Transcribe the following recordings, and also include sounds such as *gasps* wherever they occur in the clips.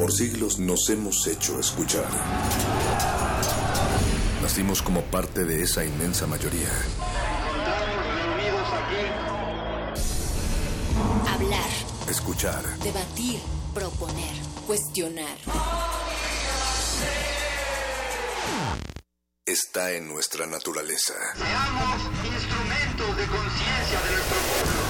Por siglos nos hemos hecho escuchar. Nacimos como parte de esa inmensa mayoría. Hablar, Escuchar. debatir, proponer, cuestionar. Está en nuestra naturaleza. Seamos instrumentos de conciencia de nuestro pueblo.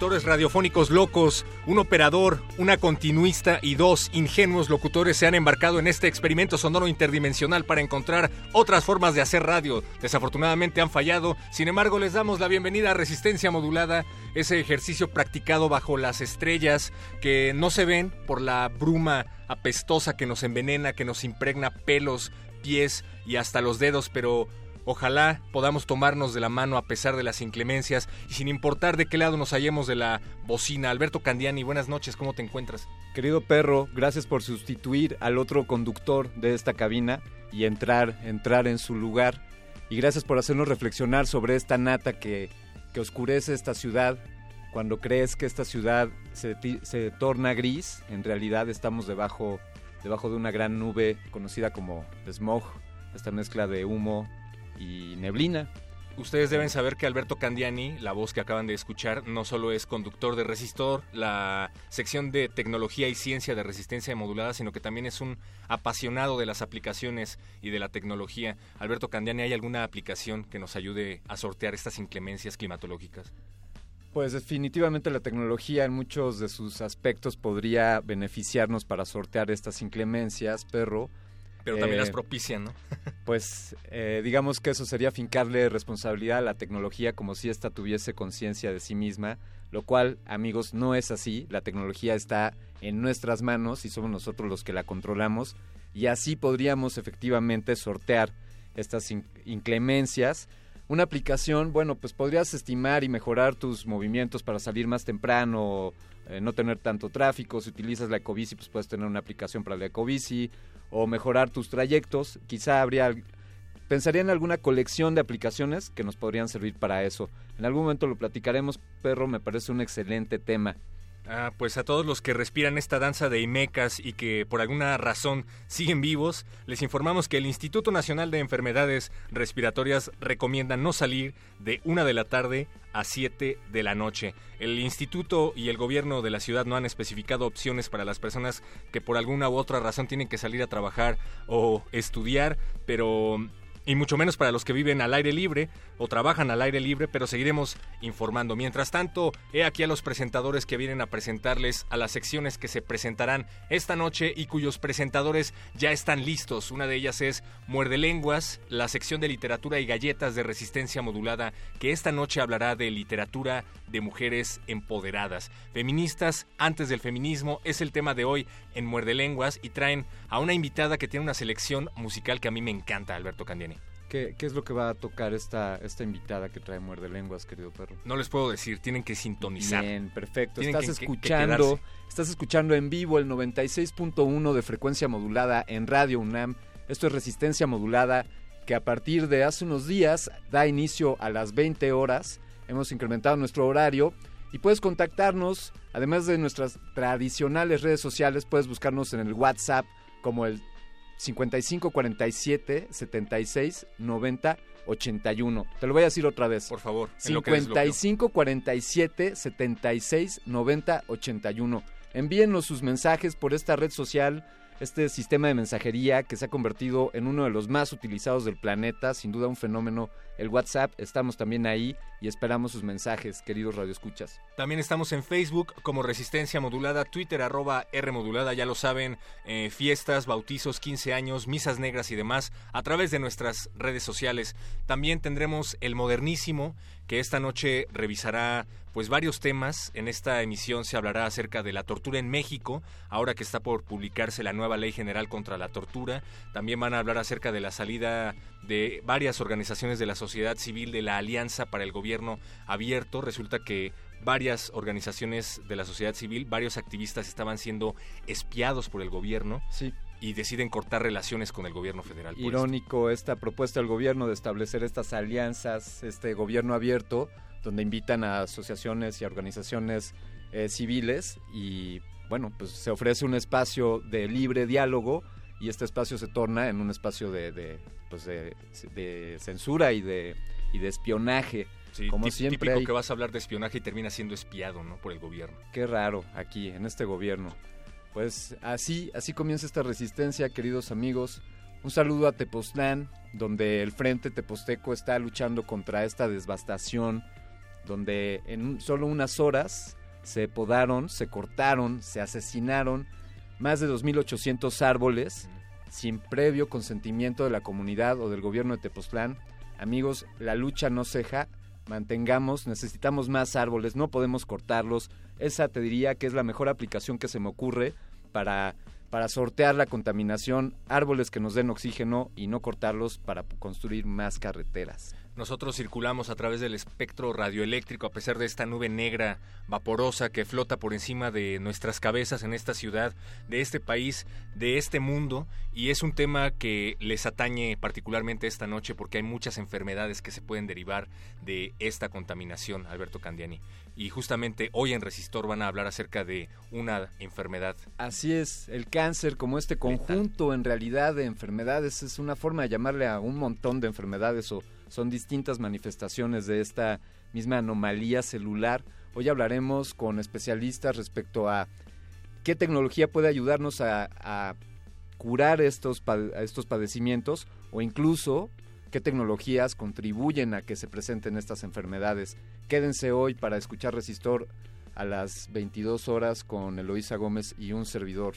Radiofónicos locos, un operador, una continuista y dos ingenuos locutores se han embarcado en este experimento sonoro interdimensional para encontrar otras formas de hacer radio. Desafortunadamente han fallado, sin embargo les damos la bienvenida a Resistencia Modulada, ese ejercicio practicado bajo las estrellas que no se ven por la bruma apestosa que nos envenena, que nos impregna pelos, pies y hasta los dedos, pero Ojalá podamos tomarnos de la mano a pesar de las inclemencias y sin importar de qué lado nos hallemos de la bocina. Alberto Candiani, buenas noches, ¿cómo te encuentras? Querido perro, gracias por sustituir al otro conductor de esta cabina y entrar, entrar en su lugar. Y gracias por hacernos reflexionar sobre esta nata que, que oscurece esta ciudad. Cuando crees que esta ciudad se, se torna gris, en realidad estamos debajo, debajo de una gran nube conocida como smog, esta mezcla de humo y neblina. Ustedes deben saber que Alberto Candiani, la voz que acaban de escuchar, no solo es conductor de Resistor, la sección de tecnología y ciencia de resistencia modulada, sino que también es un apasionado de las aplicaciones y de la tecnología. Alberto Candiani, ¿hay alguna aplicación que nos ayude a sortear estas inclemencias climatológicas? Pues definitivamente la tecnología en muchos de sus aspectos podría beneficiarnos para sortear estas inclemencias, perro. Pero también Eh, las propician, ¿no? *laughs* Pues eh, digamos que eso sería fincarle responsabilidad a la tecnología como si ésta tuviese conciencia de sí misma, lo cual, amigos, no es así. La tecnología está en nuestras manos y somos nosotros los que la controlamos y así podríamos efectivamente sortear estas in- inclemencias. Una aplicación, bueno, pues podrías estimar y mejorar tus movimientos para salir más temprano, eh, no tener tanto tráfico. Si utilizas la Ecobici, pues puedes tener una aplicación para la Ecobici o mejorar tus trayectos. Quizá habría pensaría en alguna colección de aplicaciones que nos podrían servir para eso. En algún momento lo platicaremos, perro, me parece un excelente tema. Ah, pues a todos los que respiran esta danza de Imecas y que por alguna razón siguen vivos, les informamos que el Instituto Nacional de Enfermedades Respiratorias recomienda no salir de una de la tarde a 7 de la noche. El instituto y el gobierno de la ciudad no han especificado opciones para las personas que por alguna u otra razón tienen que salir a trabajar o estudiar, pero y mucho menos para los que viven al aire libre o trabajan al aire libre, pero seguiremos informando. Mientras tanto, he aquí a los presentadores que vienen a presentarles a las secciones que se presentarán esta noche y cuyos presentadores ya están listos. Una de ellas es Muerde Lenguas, la sección de literatura y galletas de resistencia modulada, que esta noche hablará de literatura de mujeres empoderadas. Feministas antes del feminismo es el tema de hoy en Muerde Lenguas y traen a una invitada que tiene una selección musical que a mí me encanta, Alberto Candiani. ¿Qué, qué es lo que va a tocar esta, esta invitada que trae muerde lenguas, querido perro? No les puedo decir, tienen que sintonizar. Bien, perfecto. Tienen Estás que- que- que escuchando, estás escuchando en vivo el 96.1 de frecuencia modulada en Radio UNAM. Esto es resistencia modulada que a partir de hace unos días da inicio a las 20 horas. Hemos incrementado nuestro horario y puedes contactarnos, además de nuestras tradicionales redes sociales, puedes buscarnos en el WhatsApp como el 55 47 76 90 81. Te lo voy a decir otra vez. Por favor, en lo que desbloqueo. 55 47 76 90 81. Envíennos sus mensajes por esta red social. Este sistema de mensajería que se ha convertido en uno de los más utilizados del planeta, sin duda un fenómeno, el WhatsApp, estamos también ahí y esperamos sus mensajes, queridos radioescuchas. También estamos en Facebook como Resistencia Modulada, Twitter arroba R Modulada, ya lo saben, eh, fiestas, bautizos, 15 años, misas negras y demás, a través de nuestras redes sociales. También tendremos el modernísimo, que esta noche revisará pues varios temas. En esta emisión se hablará acerca de la tortura en México, ahora que está por publicarse la nueva Ley General contra la Tortura. También van a hablar acerca de la salida de varias organizaciones de la sociedad civil de la Alianza para el Gobierno Abierto. Resulta que varias organizaciones de la sociedad civil, varios activistas estaban siendo espiados por el gobierno. Sí y deciden cortar relaciones con el gobierno federal. Irónico esta propuesta del gobierno de establecer estas alianzas, este gobierno abierto, donde invitan a asociaciones y organizaciones eh, civiles y bueno, pues se ofrece un espacio de libre diálogo y este espacio se torna en un espacio de, de, pues de, censura y de, y de espionaje. Sí, como siempre típico que vas a hablar de espionaje y termina siendo espiado, ¿no? Por el gobierno. Qué raro aquí, en este gobierno. Pues así, así comienza esta resistencia, queridos amigos. Un saludo a Tepoztlán, donde el Frente Teposteco está luchando contra esta devastación, donde en solo unas horas se podaron, se cortaron, se asesinaron más de 2.800 árboles sin previo consentimiento de la comunidad o del gobierno de Tepoztlán. Amigos, la lucha no ceja, mantengamos, necesitamos más árboles, no podemos cortarlos. Esa te diría que es la mejor aplicación que se me ocurre para, para sortear la contaminación, árboles que nos den oxígeno y no cortarlos para construir más carreteras. Nosotros circulamos a través del espectro radioeléctrico a pesar de esta nube negra vaporosa que flota por encima de nuestras cabezas en esta ciudad, de este país, de este mundo y es un tema que les atañe particularmente esta noche porque hay muchas enfermedades que se pueden derivar de esta contaminación, Alberto Candiani. Y justamente hoy en Resistor van a hablar acerca de una enfermedad. Así es, el cáncer como este conjunto en realidad de enfermedades es una forma de llamarle a un montón de enfermedades o son distintas manifestaciones de esta misma anomalía celular. Hoy hablaremos con especialistas respecto a qué tecnología puede ayudarnos a, curar estos, estos padecimientos o incluso qué tecnologías contribuyen a que se presenten estas enfermedades. Quédense hoy para escuchar Resistor a las 22 horas con Eloísa Gómez y un servidor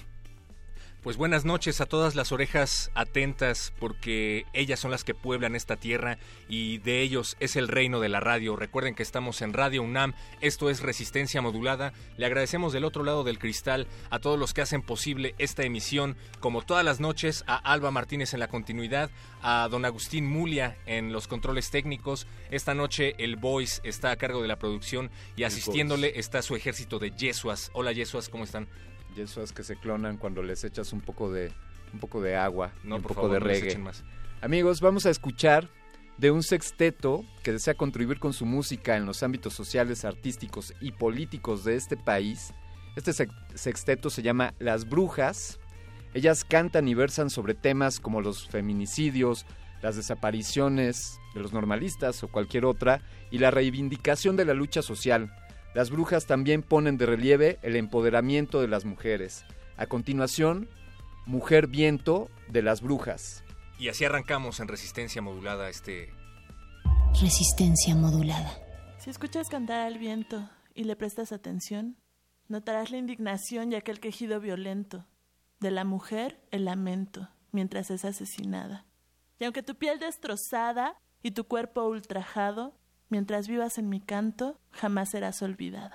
pues buenas noches a todas las orejas atentas porque ellas son las que pueblan esta tierra y de ellos es el reino de la radio. Recuerden que estamos en Radio UNAM, esto es Resistencia Modulada. Le agradecemos del otro lado del cristal a todos los que hacen posible esta emisión, como todas las noches, a Alba Martínez en la continuidad, a don Agustín Mulia en los controles técnicos. Esta noche el Voice está a cargo de la producción y asistiéndole está su ejército de Yesuas. Hola Yesuas, ¿cómo están? Y eso es que se clonan cuando les echas un poco de, un poco de agua, un poco de reggae. Amigos, vamos a escuchar de un sexteto que desea contribuir con su música en los ámbitos sociales, artísticos y políticos de este país. Este sexteto se llama Las Brujas. Ellas cantan y versan sobre temas como los feminicidios, las desapariciones de los normalistas o cualquier otra, y la reivindicación de la lucha social. Las brujas también ponen de relieve el empoderamiento de las mujeres. A continuación, Mujer Viento de las Brujas. Y así arrancamos en resistencia modulada este... Resistencia modulada. Si escuchas cantar al viento y le prestas atención, notarás la indignación y aquel quejido violento. De la mujer el lamento mientras es asesinada. Y aunque tu piel destrozada y tu cuerpo ultrajado Mientras vivas en mi canto, jamás serás olvidada.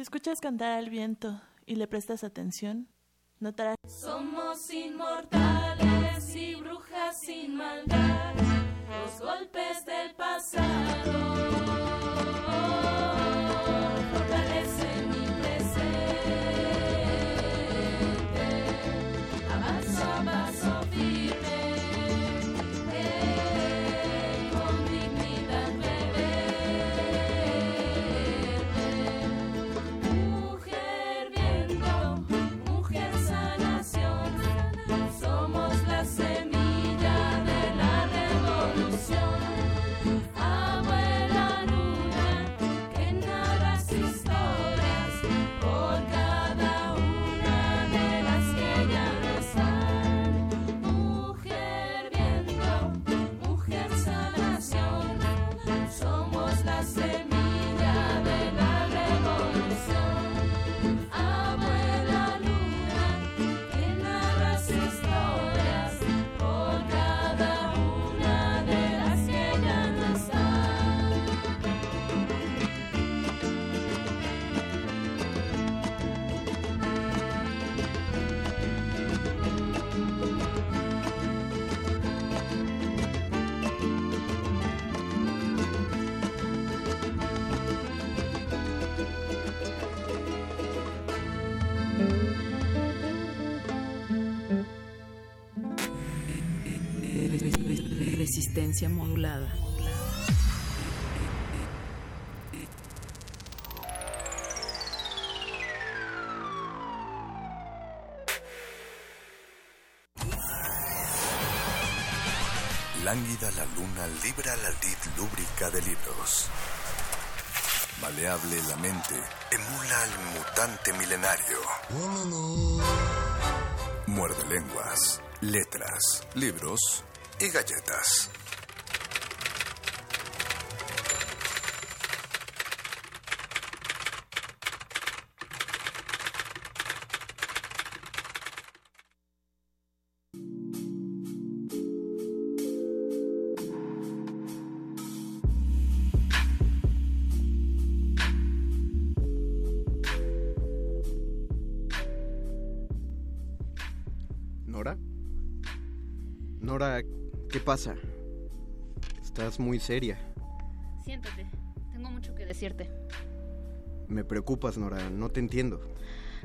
Si escuchas cantar al viento y le prestas atención, notarás... Somos inmortales y brujas sin maldad, los golpes del pasado. La lid lúbrica de libros. Maleable la mente, emula al mutante milenario. Muerde lenguas, letras, libros y galletas. ¿Qué pasa? Estás muy seria. Siéntate, tengo mucho que decirte. Me preocupas, Nora, no te entiendo.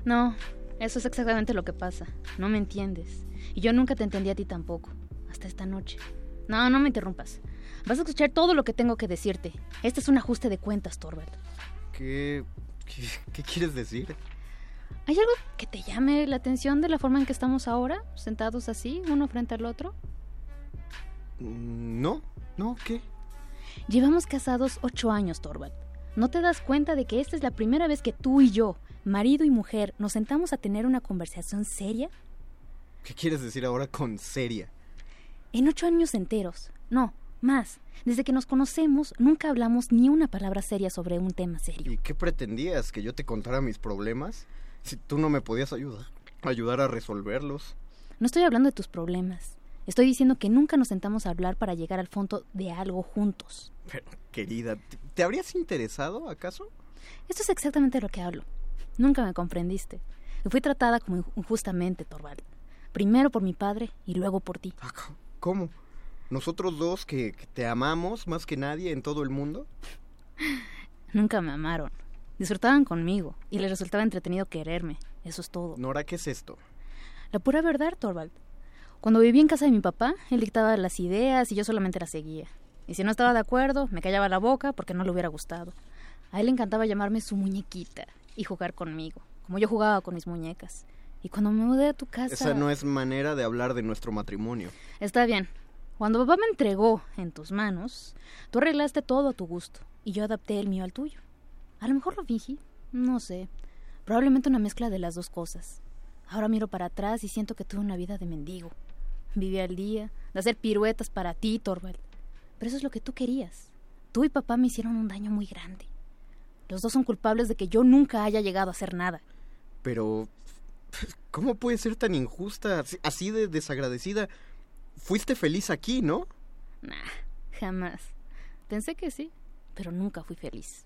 No, eso es exactamente lo que pasa. No me entiendes. Y yo nunca te entendí a ti tampoco. Hasta esta noche. No, no me interrumpas. Vas a escuchar todo lo que tengo que decirte. Este es un ajuste de cuentas, Torvald. ¿Qué, qué, qué quieres decir? ¿Hay algo que te llame la atención de la forma en que estamos ahora, sentados así, uno frente al otro? Mm, No, no, ¿qué? Llevamos casados ocho años, Torvald. ¿No te das cuenta de que esta es la primera vez que tú y yo, marido y mujer, nos sentamos a tener una conversación seria? ¿Qué quieres decir ahora con seria? En ocho años enteros. No, más. Desde que nos conocemos, nunca hablamos ni una palabra seria sobre un tema serio. ¿Y qué pretendías? ¿Que yo te contara mis problemas? Si tú no me podías ayudar, ayudar a resolverlos. No estoy hablando de tus problemas. Estoy diciendo que nunca nos sentamos a hablar para llegar al fondo de algo juntos. Pero, querida, ¿te- ¿te habrías interesado acaso? Esto es exactamente lo que hablo. Nunca me comprendiste. Y fui tratada como inju- injustamente, Torvald. Primero por mi padre y luego por ti. ¿Cómo? ¿Nosotros dos que, que te amamos más que nadie en todo el mundo? Nunca me amaron. Disfrutaban conmigo y les resultaba entretenido quererme. Eso es todo. Nora, ¿qué es esto? La pura verdad, Torvald. Cuando viví en casa de mi papá, él dictaba las ideas y yo solamente las seguía. Y si no estaba de acuerdo, me callaba la boca porque no le hubiera gustado. A él le encantaba llamarme su muñequita y jugar conmigo, como yo jugaba con mis muñecas. Y cuando me mudé a tu casa... Esa no es manera de hablar de nuestro matrimonio. Está bien. Cuando papá me entregó en tus manos, tú arreglaste todo a tu gusto y yo adapté el mío al tuyo. A lo mejor lo fingí, no sé. Probablemente una mezcla de las dos cosas. Ahora miro para atrás y siento que tuve una vida de mendigo. Viví al día, de hacer piruetas para ti, Torvald. Pero eso es lo que tú querías. Tú y papá me hicieron un daño muy grande. Los dos son culpables de que yo nunca haya llegado a hacer nada. Pero... ¿Cómo puede ser tan injusta, así de desagradecida? Fuiste feliz aquí, ¿no? Nah, jamás. Pensé que sí, pero nunca fui feliz.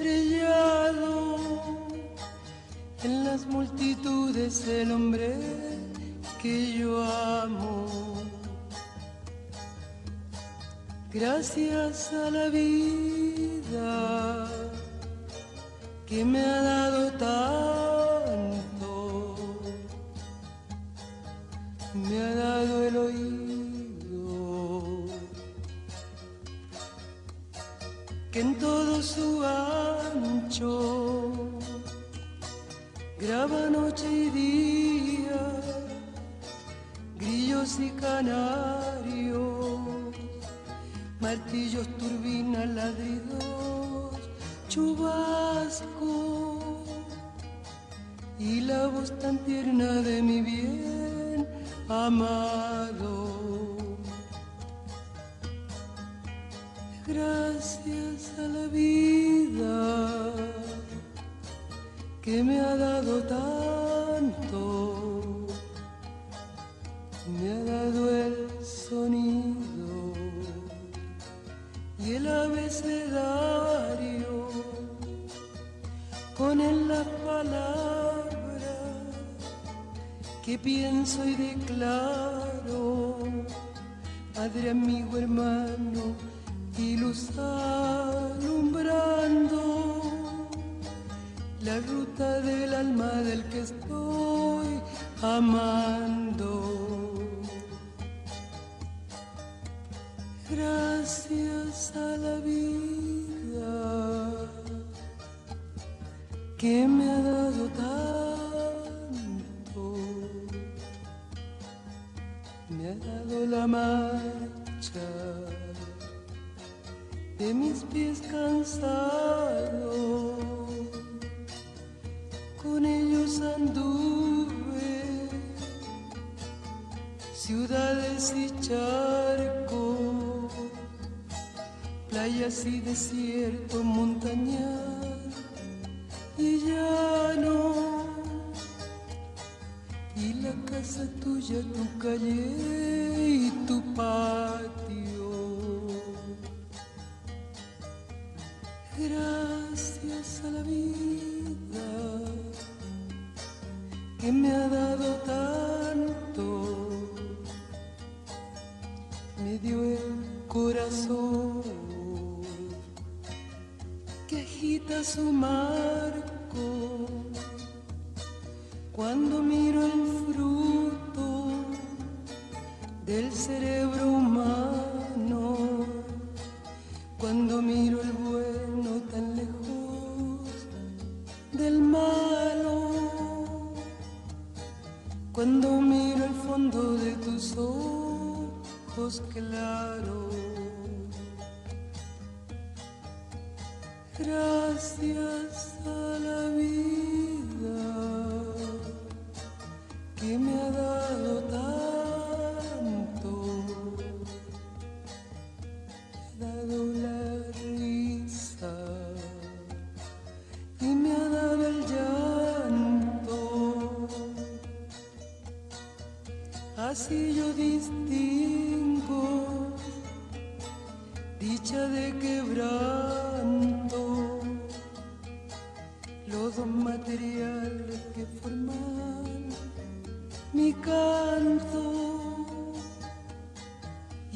estrellado. En las multitudes el hombre que yo amo. Gracias a la vida que me ha dado tanto, me ha dado el oído que en todo su ancho graba noche y día, grillos y canarios, martillos, turbinas, ladridos, chubasco y la voz tan tierna de mi bien amado. Gracias a la vida que me ha dado tanto, me ha dado el sonido y el abecedario, con él la palabra que pienso y declaro, Padre, amigo, hermano y luz alumbrando. La ruta del alma del que estoy amando. Gracias a la vida que me ha dado tanto, me ha dado la marcha de mis pies cansados, con ellos anduve ciudades y charcos, playas y desierto, montañas y llano, y la casa tuya, tu calle y tu patio. Gracias a la vida que me ha dado tanto, me dio el corazón que agita su marco. Cuando miro el fruto del cerebro humano, cuando miro el bueno tan lejos del malo, cuando miro el fondo de tus ojos claros. Gracias a la vida que me ha dado tanto, dado la risa y me ha dado el llanto. Así yo distingo dicha de quebranto, los dos materiales que forman mi canto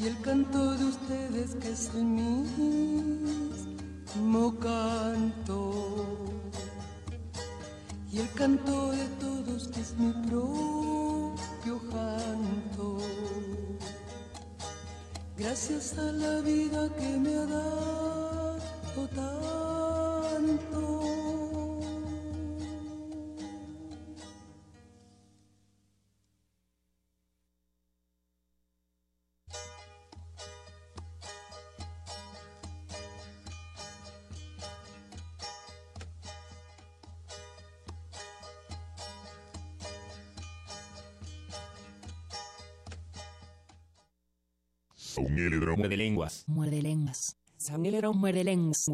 y el canto de ustedes que es el mismo canto y el canto de todos que es mi propio canto. Gracias a la vida que me ha dado tanto. Muerde lenguas. Muerde lenguas. Muerde lenguas.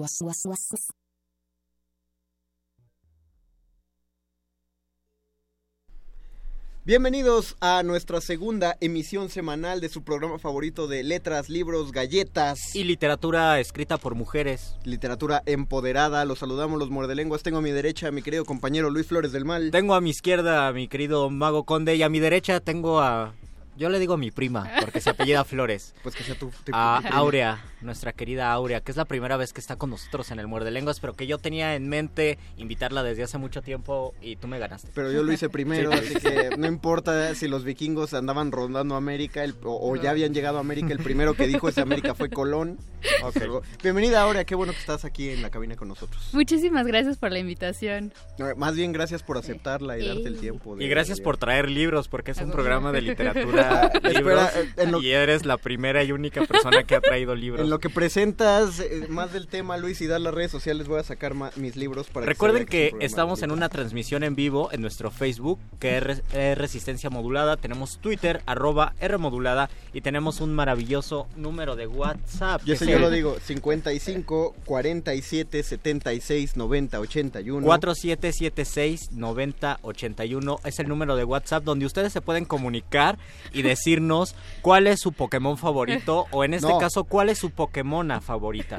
Bienvenidos a nuestra segunda emisión semanal de su programa favorito de letras, libros, galletas. Y literatura escrita por mujeres. Literatura empoderada. Los saludamos los muerdelenguas. Tengo a mi derecha a mi querido compañero Luis Flores del Mal. Tengo a mi izquierda a mi querido Mago Conde y a mi derecha tengo a yo le digo mi prima, porque se apellida Flores. Pues que sea tu, tu a prima. Aurea, nuestra querida Aurea, que es la primera vez que está con nosotros en el Muerde Lenguas, pero que yo tenía en mente invitarla desde hace mucho tiempo y tú me ganaste. Pero yo lo hice primero, Sí, así que no importa si los vikingos andaban rondando América el- o, o ya habían llegado a América. El primero que dijo ese América fue Colón. *laughs* Bienvenida, Aurea. Qué bueno que estás aquí en la cabina con nosotros. Muchísimas gracias por la invitación. No, Más bien, gracias por aceptarla y darte el tiempo. de- Y gracias de- por traer libros, porque es un programa de literatura, *laughs* libros, lo- y eres la primera y única persona que ha traído libros. En lo que presentas eh, más del tema, Luis, y dar las redes sociales, voy a sacar mis libros para Recuerden que, estamos en una transmisión en vivo en nuestro Facebook, que es, Res- es Resistencia Modulada. Tenemos Twitter, arroba R Modulada, y tenemos un maravilloso número de WhatsApp. Yo que yo lo digo, 55 47 76 90 81. 4776 90 81 es el número de WhatsApp donde ustedes se pueden comunicar y decirnos cuál es su Pokémon favorito o en este No. caso cuál es su Pokémona favorita.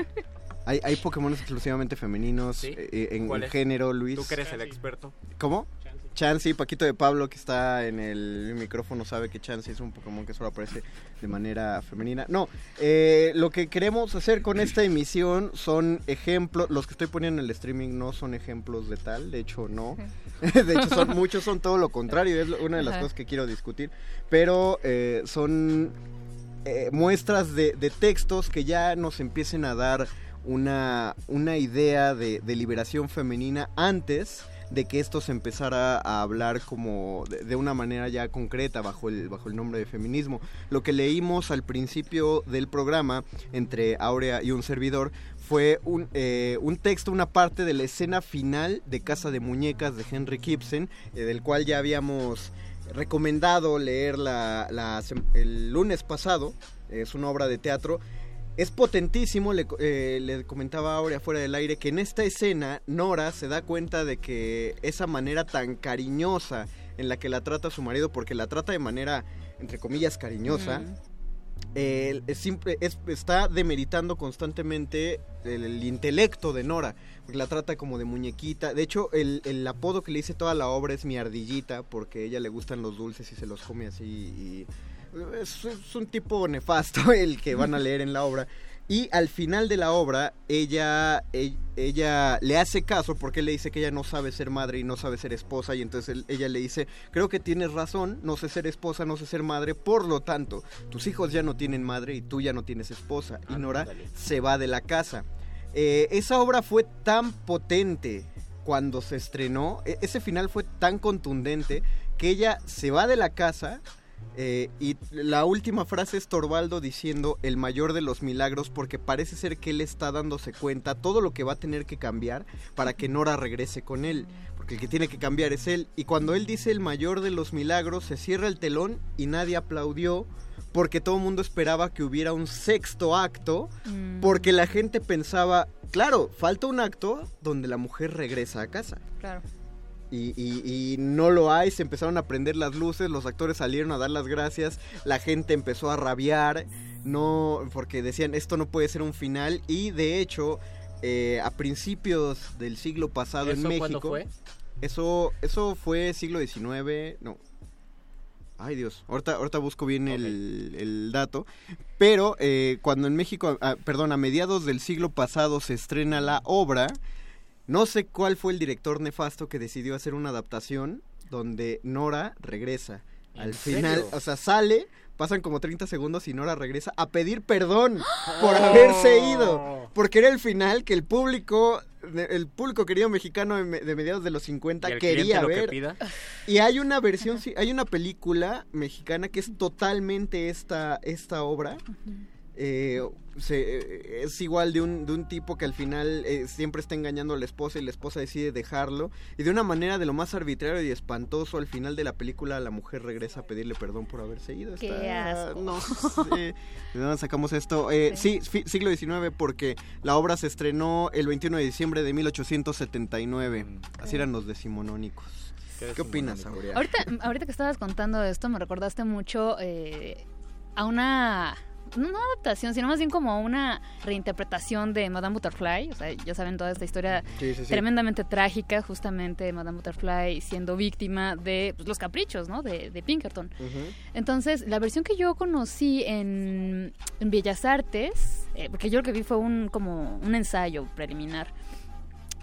Hay, hay Pokémon exclusivamente femeninos ¿Sí? eh, en, ¿Cuál en género, Luis. Tú que eres el experto. ¿Cómo? Chansey, Paquito de Pablo, que está en el micrófono, sabe que Chansey es un Pokémon que solo aparece de manera femenina. No, eh, lo que queremos hacer con esta emisión son ejemplos, los que estoy poniendo en el streaming no son ejemplos de tal, de hecho no. *laughs* de hecho, son, muchos son todo lo contrario, es una de las Ajá. cosas que quiero discutir. Pero eh, son eh, muestras de, de textos que ya nos empiecen a dar una, una idea de, de liberación femenina antes de que esto se empezara a hablar como de, una manera ya concreta bajo el, bajo el nombre de feminismo. Lo que leímos al principio del programa entre Aurea y un servidor fue un, eh, un texto, una parte de la escena final de Casa de Muñecas de Henry Gibson, eh, del cual ya habíamos recomendado leer la, la el lunes pasado. Es una obra de teatro. Es potentísimo, le, eh, le comentaba ahora fuera del aire, que en esta escena Nora se da cuenta de que esa manera tan cariñosa en la que la trata su marido, porque la trata de manera, entre comillas, cariñosa, eh, es simple- es- está demeritando constantemente el, el intelecto de Nora, porque la trata como de muñequita. De hecho, el, el apodo que le hice toda la obra es mi ardillita, porque a ella le gustan los dulces y se los come así. Y es, es un tipo nefasto *laughs* el que van a leer en la obra. Y al final de la obra, ella, e- ella, le hace caso porque le dice que ella no sabe ser madre y no sabe ser esposa. Y entonces él- ella le dice, creo que tienes razón, no sé ser esposa, no sé ser madre. Por lo tanto, tus hijos ya no tienen madre y tú ya no tienes esposa. Y Nora se va de la casa. Eh, esa obra fue tan potente cuando se estrenó, e- ese final fue tan contundente que ella se va de la casa eh, y la última frase es Torvaldo diciendo el mayor de los milagros porque parece ser que él está dándose cuenta todo lo que va a tener que cambiar para que Nora regrese con él, porque el que tiene que cambiar es él. Y cuando él dice el mayor de los milagros se cierra el telón y nadie aplaudió porque todo el mundo esperaba que hubiera un sexto acto porque la gente pensaba, claro, falta un acto donde la mujer regresa a casa. Claro. Y, y- y no lo hay, se empezaron a prender las luces, los actores salieron a dar las gracias, la gente empezó a rabiar, no, porque decían esto no puede ser un final y de hecho eh, a principios del siglo pasado en ¿Eso México, cuándo fue? eso eso fue siglo XIX, no, Ay Dios, ahorita, ahorita busco bien el, el dato. Pero eh, cuando en México, ah, perdón, a mediados del siglo pasado se estrena la obra, no sé cuál fue el director nefasto que decidió hacer una adaptación donde Nora regresa. Al ¿En final, serio? o sea, sale, pasan como 30 segundos y Nora regresa a pedir perdón *gasps* por haberse ido. Porque era el final que el público, el público querido mexicano de me- de mediados de los 50 ¿Y el quería que ver. Y hay una versión, hay una película mexicana que es totalmente esta, esta obra. Eh, se- eh, es igual de un, de un tipo que al final eh, siempre está engañando a la esposa y la esposa decide dejarlo. Y de una manera de lo más arbitrario y espantoso, al final de la película la mujer regresa a pedirle perdón por haberse ido. Qué Está- asco. No *laughs* sé. ¿De dónde sacamos esto? Eh, sí, siglo XIX porque la obra se estrenó el 21 de diciembre de 1879. Así eran los decimonónicos. ¿Qué, opinas, Aurea? Ahorita, ahorita que estabas contando esto, me recordaste mucho eh, a una. No una adaptación, sino más bien como una reinterpretación de Madame Butterfly. O sea, ya saben toda esta historia Sí, sí, sí. tremendamente trágica, justamente de Madame Butterfly siendo víctima de pues, los caprichos, ¿no? De, de Pinkerton. Entonces, la versión que yo conocí en, en Bellas Artes, eh, porque yo lo que vi fue un como un ensayo preliminar.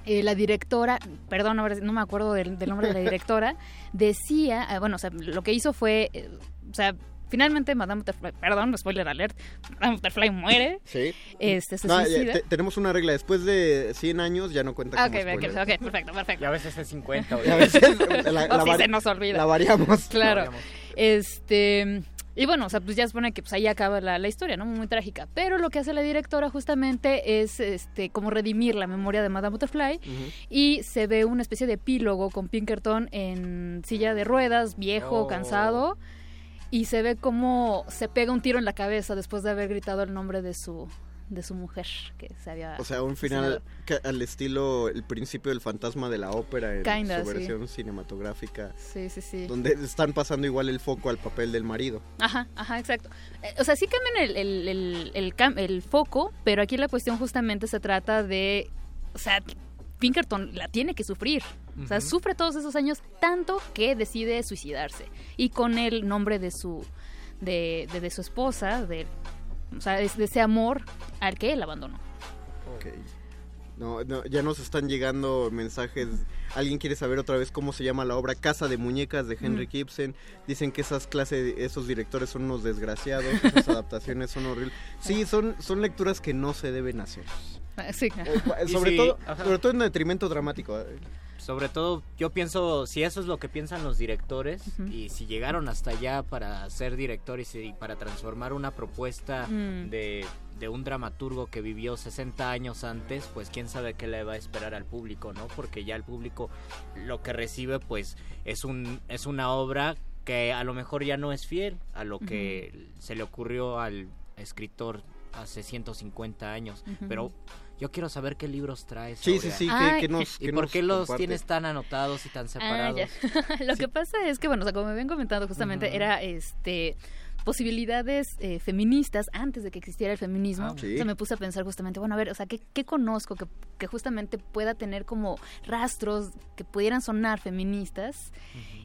eh, la directora, perdón, no me acuerdo del, del nombre de la directora, *laughs* decía, eh, bueno, o sea, lo que hizo fue, eh, o sea, finalmente Madame Butterfly, perdón, spoiler alert, Madame Butterfly muere. Sí. Este, se No, ya, suicida. te- tenemos una regla. Después de 100 años ya no cuenta Ah, como ok, ok, spoiler. ok, perfecto, perfecto. Y a veces es 50. o *laughs* Y a veces la, *laughs* O la sí vari- se nos olvida. la variamos. Claro. La variamos. Este. Y bueno, o sea, pues ya se supone que pues ahí acaba la, la historia, ¿no? Muy trágica. Pero lo que hace la directora justamente es este como redimir la memoria de Madame Butterfly y se ve una especie de epílogo con Pinkerton en silla de ruedas, viejo, Oh. cansado. Y se ve como se pega un tiro en la cabeza después de haber gritado el nombre de su de su mujer que se había O sea, un final que- al estilo el principio del fantasma de la ópera en Kinda, su sí. versión cinematográfica. Sí, sí, sí. Donde están pasando igual el foco al papel del marido. Ajá, ajá, exacto. Eh, o sea, sí cambian el, el, el, el foco, pero aquí la cuestión justamente se trata de, o sea, Pinkerton la tiene que sufrir. O sea, sufre todos esos años tanto que decide suicidarse. Y con el nombre de su, de, de, de su esposa, de, o sea, es de ese amor al que él abandonó. Ok. No, no, ya nos están llegando mensajes. Alguien quiere saber otra vez cómo se llama la obra Casa de Muñecas de Henry Mm. Gibson. Dicen que esas clases, esos directores son unos desgraciados, esas *laughs* adaptaciones son horribles. Sí, son, son lecturas que no se deben hacer. *laughs* Sí. Y Sobre todo, ajá. sobre todo en detrimento dramático. Sobre todo, yo pienso, si eso es lo que piensan los directores, y si llegaron hasta allá para ser directores y para transformar una propuesta Mm. de, de un dramaturgo que vivió 60 años antes, pues quién sabe qué le va a esperar al público, ¿no? Porque ya el público lo que recibe, pues, es, un, es una obra que a lo mejor ya no es fiel a lo que se le ocurrió al escritor hace 150 años, pero yo quiero saber qué libros traes. Sí, sí, Aurea. sí, que- Ay. que nos- ¿Y que por nos qué los comparte. tienes tan anotados y tan Ah, separados? ya. *laughs* Lo que pasa es que, bueno, o sea, como me habían comentado justamente, era este posibilidades eh, feministas antes de que existiera el feminismo. Ah, O sí. sea, me puse a pensar justamente, bueno, a ver, o sea, ¿qué, qué conozco que, que justamente pueda tener como rastros que pudieran sonar feministas?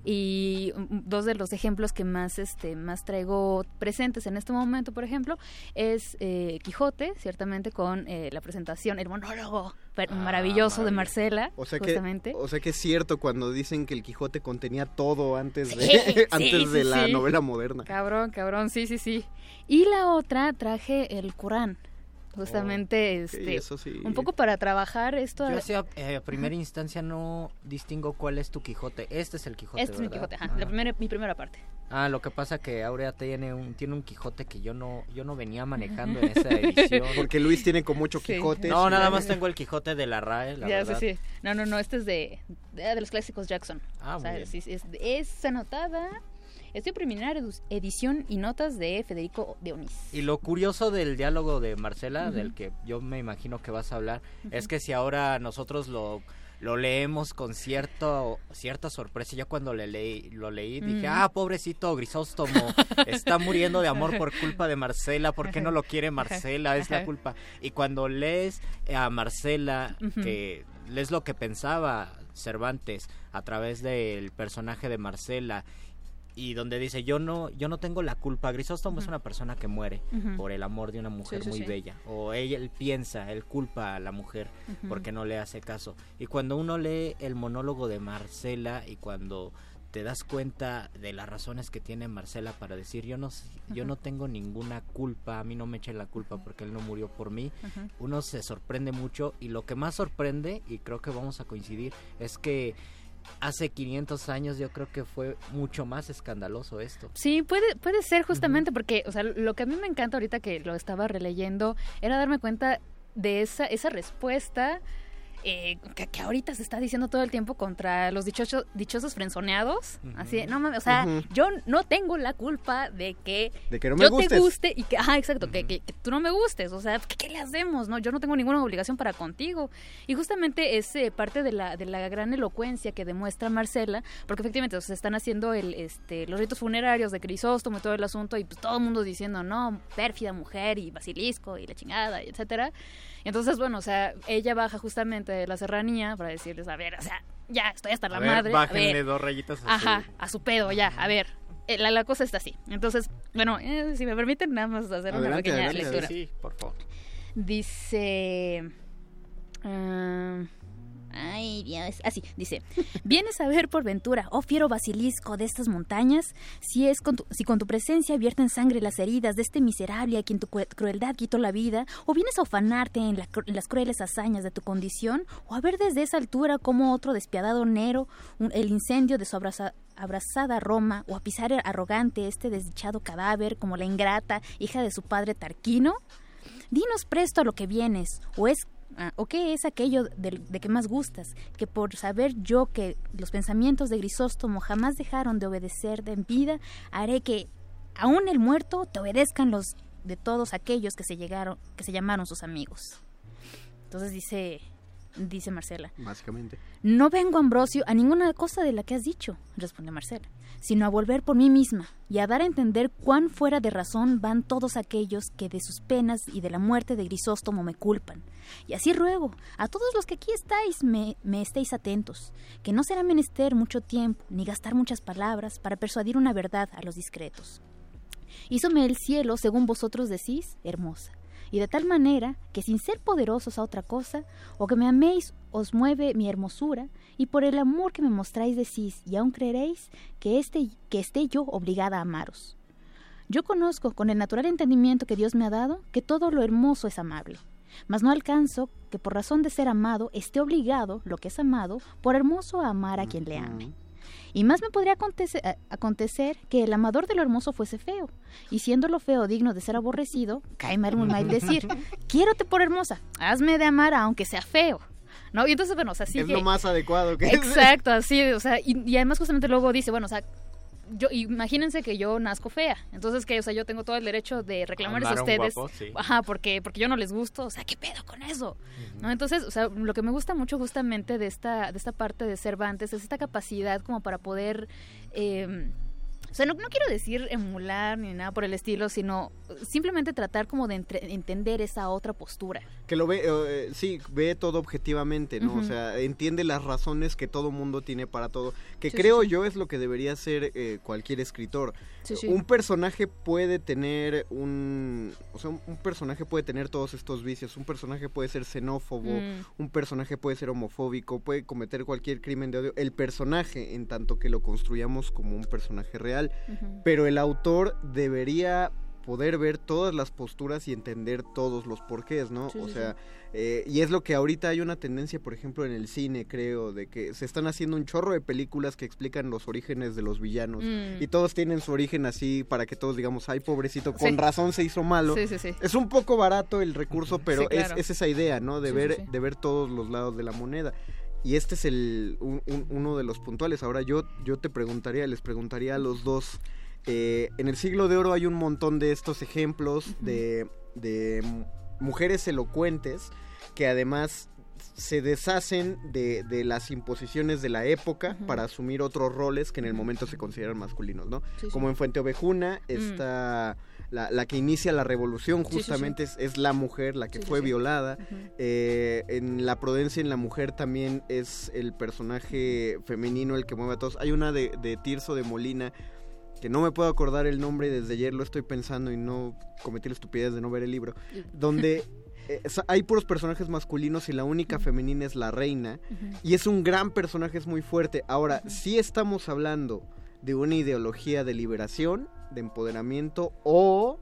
Y dos de los ejemplos que más, este, más traigo presentes en este momento, por ejemplo, es eh, Quijote, ciertamente con eh, la presentación, el monólogo per- maravilloso de Marcela, O sea, que, justamente. o sea que es cierto cuando dicen que el Quijote contenía todo antes de, *laughs* Sí, *laughs* antes sí, de sí, la sí. novela moderna. Cabrón, cabrón, sí, sí, sí. Y la otra traje el Corán. Justamente, ok, este, eso sí. un poco para trabajar esto. Yo eh, a primera instancia no distingo cuál es tu Quijote. Este es el Quijote, este es mi. Quijote, ajá, la primera, mi primera parte. Ah, lo que pasa que Aurea tiene un, tiene un Quijote que yo no, yo no venía manejando en esa edición. *laughs* Porque Luis tiene como ocho Sí. Quijotes. No, nada más tengo el Quijote de la RAE, la ya, verdad. sí, sí. No, no, no, este es de, de, de los clásicos Jackson. Ah, O sea, muy bien. sí, sí, es, es anotada. Estoy preliminar, edición y notas de Federico de Onís. Y lo curioso del diálogo de Marcela, del que yo me imagino que vas a hablar, es que si ahora nosotros lo, lo leemos con cierto, cierta sorpresa, yo cuando le leí, lo leí dije, Mm. ah, pobrecito Grisóstomo, está muriendo de amor por culpa de Marcela, ¿por qué no lo quiere Marcela? Es la culpa. Y cuando lees a Marcela, que lees lo que pensaba Cervantes a través del personaje de Marcela, y donde dice yo no yo no tengo la culpa Grisóstomo es una persona que muere por el amor de una mujer sí, muy sí. bella o ella él piensa él culpa a la mujer porque no le hace caso. Y cuando uno lee el monólogo de Marcela y cuando te das cuenta de las razones que tiene Marcela para decir yo no yo no tengo ninguna culpa a mí no me echen la culpa porque él no murió por mí uno se sorprende mucho y lo que más sorprende y creo que vamos a coincidir es que hace 500 años yo creo que fue mucho más escandaloso esto. Sí, puede, puede ser justamente porque, o sea, lo que a mí me encanta ahorita que lo estaba releyendo era darme cuenta de esa, esa respuesta eh, que, que ahorita se está diciendo todo el tiempo contra los dichosos, dichosos frenzoneados. Así, de, no mames, o sea, yo no tengo la culpa de que, De que no me yo te guste y que, ah, exacto, que, que- que tú no me gustes. O sea, ¿qué, qué le hacemos? no Yo no tengo ninguna obligación para contigo. Y justamente es eh, parte de la, de la gran elocuencia que demuestra Marcela, porque efectivamente o se están haciendo el, este, los ritos funerarios de Crisóstomo y todo el asunto, y pues todo el mundo diciendo, no, pérfida mujer y basilisco y la chingada, y etcétera. Y entonces, bueno, o sea, ella baja justamente de la serranía para decirles, a ver, o sea, ya estoy hasta la A ver, madre. a bájenle ver. dos rayitas a Ajá, su- a su pedo, ya, a ver. eh, La, la cosa está así. Entonces, bueno, eh, si me permiten nada más hacer una pequeña adelante, lectura. Sí, por favor. Dice... ah, ay, Dios. Así, dice. ¿Vienes a ver por ventura, oh fiero basilisco de estas montañas? Si es con tu, si con tu presencia vierten sangre las heridas de este miserable a quien tu cru- crueldad quitó la vida, o vienes a ufanarte en, las crueles hazañas de tu condición, o a ver desde esa altura como otro despiadado Nero el incendio de su abraza- abrazada Roma, o a pisar arrogante este desdichado cadáver como la ingrata hija de su padre Tarquino? Dinos presto a lo que vienes, o es ah, o qué es aquello de, de que más gustas, que por saber yo que los pensamientos de Grisóstomo jamás dejaron de obedecer de vida, haré que aún el muerto te obedezcan los de todos aquellos que se llegaron, que se llamaron sus amigos. Entonces dice, dice Marcela. Básicamente. No vengo, Ambrosio, a ninguna cosa de la que has dicho, responde Marcela, sino a volver por mí misma y a dar a entender cuán fuera de razón van todos aquellos que de sus penas y de la muerte de Grisóstomo me culpan. Y así ruego a todos los que aquí estáis me, me estéis atentos, que no será menester mucho tiempo ni gastar muchas palabras para persuadir una verdad a los discretos. Hízome el cielo, según vosotros decís, hermosa, y de tal manera que sin ser poderosos a otra cosa, o que me améis os mueve mi hermosura, y por el amor que me mostráis decís, y aún creeréis que, este, que esté yo obligada a amaros. Yo conozco, con el natural entendimiento que Dios me ha dado, que todo lo hermoso es amable, mas no alcanzo que por razón de ser amado esté obligado, lo que es amado, por hermoso a amar a quien le ame. Y más me podría acontecer, a- acontecer que el amador de lo hermoso fuese feo. Y siendo lo feo digno de ser aborrecido, cae mal muy mal decir, *laughs* quiérote por hermosa, hazme de amar aunque sea feo. ¿No? Y entonces, bueno, o sea, sí es que- lo más adecuado que Exacto, así, o sea, y, y además justamente luego dice, bueno, o sea, yo imagínense que yo nazco fea, entonces que, o sea, yo tengo todo el derecho de reclamarles Amar a ustedes, guapo, sí. ajá, porque porque yo no les gusto, o sea, qué pedo con eso, ¿no? Entonces, o sea, lo que me gusta mucho justamente de esta de esta parte de Cervantes es esta capacidad como para poder eh, o sea, no, no quiero decir emular ni nada por el estilo, sino simplemente tratar como de entre- entender esa otra postura. que lo ve, eh, sí, ve todo objetivamente, ¿no? O sea, entiende las razones que todo mundo tiene para todo, que Sí, creo sí, yo es lo que debería ser eh, cualquier escritor. Sí. Un personaje puede tener un, o sea, un, un personaje puede tener todos estos vicios, un personaje puede ser xenófobo, Mm. un personaje puede ser homofóbico, puede cometer cualquier crimen de odio, el personaje en tanto que lo construyamos como un personaje real, Pero el autor debería poder ver todas las posturas y entender todos los porqués, ¿no? Sí, o sí, sea, eh, y es lo que ahorita hay una tendencia, por ejemplo, en el cine, creo, de que se están haciendo un chorro de películas que explican los orígenes de los villanos. Mm. Y todos tienen su origen así para que todos digamos, ay, pobrecito, con Sí. razón se hizo malo. Sí, sí, sí. Es un poco barato el recurso, pero Sí, claro. es, es esa idea, ¿no? De, Sí, sí, ver, sí. de ver todos los lados de la moneda. Y este es el, un- un- uno de los puntuales. Ahora yo, yo te preguntaría, les preguntaría a los dos. eh, en el siglo de oro hay un montón de estos ejemplos de, de mu- mujeres elocuentes que además se deshacen de, de las imposiciones de la época para asumir otros roles que en el momento se consideran masculinos, ¿no? Sí, sí. Como en Fuente Ovejuna Mm. está la, la que inicia la revolución Sí, sí, sí. justamente Es, es la mujer la que fue violada. Eh, en La Prudencia en la Mujer también es el personaje femenino el que mueve a todos. Hay una de, de Tirso de Molina que no me puedo acordar el nombre y desde ayer lo estoy pensando y no cometí la estupidez de no ver el libro, donde *laughs* eh, hay puros personajes masculinos y la única femenina es la reina y es un gran personaje, es muy fuerte. Ahora, sí estamos hablando de una ideología de liberación, de empoderamiento o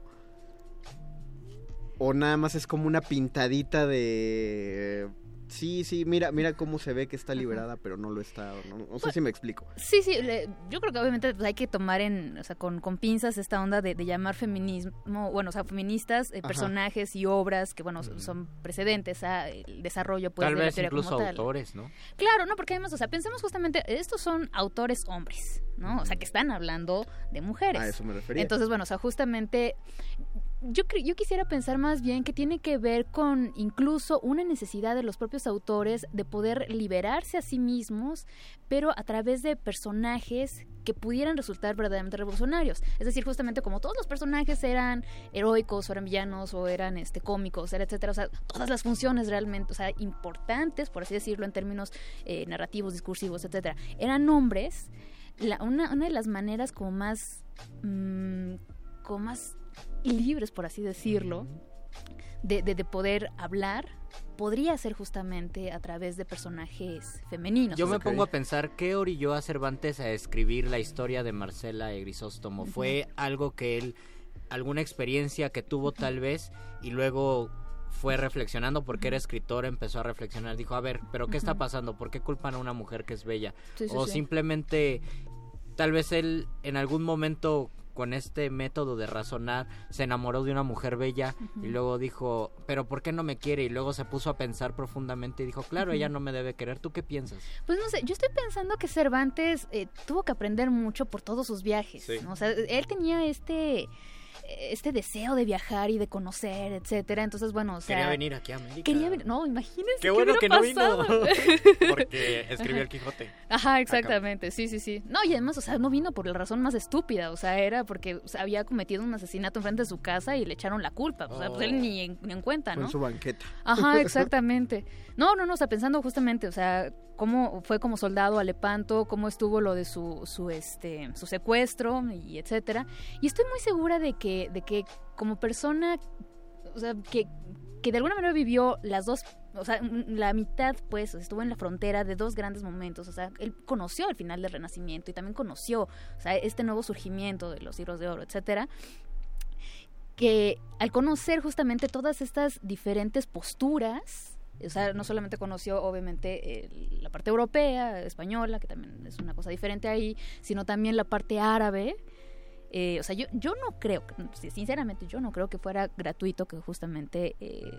o nada más es como una pintadita de Sí, sí, mira, mira cómo se ve que está liberada, pero no lo está. No, no sé si me explico. Sí, sí, le- yo creo que obviamente pues, hay que tomar en, o sea, con, con pinzas esta onda de, de llamar feminismo, bueno, o sea, feministas, eh, personajes y obras que, bueno, son precedentes al desarrollo pues, Tal de la vez teoría incluso como tal. autores, ¿no? Claro, no, porque además, o sea, pensemos justamente, estos son autores hombres, ¿no? O sea, que están hablando de mujeres. A eso me refería. Entonces, bueno, o sea, justamente yo, yo quisiera pensar más bien que tiene que ver con incluso una necesidad de los propios autores de poder liberarse a sí mismos, pero a través de personajes que pudieran resultar verdaderamente revolucionarios. Es decir, justamente como todos los personajes eran heroicos, o eran villanos, o eran este cómicos, era etcétera, o sea, todas las funciones realmente, o sea, importantes, por así decirlo, en términos eh, narrativos, discursivos, etcétera, eran hombres. Una, una de las maneras como más, mm, como más libres, por así decirlo, de, de- de poder hablar, podría ser justamente a través de personajes femeninos. Yo me pongo a pensar qué orilló a Cervantes a escribir la historia de Marcela y Grisóstomo. ¿Fue algo que él, alguna experiencia que tuvo tal vez y luego fue reflexionando porque era escritor, empezó a reflexionar, dijo, a ver, pero ¿qué está pasando? ¿Por qué culpan a una mujer que es bella? Sí, sí, o sí. simplemente, tal vez él en algún momento con este método de razonar se enamoró de una mujer bella y luego dijo, pero ¿por qué no me quiere? Y luego se puso a pensar profundamente y dijo, claro, ella no me debe querer. ¿Tú qué piensas? Pues no sé, yo estoy pensando que Cervantes eh, tuvo que aprender mucho por todos sus viajes. Sí. ¿no? O sea, él tenía este este deseo de viajar y de conocer, etcétera. Entonces, bueno, o sea, Quería venir aquí a América. Quería venir, no, imagínense Qué bueno que no vino. *laughs* Porque escribió Ajá. el Quijote. Ajá, exactamente, sí, sí, sí. No, y además, o sea, no vino por la razón más estúpida, o sea, era porque o sea, había cometido un asesinato enfrente de su casa y le echaron la culpa, o sea, pues él Oh. ni en, ni en cuenta, ¿no? en su banqueta. Ajá, *laughs* exactamente. No, no, no, o sea, pensando justamente, o sea, cómo fue como soldado a Lepanto, cómo estuvo lo de su, su, este, su secuestro y etcétera. Y estoy muy segura de que, de que como persona, o sea, que, que de alguna manera vivió las dos, o sea, m- la mitad, pues, estuvo en la frontera de dos grandes momentos, o sea, él conoció el final del Renacimiento y también conoció, o sea, este nuevo surgimiento de los siglos de oro, etcétera que al conocer justamente todas estas diferentes posturas, o sea, no solamente conoció obviamente la parte europea, española, que también es una cosa diferente ahí, sino también la parte árabe. Eh, o sea, yo, yo no creo, sinceramente yo no creo que fuera gratuito que justamente eh,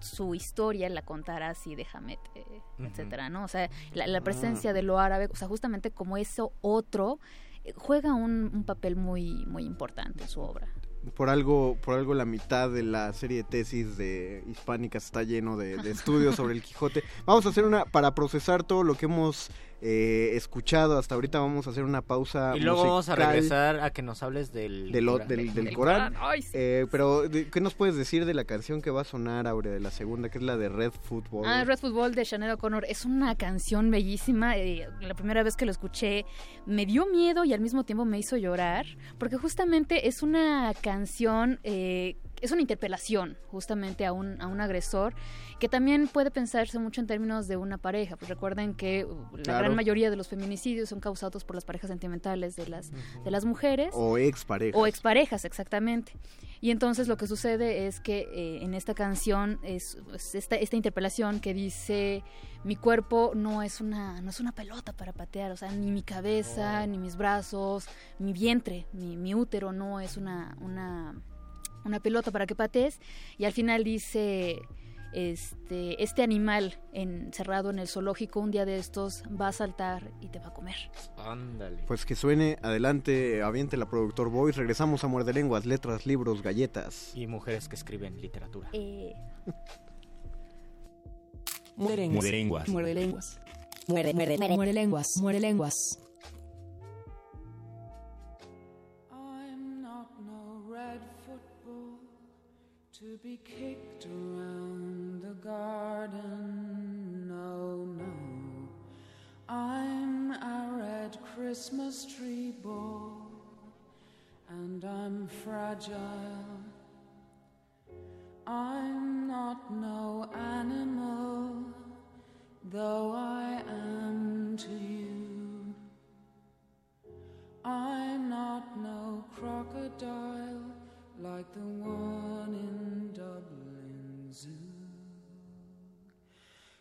su historia la contara así de Hamed, eh, etcétera, ¿no? O sea, la, la presencia de lo árabe, o sea, justamente como eso otro, eh, juega un, un papel muy, muy importante en su obra. Por algo, por algo la mitad de la serie de tesis de hispánicas está lleno de, de *laughs* estudios sobre el Quijote. Vamos a hacer una, para procesar todo lo que hemos eh, escuchado hasta ahorita, vamos a hacer una pausa. Y luego vamos a regresar a que nos hables del... del, Corán. del, del Del Corán. Corán, ay, sí. Eh, pero, ¿qué nos puedes decir de la canción que va a sonar, Aurea, de la segunda, que es la de Red Football? Ah, Red Football de Sinead O'Connor es una canción bellísima. eh, la primera vez que lo escuché me dio miedo y al mismo tiempo me hizo llorar, porque justamente es una canción, eh, es una interpelación justamente a un, a un agresor, que también puede pensarse mucho en términos de una pareja. Pues recuerden que uh, la Claro. gran mayoría de los feminicidios son causados por las parejas sentimentales de las, de las mujeres. O exparejas. O exparejas, exactamente. Y entonces lo que sucede es que eh, en esta canción es, es esta, esta interpelación que dice mi cuerpo no es una no es una pelota para patear, o sea, ni mi cabeza, ni mis brazos, mi vientre, mi, mi útero no es una, una, una pelota para que patees. Y al final dice este, este animal encerrado en el zoológico un día de estos va a saltar y te va a comer. Ándale. Pues que suene, adelante, aviente la productor Voice. Regresamos a Muerde Lenguas, letras, libros, galletas. Y mujeres que escriben literatura. Eh, *laughs* Muere lenguas. Muerde lenguas. Muerde lenguas. Muere, lenguas. Muere lenguas. To be kicked around the garden. No, no. I'm a red Christmas tree ball, and I'm fragile. I'm not no animal, though I am to you. I'm not no crocodile like the one in Dublin Zoo,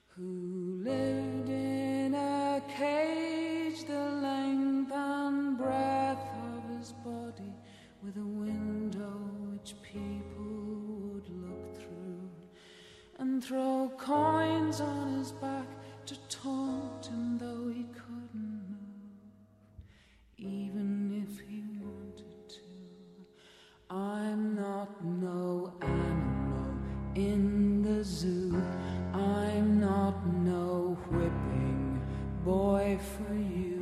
who lived in a cage the length and breadth of his body, with a window which people would look through and throw coins on his back to taunt him though he couldn't move. Even I'm not no animal in the zoo. I'm not no whipping boy for you.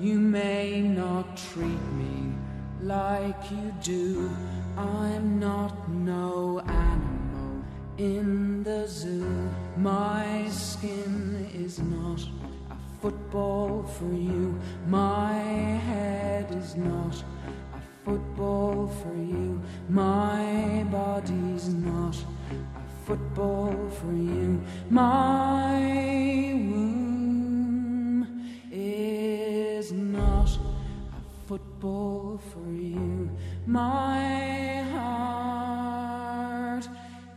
You may not treat me like you do. I'm not no animal in the zoo. My skin is not a football for you. My head is not football for you. My body's not a football for you. My womb is not a football for you. My heart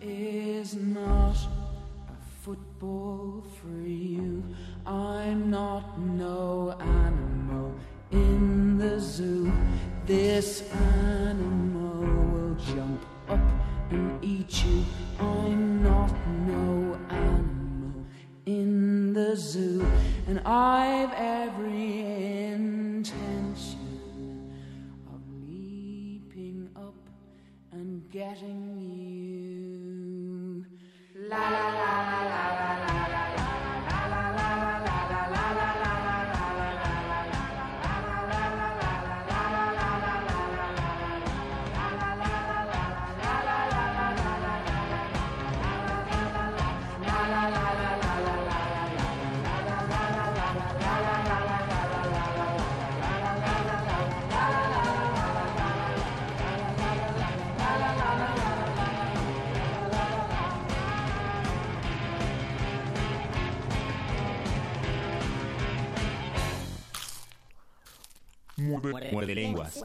is not a football for you. I'm not no animal in the zoo. This animal will jump up and eat you. I'm not no animal in the zoo, and I've every intention of leaping up and getting you. La la la la la la. Muerde lenguas.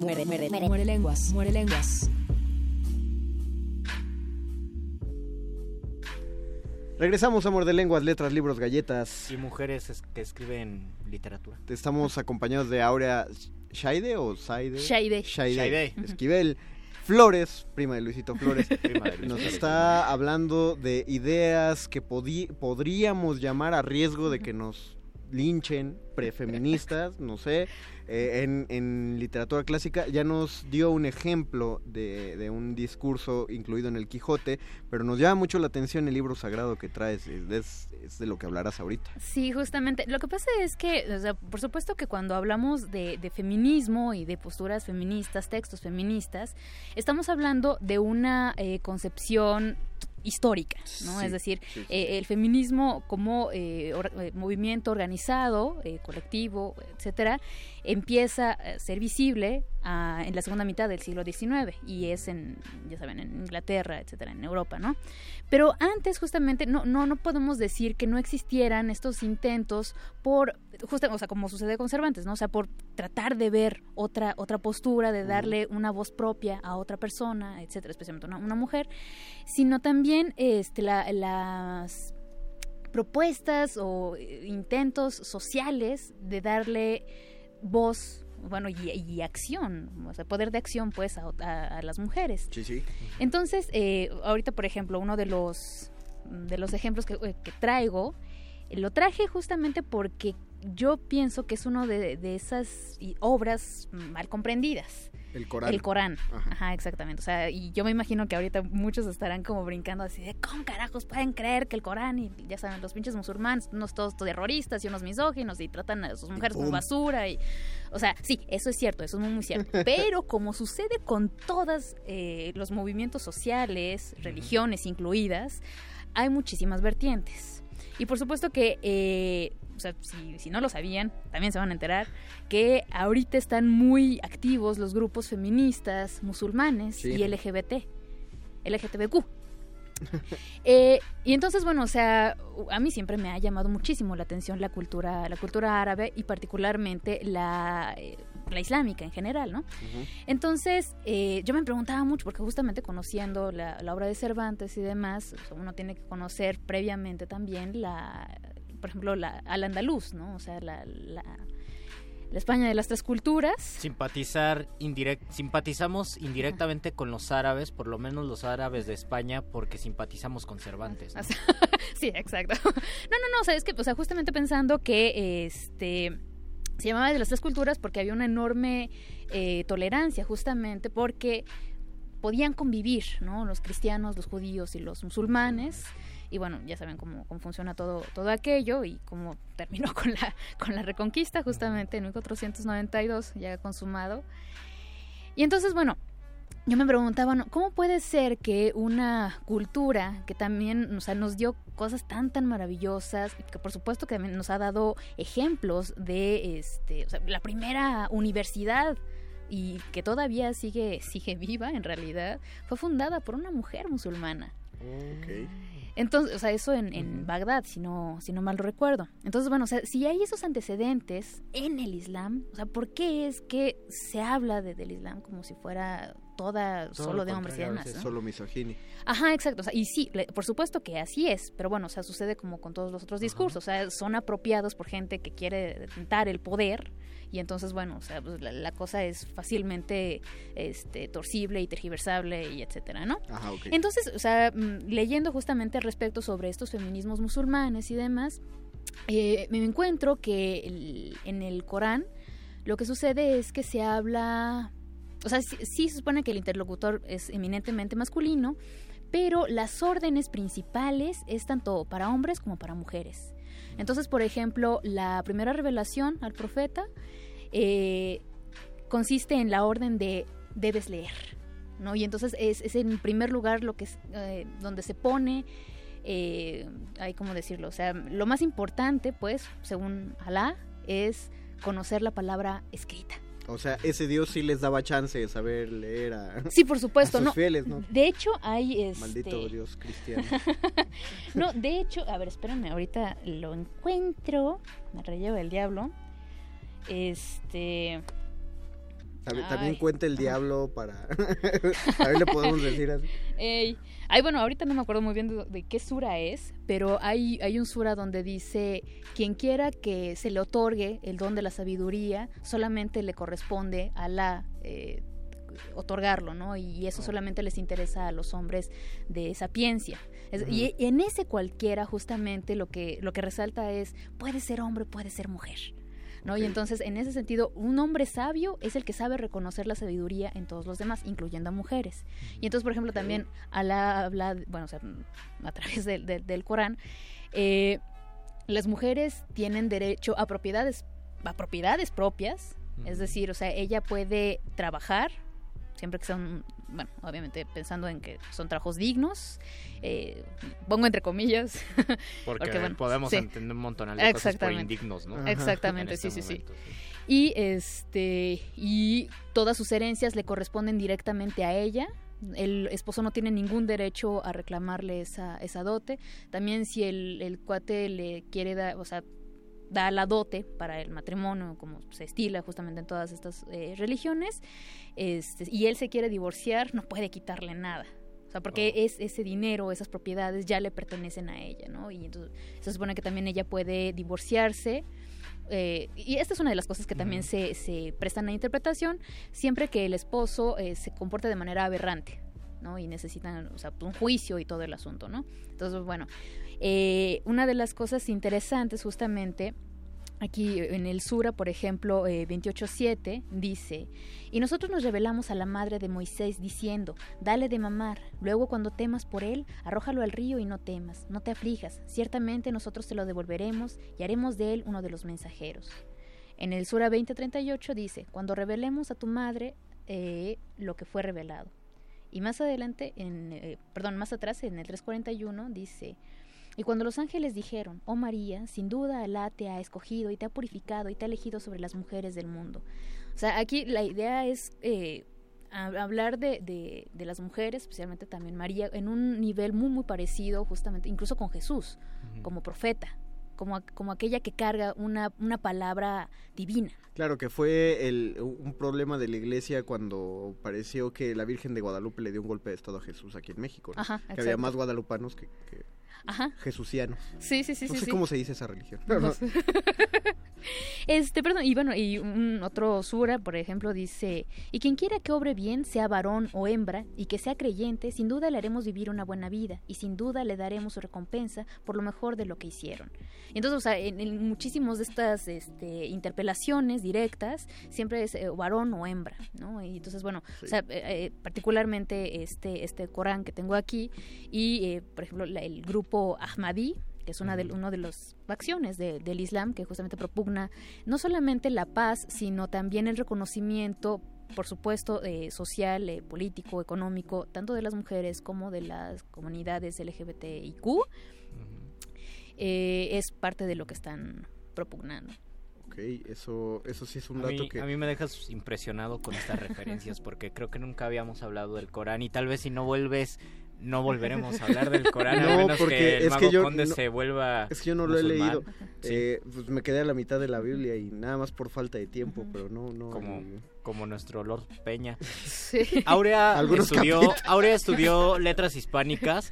Muerde, muerde, muerde, muerde lenguas, muerde lenguas. Regresamos, amor de lenguas, letras, libros, galletas. Y mujeres es- que escriben literatura. Estamos acompañados de Aurea Shaide o Saide. Shaide. Shaide. Esquivel. Flores, prima de Luisito Flores, *laughs* Prima de nos Flores. está hablando de ideas que podríamos llamar a riesgo de que nos linchen, prefeministas, no sé, eh, en, en literatura clásica. Ya nos dio un ejemplo de, un discurso incluido en el Quijote, pero nos llama mucho la atención el libro sagrado que traes, es, de lo que hablarás ahorita. Sí, justamente. Lo que pasa es que, o sea, por supuesto que cuando hablamos de, de feminismo y de posturas feministas, textos feministas, estamos hablando de una eh, concepción histórica, ¿no? Sí, es decir, sí, sí. eh, el feminismo como eh, or- eh, movimiento organizado, eh, colectivo, etcétera, empieza a ser visible ah, en la segunda mitad del siglo XIX y es en, ya saben, en Inglaterra, etcétera, en Europa, ¿no? Pero antes justamente no, no, no podemos decir que no existieran estos intentos por, justa- o sea, como sucede con Cervantes, ¿no? O sea, por tratar de ver otra, otra postura, de darle una voz propia a otra persona, etcétera, especialmente una, una mujer, sino también este, la- las propuestas o eh, intentos sociales de darle voz, bueno, y, y acción, o sea, poder de acción, pues, a, a- a las mujeres. Sí, sí. Entonces, eh, ahorita, por ejemplo, uno de los, de los ejemplos que, eh, que traigo, lo traje justamente porque yo pienso que es uno de, de esas obras mal comprendidas. El Corán. El Corán. Ajá. Ajá. exactamente. O sea, y yo me imagino que ahorita muchos estarán como brincando así de, ¿cómo carajos pueden creer que el Corán y ya saben, los pinches musulmanes, unos todos terroristas y unos misóginos y tratan a sus mujeres como basura y... O sea, sí, eso es cierto, eso es muy, muy cierto. *laughs* Pero como sucede con todos los movimientos sociales, religiones incluidas, hay muchísimas vertientes. Y por supuesto que, eh, o sea, si, si no lo sabían, también se van a enterar que ahorita están muy activos los grupos feministas, musulmanes Sí. y LGBT, LGTBQ. *laughs* Eh, y entonces, bueno, o sea, a mí siempre me ha llamado muchísimo la atención la cultura, la cultura árabe y particularmente la, eh, la islámica en general, ¿no? Entonces, eh, yo me preguntaba mucho, porque justamente conociendo la, la obra de Cervantes y demás, o sea, uno tiene que conocer previamente también la, por ejemplo, la, al andaluz, ¿no? O sea, la, la, la España de las tres culturas. Simpatizar indirect, simpatizamos indirectamente con los árabes, por lo menos los árabes de España, porque simpatizamos con Cervantes. ¿no? *laughs* sí, exacto. No, no, no, o sea, es que, o sea, justamente pensando que este se llamaba de las tres culturas porque había una enorme eh, tolerancia, justamente porque podían convivir, ¿no? Los cristianos, los judíos y los musulmanes. Y bueno, ya saben cómo, cómo funciona todo, todo aquello y cómo *laughs* terminó con la, con la reconquista justamente en 1492, ya consumado. Y entonces, bueno, yo me preguntaba. ¿cómo puede ser que una cultura que también o sea, nos dio cosas tan, tan maravillosas, que por supuesto que también nos ha dado ejemplos de este, o sea, la primera universidad y que todavía sigue, sigue viva en realidad, fue fundada por una mujer musulmana. Entonces, o sea, eso en, en Bagdad, si no, si no mal lo recuerdo. Entonces, bueno, o sea, si hay esos antecedentes en el Islam, o sea, ¿por qué es que se habla de, del Islam como si fuera toda Todo solo lo de hombres y demás? ¿no? Solo misoginia. Ajá, exacto. O sea, y sí, le- por supuesto que así es, pero bueno, o sea, sucede como con todos los otros discursos. O sea, son apropiados por gente que quiere tentar el poder. Y entonces, bueno, o sea, pues, la, la cosa es fácilmente este, torcible y tergiversable y etcétera, ¿no? Ajá, ok. Entonces, o sea, mm, leyendo justamente al respecto sobre estos feminismos musulmanes y demás, eh, me encuentro que el- en el Corán lo que sucede es que se habla, o sea, sí, sí se supone que el interlocutor es eminentemente masculino, pero las órdenes principales es tanto para hombres como para mujeres. Entonces, por ejemplo, la primera revelación al profeta eh, consiste en la orden de debes leer, ¿no? Y entonces es, es en primer lugar lo que es, eh, donde se pone, eh, hay como decirlo, o sea, lo más importante, pues, según Alá, es conocer la palabra escrita. O sea, ese Dios sí les daba chance de saber leer a, Sí, por supuesto, a sus no. fieles, ¿no? De hecho, hay este... Maldito Dios cristiano. *laughs* no, de hecho, a ver, espérenme, ahorita lo encuentro. Me relleva el diablo. Este. También, también cuenta el diablo para... *laughs* a ver, le podemos decir así. *laughs* Ey. Ay, bueno, ahorita no me acuerdo muy bien de, de qué sura es, pero hay, hay un sura donde dice: quien quiera que se le otorgue el don de la sabiduría, solamente le corresponde a la. eh, otorgarlo, ¿no? Y eso solamente les interesa a los hombres de sapiencia. Es-. Y en ese cualquiera, justamente, lo que, lo que resalta es, puede ser hombre, puede ser mujer. ¿No? Y entonces, en ese sentido, un hombre sabio es el que sabe reconocer la sabiduría en todos los demás, incluyendo a mujeres. Y entonces, por ejemplo, también Alá habla, bueno, o sea, *laughs* a través del- Corán, eh, las mujeres tienen derecho a propiedades, a propiedades propias, es decir, o sea, ella puede trabajar, siempre que son, bueno, obviamente pensando en que son trabajos dignos, eh, pongo entre comillas. *laughs* Porque, bueno, podemos sí. entender un montón de cosas por indignos, ¿no? Exactamente, *laughs* En sí, este sí, sí. momento, Y este y todas sus herencias le corresponden directamente a ella. El esposo no tiene ningún derecho a reclamarle esa, esa dote. También si el, el cuate le quiere dar, o sea, da la dote para el matrimonio, como se estila justamente en todas estas eh, religiones, este, y él se quiere divorciar, no puede quitarle nada. O sea, porque es ese dinero, esas propiedades ya le pertenecen a ella, ¿no? Y entonces se supone que también ella puede divorciarse. eh, y esta es una de las cosas que también se, se prestan a interpretación, siempre que el esposo eh, se comporte de manera aberrante, ¿no? Y necesitan, un juicio y todo el asunto, ¿no? Entonces, bueno, eh, una de las cosas interesantes justamente Aquí en el Sura, por ejemplo, eh, 28.7 dice, y nosotros nos revelamos a la madre de Moisés diciendo, dale de mamar, luego cuando temas por él, arrójalo al río y no temas, no te aflijas, ciertamente nosotros te lo devolveremos y haremos de él uno de los mensajeros. En el Sura 20.38 dice, cuando revelemos a tu madre eh, lo que fue revelado. Y más adelante, en, eh, perdón, más atrás, en el 341, dice, y cuando los ángeles dijeron, oh María, sin duda Alá te ha escogido y te ha purificado y te ha elegido sobre las mujeres del mundo. O sea, aquí la idea es eh, hab- hablar de, de- de las mujeres, especialmente también María, en un nivel muy, muy parecido justamente, incluso con Jesús, como profeta, como, como aquella que carga una, una palabra divina. Claro que fue el, un problema de la iglesia cuando pareció que la Virgen de Guadalupe le dio un golpe de estado a Jesús aquí en México. ¿no? Ajá, que había más guadalupanos que, que Ajá. jesucianos. Sí, sí, sí, No sí, sé sí. cómo se dice esa religión. No. *laughs* Este, perdón, y bueno, y un otro sura, por ejemplo, dice, y quien quiera que obre bien, sea varón o hembra, y que sea creyente, sin duda le haremos vivir una buena vida, y sin duda le daremos su recompensa por lo mejor de lo que hicieron. Entonces, o sea, en, en muchísimos de estas este, interpelaciones directas, siempre es eh, varón o hembra, ¿no? Y entonces, bueno, o sea, eh, eh, particularmente este, este Corán que tengo aquí, y, eh, por ejemplo, la- el grupo Ahmadí, que es una de, uno de las facciones de- del Islam que justamente propugna no solamente la paz, sino también el reconocimiento, por supuesto, eh, social, eh, político, económico, tanto de las mujeres como de las comunidades LGBTIQ, eh, es parte de lo que están propugnando. Ok, eso, eso sí es un A dato mí, que... a mí me dejas impresionado con estas referencias porque creo que nunca habíamos hablado del Corán y tal vez si no vuelves no volveremos a hablar del Corán a No, menos porque que el es mago que yo conde no- se vuelva Es que yo no lo he leído. Sí. Eh, pues me quedé a la mitad de la Biblia y nada más por falta de tiempo, pero no, no. como, eh, como nuestro Lord Peña. Sí. Aurea estudió, capítulos. Aurea estudió letras hispánicas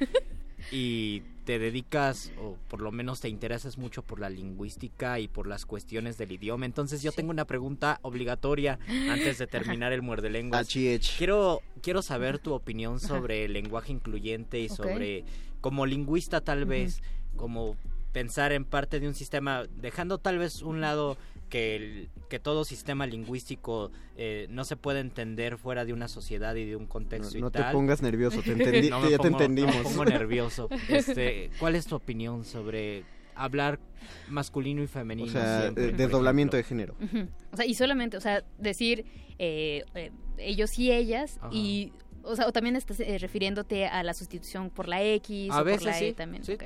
y te dedicas, o por lo menos te interesas mucho por la lingüística y por las cuestiones del idioma. Entonces yo tengo una pregunta obligatoria antes de *laughs* terminar el muerde lenguas. Quiero, quiero saber tu opinión sobre el lenguaje incluyente y sobre, como lingüista tal vez, como pensar en parte de un sistema, dejando tal vez un lado que, el- que todo sistema lingüístico eh, no se puede entender fuera de una sociedad y de un contexto No, no y te pongas nervioso, te entendí- *laughs* No me ya te pongo- no me entendimos. pongo nervioso. *laughs* Este, ¿Cuál es tu opinión sobre hablar masculino y femenino? O sea, siempre, desdoblamiento de género. O sea, y solamente, o sea, decir eh, eh, ellos y ellas Ajá. y o sea, o también estás eh, refiriéndote a la sustitución por la X A o veces por la sí, E también. sí. ok.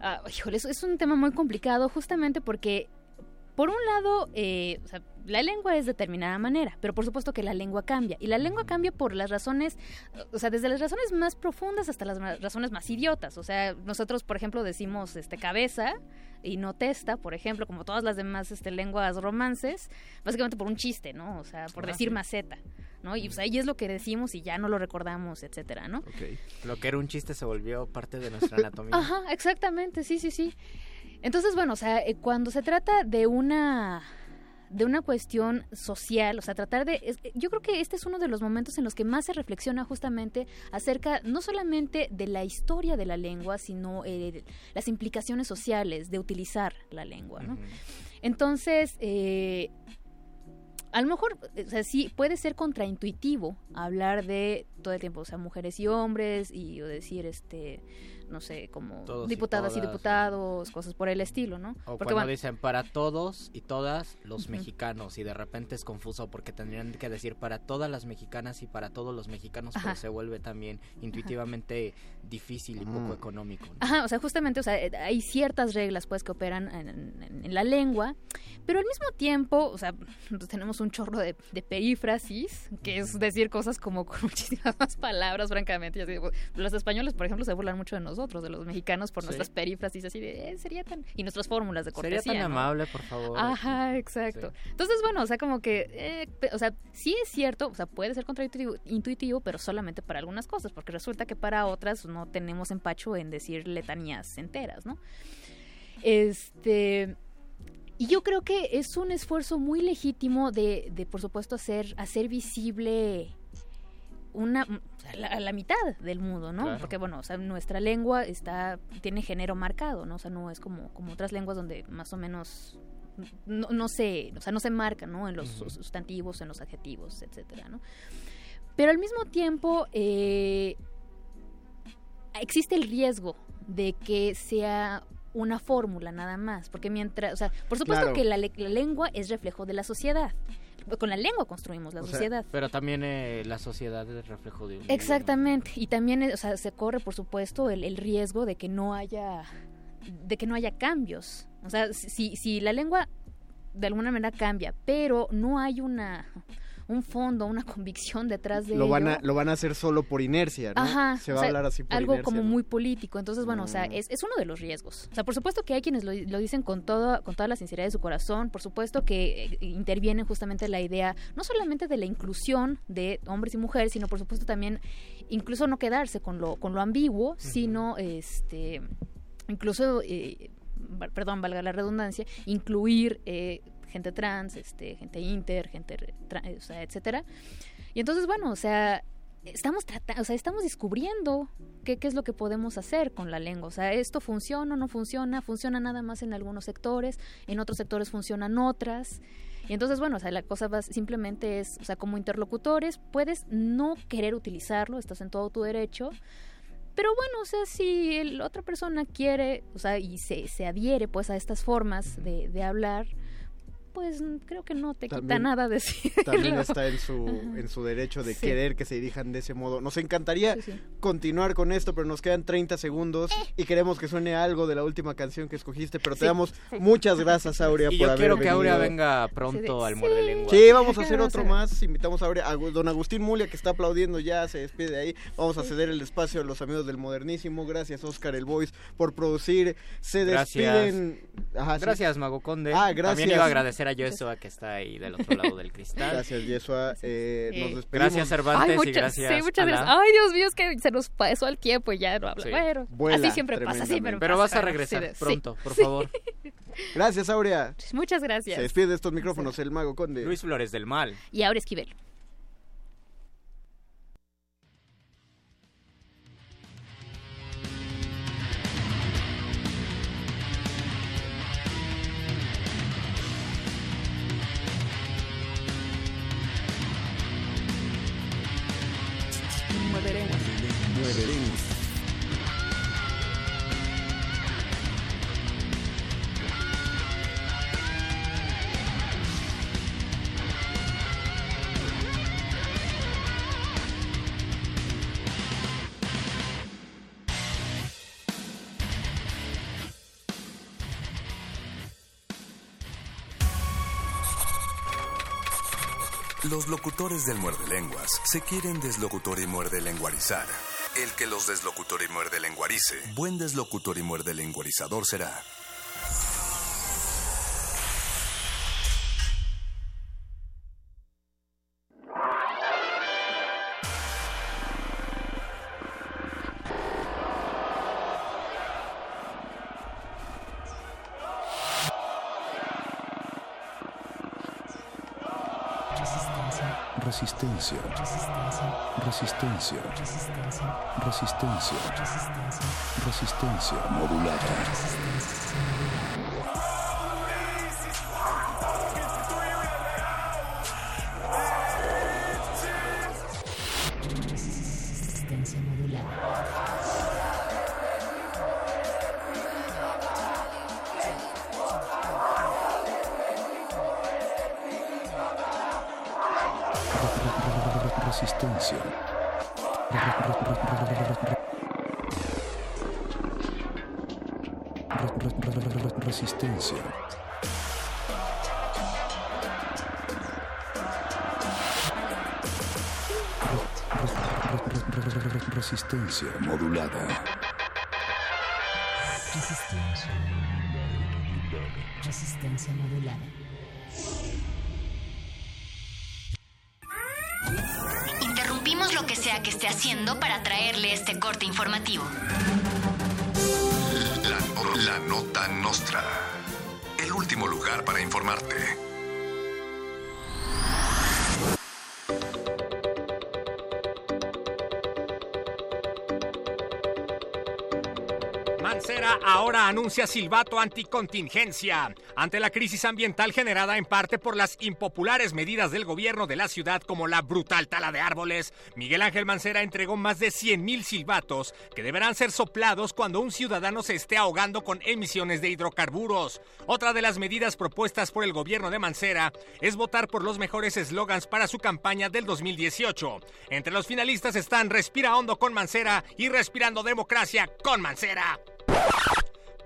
Ah, híjole, eso es un tema muy complicado justamente porque por un lado, eh, o sea, la lengua es de determinada manera, pero por supuesto que la lengua cambia. Y la lengua cambia por las razones, o sea, desde las razones más profundas hasta las razones más idiotas. O sea, nosotros, por ejemplo, decimos este cabeza y no testa, por ejemplo, como todas las demás este, lenguas romances, básicamente por un chiste, ¿no? O sea, por Ah, decir sí. maceta, ¿no? Y pues ahí es lo que decimos y ya no lo recordamos, etcétera, ¿no? Lo que era un chiste se volvió parte de nuestra *laughs* anatomía. Ajá, exactamente, sí, sí, sí. Entonces, bueno, o sea, eh, cuando se trata de una de una cuestión social, o sea, tratar de... es- yo creo que este es uno de los momentos en los que más se reflexiona justamente acerca no solamente de la historia de la lengua, sino eh, las implicaciones sociales de utilizar la lengua, ¿no? Entonces, eh, a lo mejor, o sea, sí, puede ser contraintuitivo hablar de todo el tiempo, o sea, mujeres y hombres, y o decir, este, no sé, como Todos diputadas y, todas, diputados, cosas por el estilo, ¿no? O Porque, cuando bueno, dicen para todos y todas los mexicanos y de repente es confuso porque tendrían que decir para todas las mexicanas y para todos los mexicanos, Ajá. pero se vuelve también intuitivamente difícil y poco económico. ¿no? Ajá, o sea, justamente, o sea, eh, hay ciertas reglas, pues, que operan en, en- en la lengua, pero al mismo tiempo, o sea, nosotros tenemos un chorro de, de perífrasis, que es decir cosas como con *laughs* muchísimas más palabras, francamente. y así, pues, los españoles, por ejemplo, se burlan mucho de nosotros, de los mexicanos, por Sí. nuestras perífrasis, así de, eh, sería tan... Y nuestras fórmulas de Sería cortesía, tan ¿no? amable, por favor. Ajá, exacto. Entonces, bueno, o sea, como que, eh, o sea, sí es cierto, o sea, puede ser contraintuitivo, intuitivo, pero solamente para algunas cosas, porque resulta que para otras no tenemos empacho en decir letanías enteras, ¿no? Este. Y yo creo que es un esfuerzo muy legítimo de, de por supuesto, hacer, hacer visible una sea, la, la mitad del mundo, ¿no? Claro. Porque bueno, o sea, nuestra lengua está tiene género marcado, ¿no? O sea, no es como como otras lenguas donde más o menos no, no se, o sea, no se marca, ¿no? En los sustantivos, en los adjetivos, etcétera, ¿no? Pero al mismo tiempo eh, existe el riesgo de que sea una fórmula nada más, porque mientras, o sea, por supuesto Claro. que la lengua es reflejo de la sociedad. Con la lengua construimos la O sea, sociedad. pero también eh, la sociedad es reflejo de un Exactamente, y también eh, o sea, se corre, por supuesto, el, el riesgo de que no haya de que no haya cambios. O sea, si, si la lengua de alguna manera cambia, pero no hay una un fondo, una *laughs* convicción detrás de Lo van, a, ello. lo van a hacer solo por inercia, ¿no? Ajá, Se o va a hablar así por algo inercia, como ¿no? muy político. Entonces, bueno, o sea, Mm. es, es uno de los riesgos. O sea, por supuesto que hay quienes lo, lo dicen con todo, con toda la sinceridad de su corazón. Por supuesto que eh, intervienen justamente la idea, no solamente de la inclusión de hombres y mujeres, sino por supuesto también, incluso no quedarse con lo, con lo ambiguo, sino este incluso eh, perdón, valga la redundancia, incluir eh, gente trans, este, gente inter, gente, o sea, etcétera. Y entonces, bueno, o sea, estamos tratando, o sea, estamos descubriendo qué, qué es lo que podemos hacer con la lengua. O sea, esto funciona o no funciona, funciona nada más en algunos sectores, en otros sectores funcionan otras. Y entonces, bueno, o sea, la cosa va- simplemente es, o sea, como interlocutores, puedes no querer utilizarlo, estás en todo tu derecho, pero bueno, o sea, si el- otra persona quiere, o sea, y se, se adhiere pues a estas formas de, de hablar, pues mm, creo que no te quita También- nada decir. También está en su, *laughs* en su derecho de Sí. querer que se dirijan de ese modo. Nos encantaría Sí, sí. continuar con esto, pero nos quedan 30 segundos y queremos que suene algo de la última canción que escogiste, pero te Sí. damos muchas gracias, Aurea, Y por yo haber quiero que Aurea venga pronto al Muerde Lengua. Sí, vamos a hacer otro más. Invitamos a Aurea. A don Agustín Mulia, que está aplaudiendo ya, se despide de ahí. Vamos a ceder el espacio a los amigos del Modernísimo. Gracias, Oscar El Voice, por producir. Se Gracias. despiden. Ajá. Gracias, Mago Conde. Ah, gracias. También iba a agradecer a Joshua que está ahí del otro lado del cristal. Gracias, Yeshua. Eh, nos Eh, despedimos. Gracias, Cervantes, Ay, y muchas, gracias. sí, muchas Ala. gracias. Ay, Dios mío, es que se nos pasó el tiempo y ya no. Sí. Bueno, Vuela así siempre pasa, siempre. Pero vas a regresar Sí, sí. pronto, por favor. *laughs* Gracias, Aurea. Muchas gracias. Se despide de estos micrófonos el Mago Conde. Luis Flores del Mal. Y ahora Esquivel. Locutores del muerde lenguas se quieren deslocutor y muerde lenguarizar. El que los deslocutor y muerde lenguarice, buen deslocutor y muerde lenguarizador será. Resistencia. Resistencia. Resistencia. Resistencia modulada. Resistencia para traerle este corte informativo. La nota nostra. El último lugar para informarte. Ahora anuncia silbato anticontingencia ante la crisis ambiental generada en parte por las impopulares medidas del gobierno de la ciudad como la brutal tala de árboles. Miguel Ángel Mancera entregó más de 100.000 silbatos que deberán ser soplados cuando un ciudadano se esté ahogando con emisiones de hidrocarburos. Otra de las medidas propuestas por el gobierno de Mancera es votar por los mejores eslogans para su campaña del 2018. Entre los finalistas están Respira hondo con Mancera y Respirando democracia con Mancera.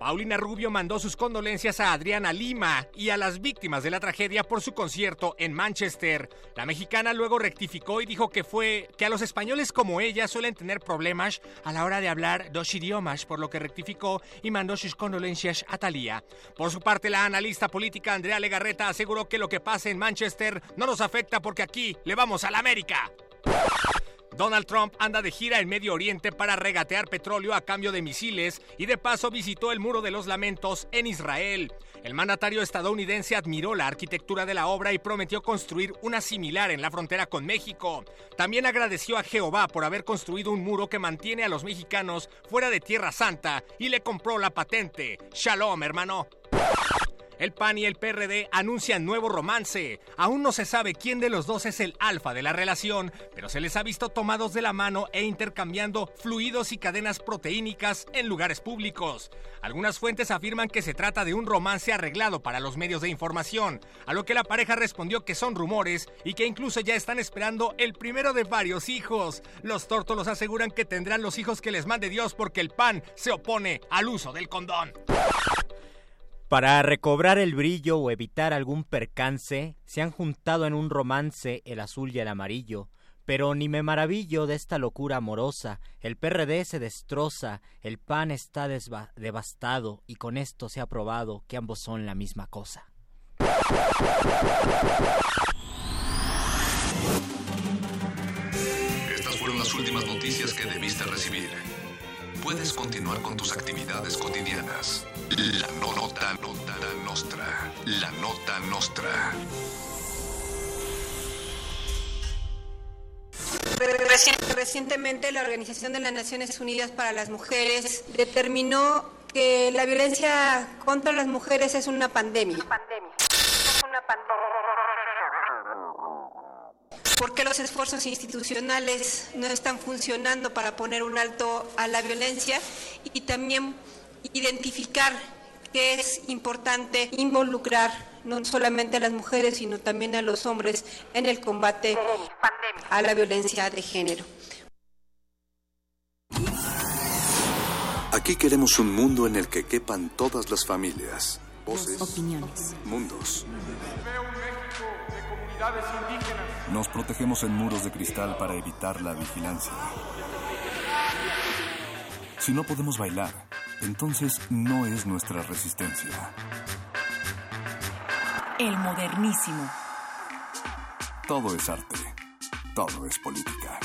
Paulina Rubio mandó sus condolencias a Adriana Lima y a las víctimas de la tragedia por su concierto en Manchester. La mexicana luego rectificó y dijo que fue que a los españoles como ella suelen tener problemas a la hora de hablar dos idiomas, por lo que rectificó y mandó sus condolencias a Talía. Por su parte, la analista política Andrea Legarreta aseguró que lo que pasa en Manchester no nos afecta porque aquí le vamos a la América. Donald Trump anda de gira en Medio Oriente para regatear petróleo a cambio de misiles y de paso visitó el Muro de los Lamentos en Israel. El mandatario estadounidense admiró la arquitectura de la obra y prometió construir una similar en la frontera con México. También agradeció a Jehová por haber construido un muro que mantiene a los mexicanos fuera de Tierra Santa y le compró la patente. Shalom, hermano. El PAN y el PRD anuncian nuevo romance. Aún no se sabe quién de los dos es el alfa de la relación, pero se les ha visto tomados de la mano e intercambiando fluidos y cadenas proteínicas en lugares públicos. Algunas fuentes afirman que se trata de un romance arreglado para los medios de información, a lo que la pareja respondió que son rumores y que incluso ya están esperando el primero de varios hijos. Los tórtolos aseguran que tendrán los hijos que les mande Dios porque el PAN se opone al uso del condón. Para recobrar el brillo o evitar algún percance, se han juntado en un romance el azul y el amarillo. Pero ni me maravillo de esta locura amorosa. El PRD se destroza, el PAN está devastado y con esto se ha probado que ambos son la misma cosa. Estas fueron las últimas noticias que debiste recibir. Puedes continuar con tus actividades cotidianas. La nota, nota nostra. La nota nostra. Recientemente la Organización de las Naciones Unidas para las Mujeres determinó que la violencia contra las mujeres es una pandemia. Es una pandemia. ¿Por qué los esfuerzos institucionales no están funcionando para poner un alto a la violencia? Y también identificar que es importante involucrar no solamente a las mujeres, sino también a los hombres en el combate a la violencia de género. Aquí queremos un mundo en el que quepan todas las familias, voces, Opiniones. mundos. Nos protegemos en muros de cristal para evitar la vigilancia. Si no podemos bailar, entonces no es nuestra resistencia. El modernísimo. Todo es arte. Todo es política.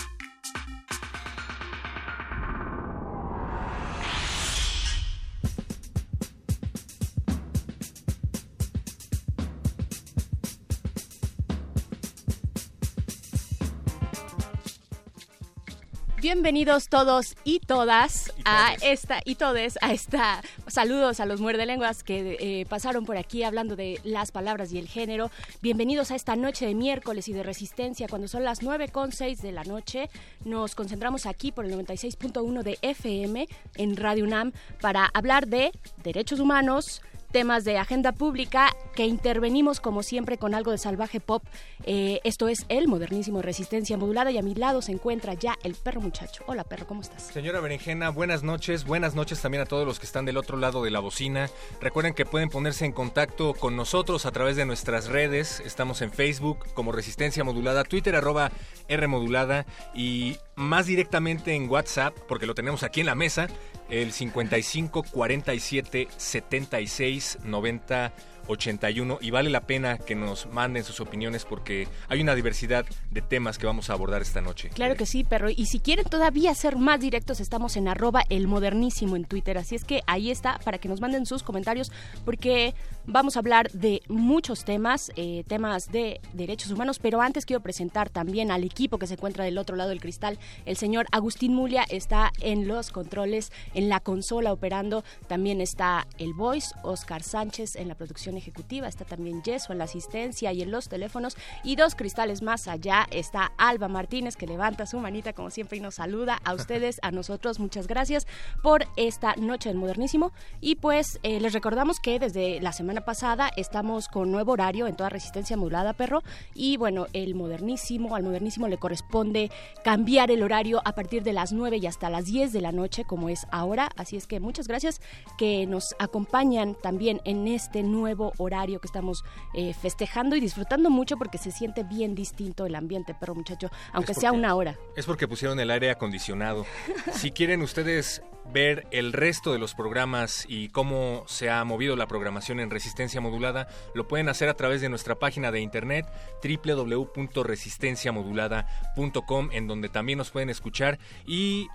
Bienvenidos todos y todas a esta y todes a esta saludos a los muerde lenguas que eh, pasaron por aquí hablando de las palabras y el género. Bienvenidos a esta noche de miércoles y de resistencia cuando son las 9 con 6 de la noche. Nos concentramos aquí por el 96.1 de FM en Radio UNAM para hablar de derechos humanos, temas de agenda pública que intervenimos como siempre con algo de salvaje pop. Eh, esto es el modernísimo Resistencia Modulada y a mi lado se encuentra ya el perro muchacho. Hola perro, ¿cómo estás? Señora Berenjena, buenas noches. Buenas noches también a todos los que están del otro lado de la bocina. Recuerden que pueden ponerse en contacto con nosotros a través de nuestras redes. Estamos en Facebook como Resistencia Modulada, Twitter arroba R Modulada y más directamente en WhatsApp, porque lo tenemos aquí en la mesa, el 55 47 76 90 81 y vale la pena que nos manden sus opiniones porque hay una diversidad de temas que vamos a abordar esta noche. Claro que sí, perro. Y si quieren todavía ser más directos, estamos en arroba el modernísimo en Twitter. Así es que ahí está para que nos manden sus comentarios porque vamos a hablar de muchos temas, eh, temas de derechos humanos. Pero antes quiero presentar también al equipo que se encuentra del otro lado del cristal. El señor Agustín Mulia está en los controles, en la consola operando. También está el voice, Oscar Sánchez en la producción ejecutiva. Está también Yeso en la asistencia y en los teléfonos. Y dos cristales más allá está Alba Martínez que levanta su manita como siempre y nos saluda a *laughs* ustedes, a nosotros. Muchas gracias por esta noche del modernísimo. Y pues eh, les recordamos que desde la semana pasada estamos con nuevo horario en toda resistencia modulada, perro. Y bueno, el modernísimo, al modernísimo le corresponde cambiar el horario a partir de las 9 y hasta las 10 de la noche, como es ahora. Así es que muchas gracias que nos acompañan también en este nuevo nuevo horario que estamos eh, festejando y disfrutando mucho porque se siente bien distinto el ambiente, perro muchacho, aunque sea una hora. Es porque pusieron el aire acondicionado. *laughs* Si quieren ustedes ver el resto de los programas y cómo se ha movido la programación en resistencia modulada, lo pueden hacer a través de nuestra página de internet www.resistenciamodulada.com en donde también nos pueden escuchar y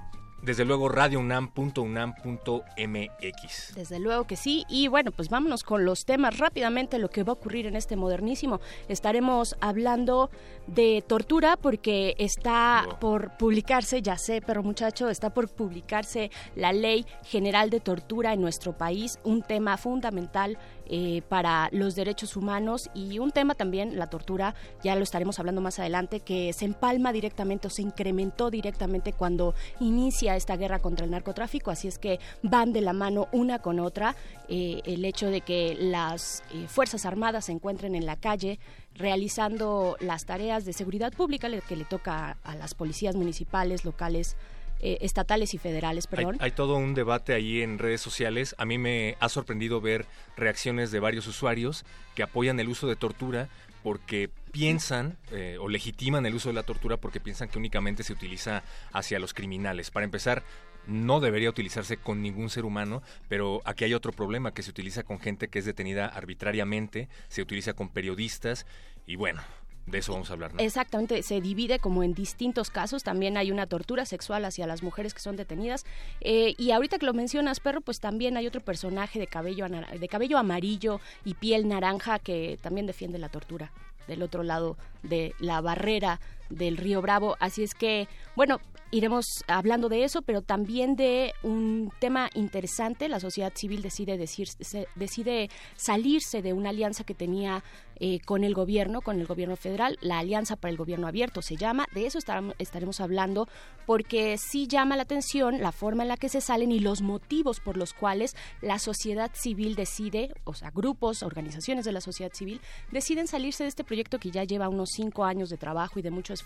desde luego radiounam.unam.mx. Desde luego que sí. Y bueno, pues vámonos con los temas rápidamente, lo que va a ocurrir en este modernísimo. Estaremos hablando de tortura porque está por publicarse, ya sé, pero muchacho, está por publicarse la Ley General de Tortura en nuestro país, un tema fundamental eh, para los derechos humanos y un tema también, la tortura, ya lo estaremos hablando más adelante, que se empalma directamente o se incrementó directamente cuando inicia esta guerra contra el narcotráfico, así es que van de la mano una con otra. Eh, el hecho de que las eh, Fuerzas Armadas se encuentren en la calle realizando las tareas de seguridad pública que le toca a las policías municipales, locales, eh, estatales y federales, Hay, hay todo un debate ahí en redes sociales. A mí me ha sorprendido ver reacciones de varios usuarios que apoyan el uso de tortura porque piensan eh, o legitiman el uso de la tortura porque piensan que únicamente se utiliza hacia los criminales. Para empezar, no debería utilizarse con ningún ser humano, pero aquí hay otro problema que se utiliza con gente que es detenida arbitrariamente, se utiliza con periodistas y bueno, de eso vamos a hablar. ¿no? Exactamente, se divide como en distintos casos. También hay una tortura sexual hacia las mujeres que son detenidas. Eh, y ahorita que lo mencionas, perro, pues también hay otro personaje de cabello, de cabello amarillo y piel naranja que también defiende la tortura del otro lado de la barrera del río Bravo. Así es que, bueno, iremos hablando de eso, pero también de un tema interesante. La sociedad civil decide, decir, se- decide salirse de una alianza que tenía eh, con el gobierno, con el gobierno federal, la Alianza para el Gobierno Abierto se llama. De eso estaremos, estaremos hablando porque sí llama la atención la forma en la que se salen y los motivos por los cuales la sociedad civil decide, o sea, grupos, organizaciones de la sociedad civil, deciden salirse de este proyecto que ya lleva unos cinco años de trabajo y de mucho esfuerzo.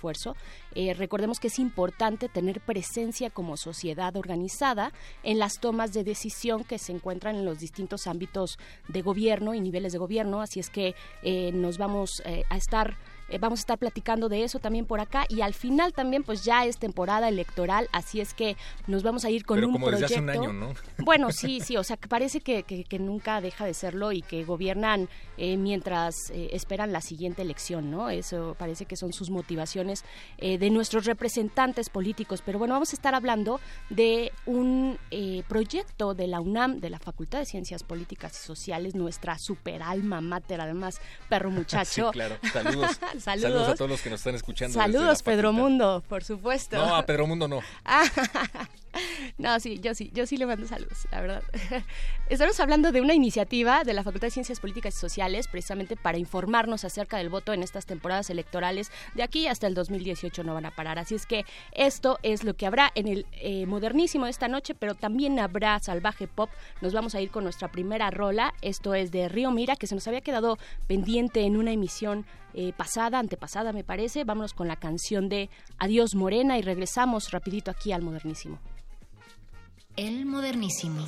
Eh, recordemos que es importante tener presencia como sociedad organizada en las tomas de decisión que se encuentran en los distintos ámbitos de gobierno y niveles de gobierno, así es que eh, nos vamos eh, a estar eh, vamos a estar platicando de eso también por acá y al final también pues ya es temporada electoral, así es que nos vamos a ir con Pero un como desde proyecto. hace un año, ¿no? *laughs* Bueno, *laughs* sí, sí, o sea, que parece que, que- que nunca deja de serlo y que gobiernan eh, mientras eh, esperan la siguiente elección, ¿no? Eso parece que son sus motivaciones eh, de nuestros representantes políticos. Pero bueno, vamos a estar hablando de un eh, proyecto de la UNAM, de la Facultad de Ciencias Políticas y Sociales, nuestra super alma mater, además, perro *laughs* muchacho. Sí, claro. Saludos. Saludos. a todos los que nos están escuchando. Saludos, Pedro. Mundo, por supuesto. No, a Pedro Mundo no. Ah, *laughs* no, sí, yo sí, yo sí le mando saludos, la verdad. *laughs* Estamos hablando de una iniciativa de la Facultad de Ciencias Políticas y Sociales, precisamente para informarnos acerca del voto en estas temporadas electorales. De aquí hasta el 2018 no van a parar. Así es que esto es lo que habrá en el eh, modernísimo de esta noche, pero también habrá salvaje pop. Nos vamos a ir con nuestra primera rola. Esto es de Río Mira, que se nos había quedado pendiente en una emisión eh, pasada, antepasada me parece. Vámonos con la canción de Adiós Morena y regresamos rapidito aquí al modernísimo. El modernísimo.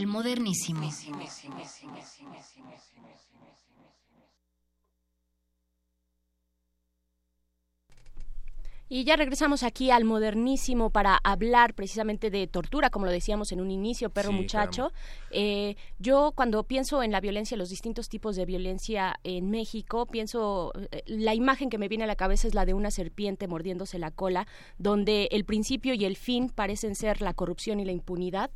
El modernísimo. Y ya regresamos aquí al modernísimo para hablar precisamente de tortura, como lo decíamos en un inicio, perro Sí, muchacho. Eh, yo cuando pienso en la violencia, los distintos tipos de violencia en México, pienso, eh, la imagen que me viene a la cabeza es la de una serpiente mordiéndose la cola, donde el principio y el fin parecen ser la corrupción y la impunidad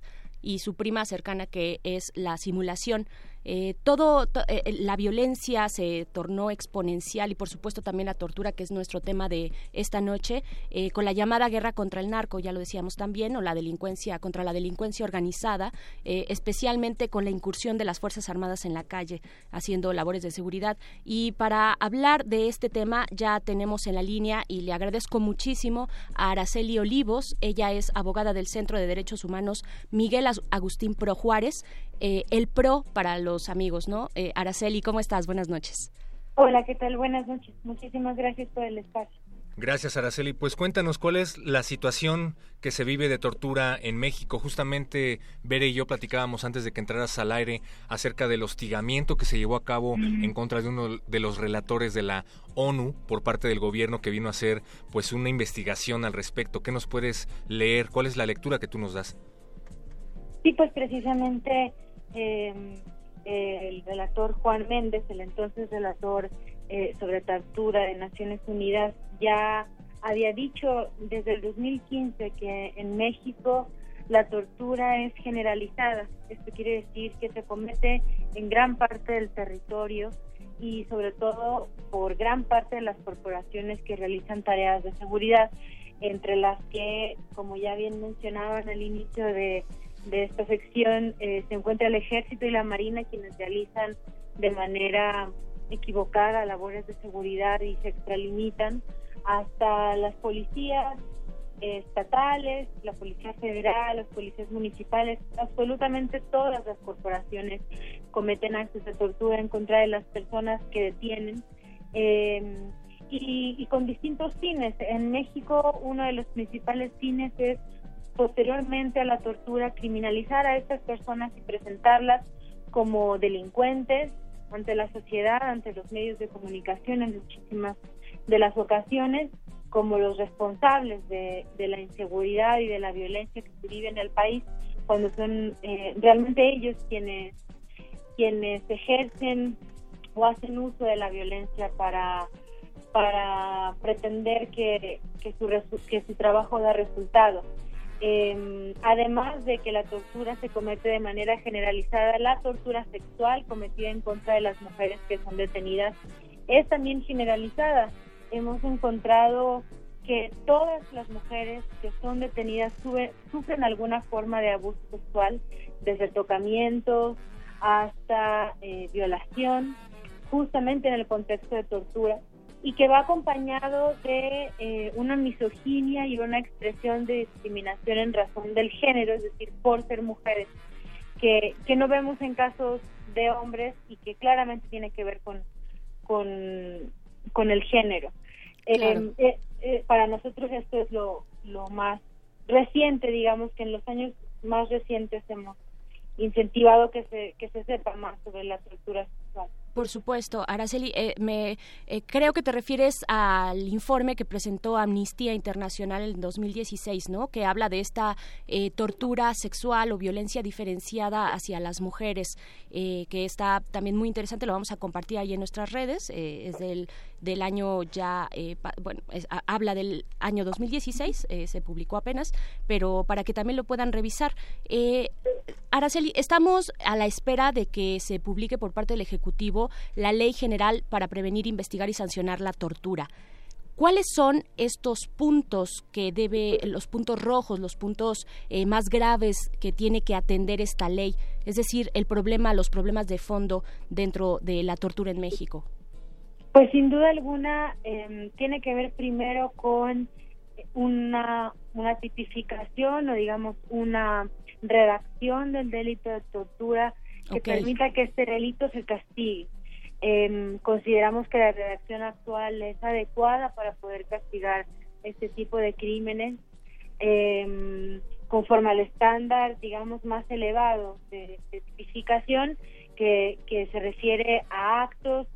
y su prima cercana que es la simulación. Eh, todo to- eh, la violencia se tornó exponencial y por supuesto también la tortura que es nuestro tema de esta noche eh, con la llamada guerra contra el narco ya lo decíamos también o la delincuencia contra la delincuencia organizada eh, especialmente con la incursión de las fuerzas armadas en la calle haciendo labores de seguridad. Y para hablar de este tema ya tenemos en la línea y le agradezco muchísimo a Araceli Olivos. Ella es abogada del Centro de Derechos Humanos Miguel Agustín Pro Juárez eh, el PRO para los amigos, ¿no? Eh, Araceli, ¿cómo estás? Buenas noches. Hola, ¿qué tal? Buenas noches. Muchísimas gracias por el espacio. Gracias, Araceli. Pues cuéntanos cuál es la situación que se vive de tortura en México. Justamente Bere y yo platicábamos antes de que entraras al aire acerca del hostigamiento que se llevó a cabo en contra de uno de los relatores de la ONU por parte del gobierno que vino a hacer pues una investigación al respecto. ¿Qué nos puedes leer? ¿Cuál es la lectura que tú nos das? Sí, pues precisamente eh, eh, el relator Juan Méndez, el entonces relator eh, sobre tortura de Naciones Unidas, ya había dicho desde el 2015 que en México la tortura es generalizada. Esto quiere decir que se comete en gran parte del territorio y sobre todo por gran parte de las corporaciones que realizan tareas de seguridad, entre las que, como ya bien mencionaban al inicio de, de esta sección, eh, se encuentra el ejército y la marina quienes realizan de manera equivocada labores de seguridad y se extralimitan hasta las policías eh, estatales, la policía federal, las policías municipales, absolutamente todas las corporaciones cometen actos de tortura en contra de las personas que detienen eh, y, y con distintos fines. En México uno de los principales fines es posteriormente a la tortura criminalizar a estas personas y presentarlas como delincuentes ante la sociedad, ante los medios de comunicación en muchísimas de las ocasiones como los responsables de, la inseguridad y de la violencia que se vive en el país cuando son eh, realmente ellos quienes quienes ejercen o hacen uso de la violencia para para pretender que, que su que su trabajo da resultado Eh, además de que la tortura se comete de manera generalizada, la tortura sexual cometida en contra de las mujeres que son detenidas es también generalizada. Hemos encontrado que todas las mujeres que son detenidas sube- sufren alguna forma de abuso sexual, desde tocamientos hasta eh, violación, justamente en el contexto de tortura y que va acompañado de eh, una misoginia y una expresión de discriminación en razón del género, es decir, por ser mujeres, que, que no vemos en casos de hombres y que claramente tiene que ver con, con, con el género. Eh, Claro. eh, eh, para nosotros esto es lo, lo más reciente, digamos que en los años más recientes hemos incentivado que se, que se sepa más sobre la tortura sexual. Por supuesto, Araceli, eh, me eh, creo que te refieres al informe que presentó Amnistía Internacional en 2016, ¿no? Que habla de esta eh, tortura sexual o violencia diferenciada hacia las mujeres, eh, que está también muy interesante. Lo vamos a compartir ahí en nuestras redes. eh, es del del año ya, bueno, es- habla del año 2016, eh, se publicó apenas, pero para que también lo puedan revisar. Araceli, estamos a la espera de que se publique por parte del Ejecutivo la Ley General para prevenir, investigar y sancionar la tortura. ¿Cuáles son estos puntos que debe, los puntos rojos, los puntos eh, más graves que tiene que atender esta ley? Es decir, el problema, los problemas de fondo dentro de la tortura en México. Pues sin duda alguna eh, tiene que ver primero con una, una tipificación o digamos una redacción del delito de tortura que permita que este delito se castigue. Eh, consideramos que la redacción actual es adecuada para poder castigar este tipo de crímenes. Eh, conforme al estándar, digamos, más elevado de, de tipificación que, que se refiere a actos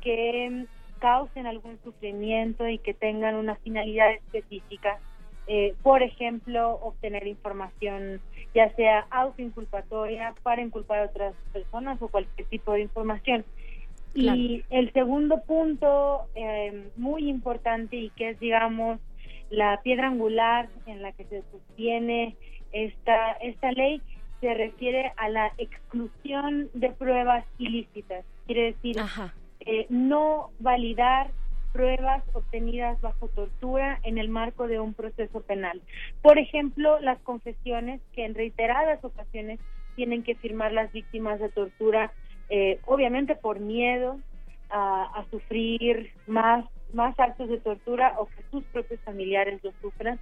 que mm, causen algún sufrimiento y que tengan una finalidad específica. Eh, por ejemplo, obtener información ya sea autoinculpatoria para inculpar a otras personas o cualquier tipo de información. Y el segundo punto eh, muy importante y que es, digamos, la piedra angular en la que se sostiene esta, esta ley se refiere a la exclusión de pruebas ilícitas. Quiere decir, eh, no validar pruebas obtenidas bajo tortura en el marco de un proceso penal. Por ejemplo, las confesiones que en reiteradas ocasiones tienen que firmar las víctimas de tortura, eh, obviamente por miedo a, a, sufrir más, más actos de tortura o que sus propios familiares lo sufran,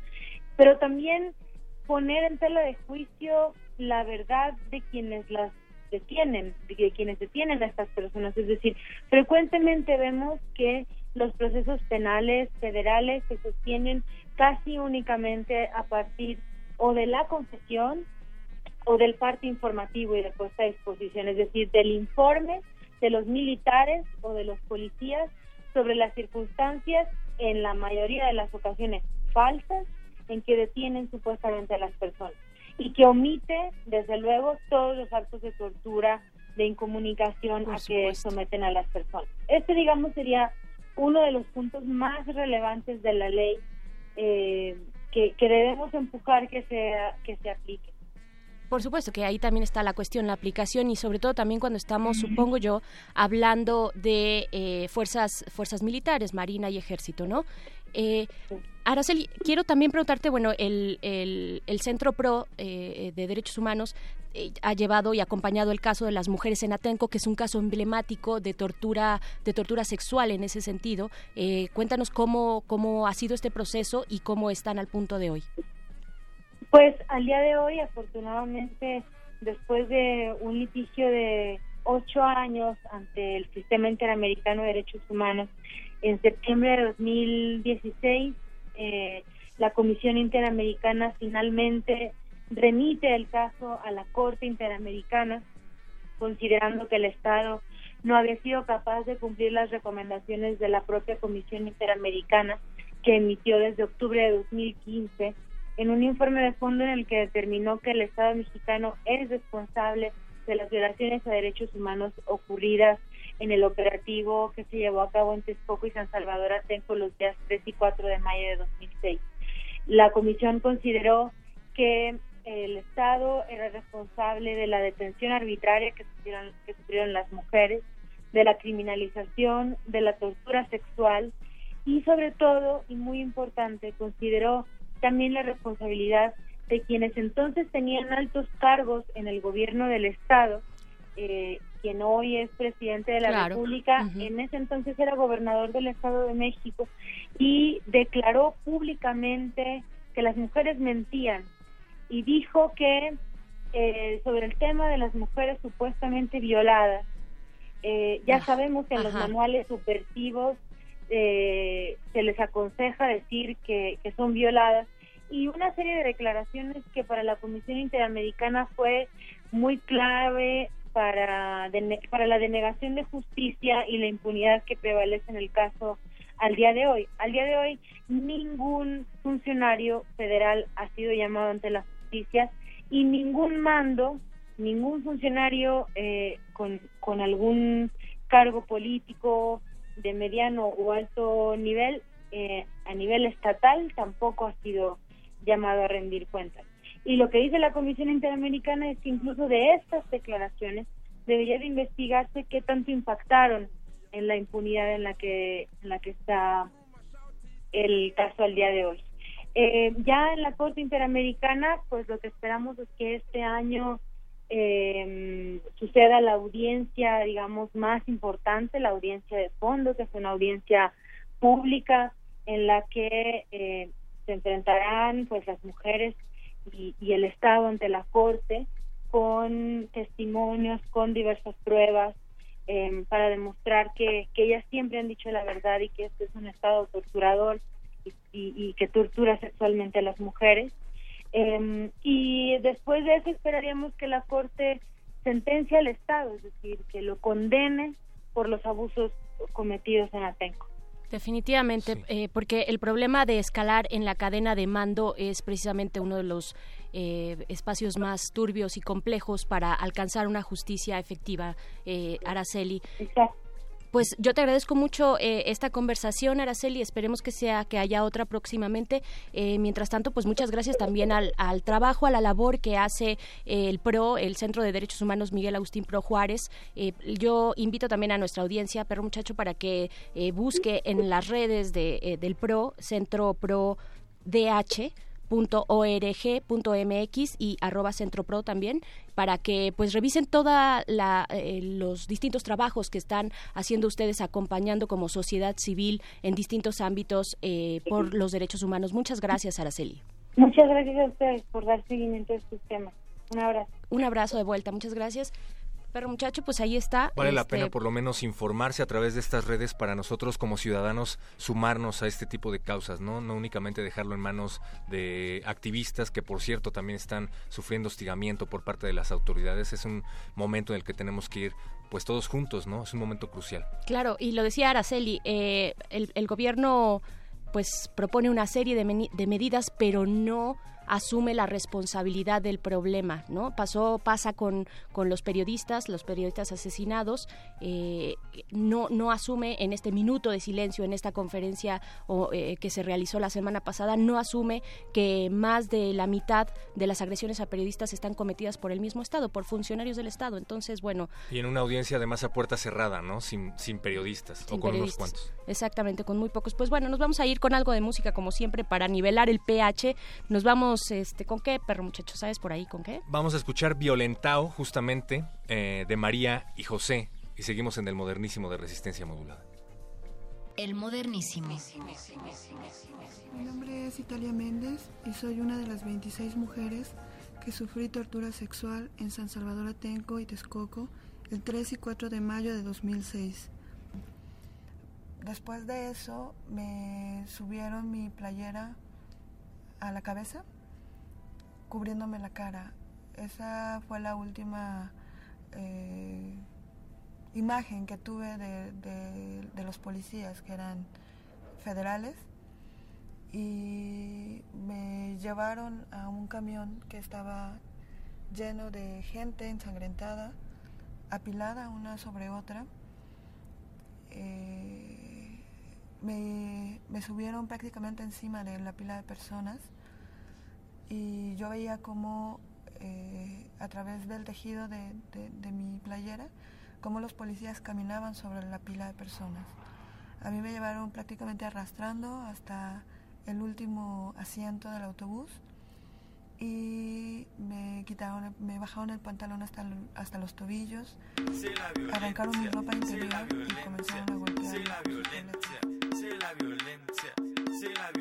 pero también poner en tela de juicio la verdad de quienes las detienen, de quienes detienen a estas personas. Es decir, frecuentemente vemos que los procesos penales federales se sostienen casi únicamente a partir o de la confesión o del parte informativo y de puesta a disposición, es decir, del informe de los militares o de los policías sobre las circunstancias, en la mayoría de las ocasiones falsas, en que detienen supuestamente a las personas y que omite, desde luego, todos los actos de tortura, de incomunicación a que someten a las personas. Este, digamos, sería uno de los puntos más relevantes de la ley eh, que, que, debemos empujar que se, que se aplique. Por supuesto que ahí también está la cuestión, la aplicación y sobre todo también cuando estamos, supongo yo, hablando de eh, fuerzas, fuerzas militares, marina y ejército, ¿no? Eh, Araceli, quiero también preguntarte, bueno, el, el, Centro PRO eh, de Derechos Humanos eh, ha llevado y acompañado el caso de las mujeres en Atenco, que es un caso emblemático de tortura, de tortura sexual en ese sentido. Eh, cuéntanos cómo, cómo ha sido este proceso y cómo están al punto de hoy. Pues al día de hoy, afortunadamente, después de un litigio de ocho años ante el Sistema Interamericano de Derechos Humanos, en septiembre de 2016, eh, la Comisión Interamericana finalmente remite el caso a la Corte Interamericana, considerando que el Estado no había sido capaz de cumplir las recomendaciones de la propia Comisión Interamericana que emitió desde octubre de 2015 en un informe de fondo en el que determinó que el Estado mexicano es responsable de las violaciones a derechos humanos ocurridas en el operativo que se llevó a cabo en Texcoco y San Salvador Atenco los días 3 y 4 de mayo de 2006. La comisión consideró que el Estado era responsable de la detención arbitraria que sufrieron, que sufrieron las mujeres, de la criminalización, de la tortura sexual y sobre todo, y muy importante, consideró también la responsabilidad de quienes entonces tenían altos cargos en el gobierno del Estado eh, quien hoy es presidente de la República, en ese entonces era gobernador del Estado de México y declaró públicamente que las mujeres mentían y dijo que eh, sobre el tema de las mujeres supuestamente violadas, eh, ya ah, sabemos que en los manuales subversivos eh, se les aconseja decir que, son violadas y una serie de declaraciones que para la Comisión Interamericana fue muy clave para, para la denegación de justicia y la impunidad que prevalece en el caso al día de hoy. Al día de hoy, ningún funcionario federal ha sido llamado ante la justicia y ningún mando, ningún funcionario eh, con, con algún cargo político de mediano o alto nivel eh, a nivel estatal tampoco ha sido llamado a rendir cuentas. Y lo que dice la Comisión Interamericana es que incluso de estas declaraciones debería de investigarse qué tanto impactaron en la impunidad en la que en la que está el caso al día de hoy. Eh, ya en la Corte Interamericana, pues lo que esperamos es que este año eh, suceda la audiencia, digamos, más importante, la audiencia de fondo, que es una audiencia pública en la que eh, se enfrentarán pues las mujeres y, el Estado ante la Corte con testimonios, con diversas pruebas em, para demostrar que, que ellas siempre han dicho la verdad y que este es un Estado torturador y, que tortura sexualmente a las mujeres. Eh, y después de eso esperaríamos que la Corte sentencia al Estado, es decir, que lo condene por los abusos cometidos en Atenco. Definitivamente, eh, porque el problema de escalar en la cadena de mando es precisamente uno de los eh, espacios más turbios y complejos para alcanzar una justicia efectiva, eh, Araceli. Pues yo te agradezco mucho eh, esta conversación, Araceli. Esperemos que sea que haya otra próximamente. Eh, mientras tanto, pues muchas gracias también al, al trabajo, a la labor que hace eh, el PRO, el Centro de Derechos Humanos Miguel Agustín Pro Juárez. Eh, yo invito también a nuestra audiencia, Perro Muchacho, para que busque en las redes de, del PRO, Centro Pro DH .org.mx y arroba centropro también para que pues revisen toda la, eh, los distintos trabajos que están haciendo ustedes acompañando como sociedad civil en distintos ámbitos eh, por los derechos humanos. Muchas gracias, Araceli. Muchas gracias a ustedes por dar seguimiento a estos temas. Un abrazo. Un abrazo de vuelta, muchas gracias. Pero muchacho, pues ahí está. Vale la Este, pena por lo menos informarse a través de estas redes para nosotros como ciudadanos sumarnos a este tipo de causas, ¿no? No únicamente dejarlo en manos de activistas que por cierto también están sufriendo hostigamiento por parte de las autoridades. Es un momento en el que tenemos que ir pues todos juntos, ¿no? Es un momento crucial. Claro, y lo decía Araceli, eh, el, el gobierno pues propone una serie de, medidas, pero no asume la responsabilidad del problema, ¿no? Pasó, pasa con, con los periodistas, los periodistas asesinados, eh, no, no asume en este minuto de silencio, en esta conferencia o, eh, que se realizó la semana pasada, no asume que más de la mitad de las agresiones a periodistas están cometidas por el mismo Estado, por funcionarios del Estado. Entonces, bueno, Y en una audiencia además a puerta cerrada, ¿no? Sin, sin periodistas sin o con periodistas. unos cuantos. Exactamente, con muy pocos. Pues bueno, nos vamos a ir con algo de música como siempre para nivelar el pH. Nos vamos, este, ¿con qué, perro muchacho? ¿Sabes por ahí con qué? Vamos a escuchar Violentao, justamente, eh, de María y José, y seguimos en el modernísimo de resistencia modulada. El modernísimo. Mi nombre es Italia Méndez y soy una de las 26 mujeres que sufrí tortura sexual en San Salvador Atenco y Texcoco el 3 y 4 de mayo de 2006. Después de eso me subieron mi playera a la cabeza, cubriéndome la cara. Esa fue la última eh, imagen que tuve de, de- los policías que eran federales y me llevaron a un camión que estaba lleno de gente ensangrentada, apilada una sobre otra. Eh, me, me subieron prácticamente encima de la pila de personas y yo veía como eh, a través del tejido de, de- de mi playera, cómo los policías caminaban sobre la pila de personas. A mí me llevaron prácticamente arrastrando hasta el último asiento del autobús y me quitaron, me bajaron el pantalón hasta, hasta los tobillos, arrancaron mi ropa interior y comenzaron a golpear. Sí, la violencia, sí, la violencia, sí, la violencia,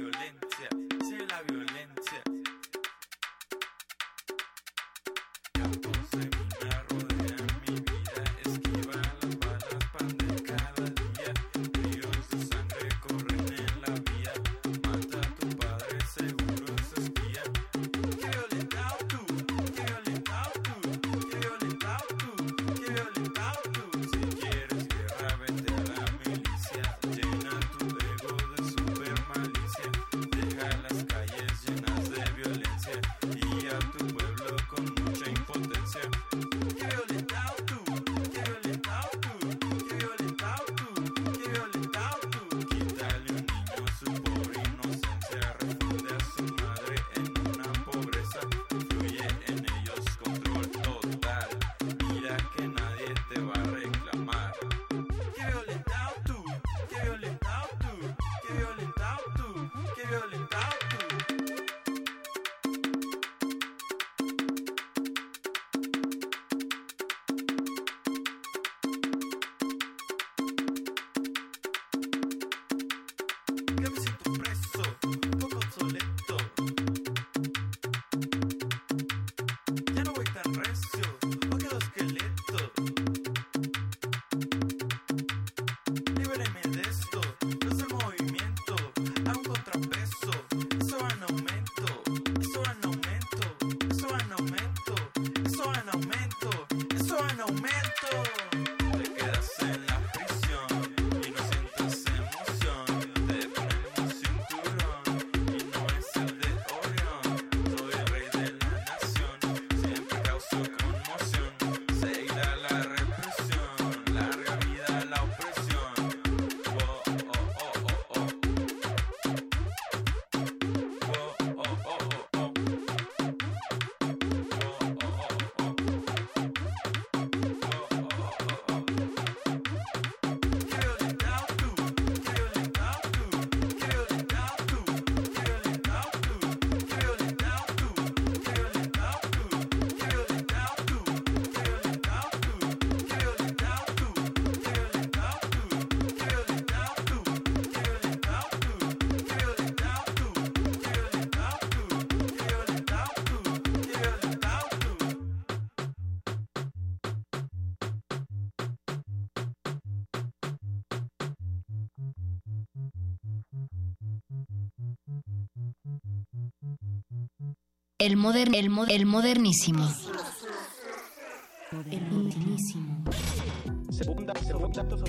El, moder- el, mo- el modernísimo.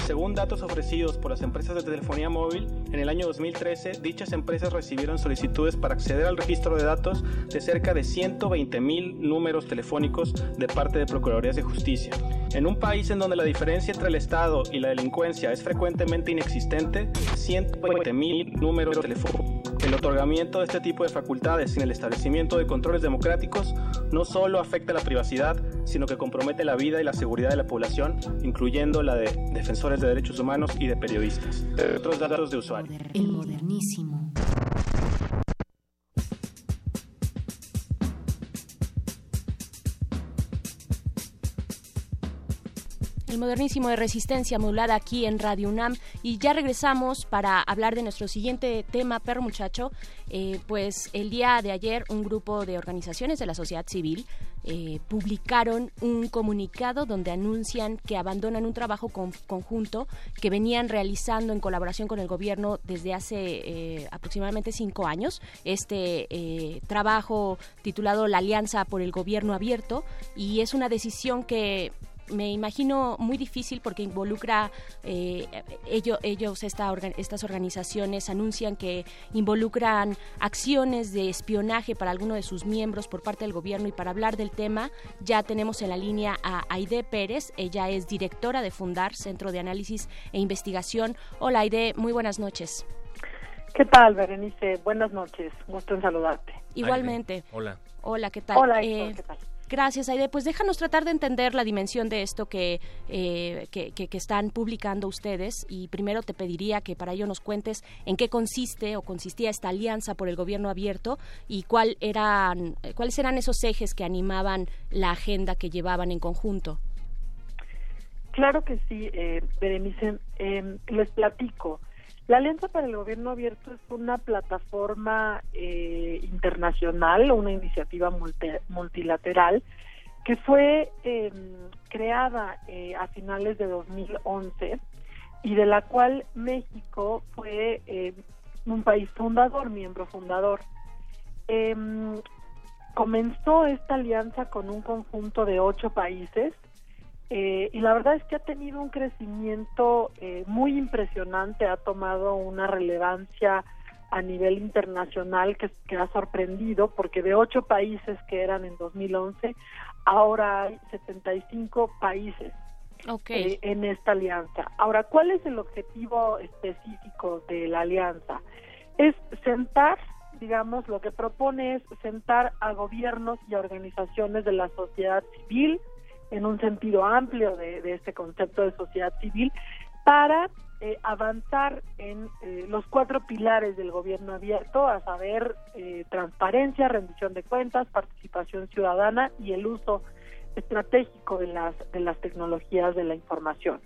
Según datos ofrecidos por las empresas de telefonía móvil, en el año 2013, dichas empresas recibieron solicitudes para acceder al registro de datos de cerca de 120 mil números telefónicos de parte de Procuradurías de Justicia. En un país en donde la diferencia entre el Estado y la delincuencia es frecuentemente inexistente, 120 mil números telefónicos. El otorgamiento de este tipo de facultades sin el establecimiento de controles democráticos no solo afecta la privacidad, sino que compromete la vida y la seguridad de la población, incluyendo la de defensores de derechos humanos y de periodistas. Otros datos de usuario. El modernísimo. El modernísimo de resistencia modulada aquí en Radio UNAM y ya regresamos para hablar de nuestro siguiente tema, perro muchacho. Eh, pues el día de ayer un grupo de organizaciones de la sociedad civil eh, publicaron un comunicado donde anuncian que abandonan un trabajo con- conjunto que venían realizando en colaboración con el gobierno desde hace eh, aproximadamente cinco años. Este eh, trabajo titulado La Alianza por el Gobierno Abierto y es una decisión que me imagino muy difícil porque involucra eh, ello- ellos esta orga- estas organizaciones anuncian que involucran acciones de espionaje para alguno de sus miembros por parte del gobierno y para hablar del tema ya tenemos en la línea a Aide Pérez ella es directora de Fundar Centro de Análisis e Investigación hola Aide muy buenas noches ¿Qué tal, Berenice? Buenas noches. Gusto en saludarte. igualmente Hola. Hola, ¿qué tal? Hola, Eh, ¿qué tal? Gracias, Aide. Pues déjanos tratar de entender la dimensión de esto que, eh, que, que- están publicando ustedes y primero te pediría que para ello nos cuentes en qué consiste o consistía esta alianza por el gobierno abierto y cuál eran, eh, cuáles eran esos ejes que animaban la agenda que llevaban en conjunto. Claro que sí, eh, Berenice. Eh, les platico. La Alianza para el Gobierno Abierto es una plataforma eh, internacional, una iniciativa multi- multilateral que fue eh, creada eh, a finales de 2011 y de la cual México fue eh, un país fundador, miembro fundador. Em, comenzó esta alianza con un conjunto de ocho países eh, y la verdad es que ha tenido un crecimiento eh, muy impresionante, ha tomado una relevancia a nivel internacional que, que ha sorprendido, porque de ocho países que eran en 2011, ahora hay 75 países eh, en esta alianza. Ahora, ¿cuál es el objetivo específico de la alianza? Es sentar, digamos, lo que propone es sentar a gobiernos y organizaciones de la sociedad civil, en un sentido amplio de, de este concepto de sociedad civil, para eh, avanzar en eh, los cuatro pilares del gobierno abierto, a saber, eh, transparencia, rendición de cuentas, participación ciudadana y el uso estratégico de las de las tecnologías de la información.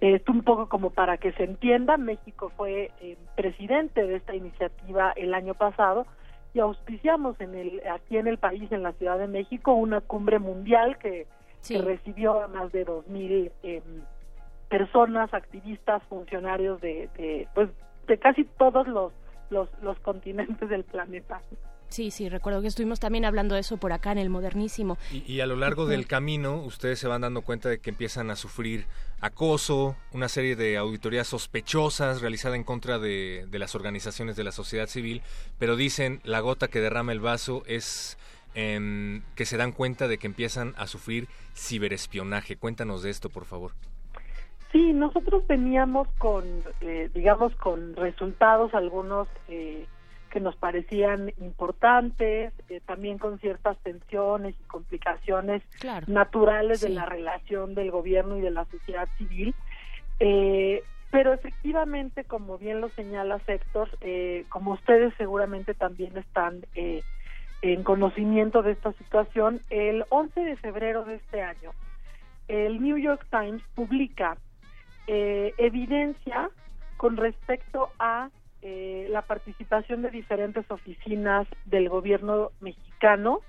Esto un poco como para que se entienda, México fue eh, presidente de esta iniciativa el año pasado y auspiciamos en el aquí en el país, en la Ciudad de México, una cumbre mundial que, que recibió a más de 2.000 eh, personas, activistas, funcionarios de, de, pues, de casi todos los, los, los continentes del planeta. Sí, sí, recuerdo que estuvimos también hablando de eso por acá en el modernísimo. Y, y a lo largo del camino, ustedes se van dando cuenta de que empiezan a sufrir acoso, una serie de auditorías sospechosas realizadas en contra de, de las organizaciones de la sociedad civil, pero dicen la gota que derrama el vaso es em, que se dan cuenta de que empiezan a sufrir ciberespionaje. Cuéntanos de esto, por favor. Sí, nosotros veníamos con, eh, digamos, con resultados algunos eh, que nos parecían importantes, eh, también con ciertas tensiones y complicaciones Claro. naturales de la relación del gobierno y de la sociedad civil. Eh, pero efectivamente, como bien lo señala Héctor, eh, como ustedes seguramente también están eh, en conocimiento de esta situación, el 11 de febrero de este año, el New York Times publica eh, evidencia con respecto a eh, la participación de diferentes oficinas del gobierno mexicano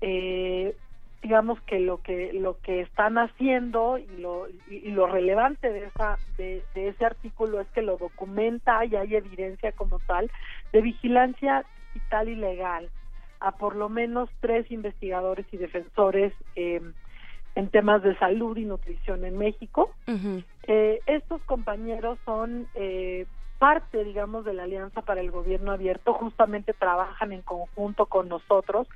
eh, digamos que lo que lo que están haciendo y lo y, y lo relevante de esa de, de ese artículo es que lo documenta y hay evidencia como tal de vigilancia digital ilegal a por lo menos tres investigadores y defensores eh, en temas de salud y nutrición en México. Eh, estos compañeros son eh, parte, digamos, de la Alianza para el Gobierno Abierto, justamente trabajan en conjunto con nosotros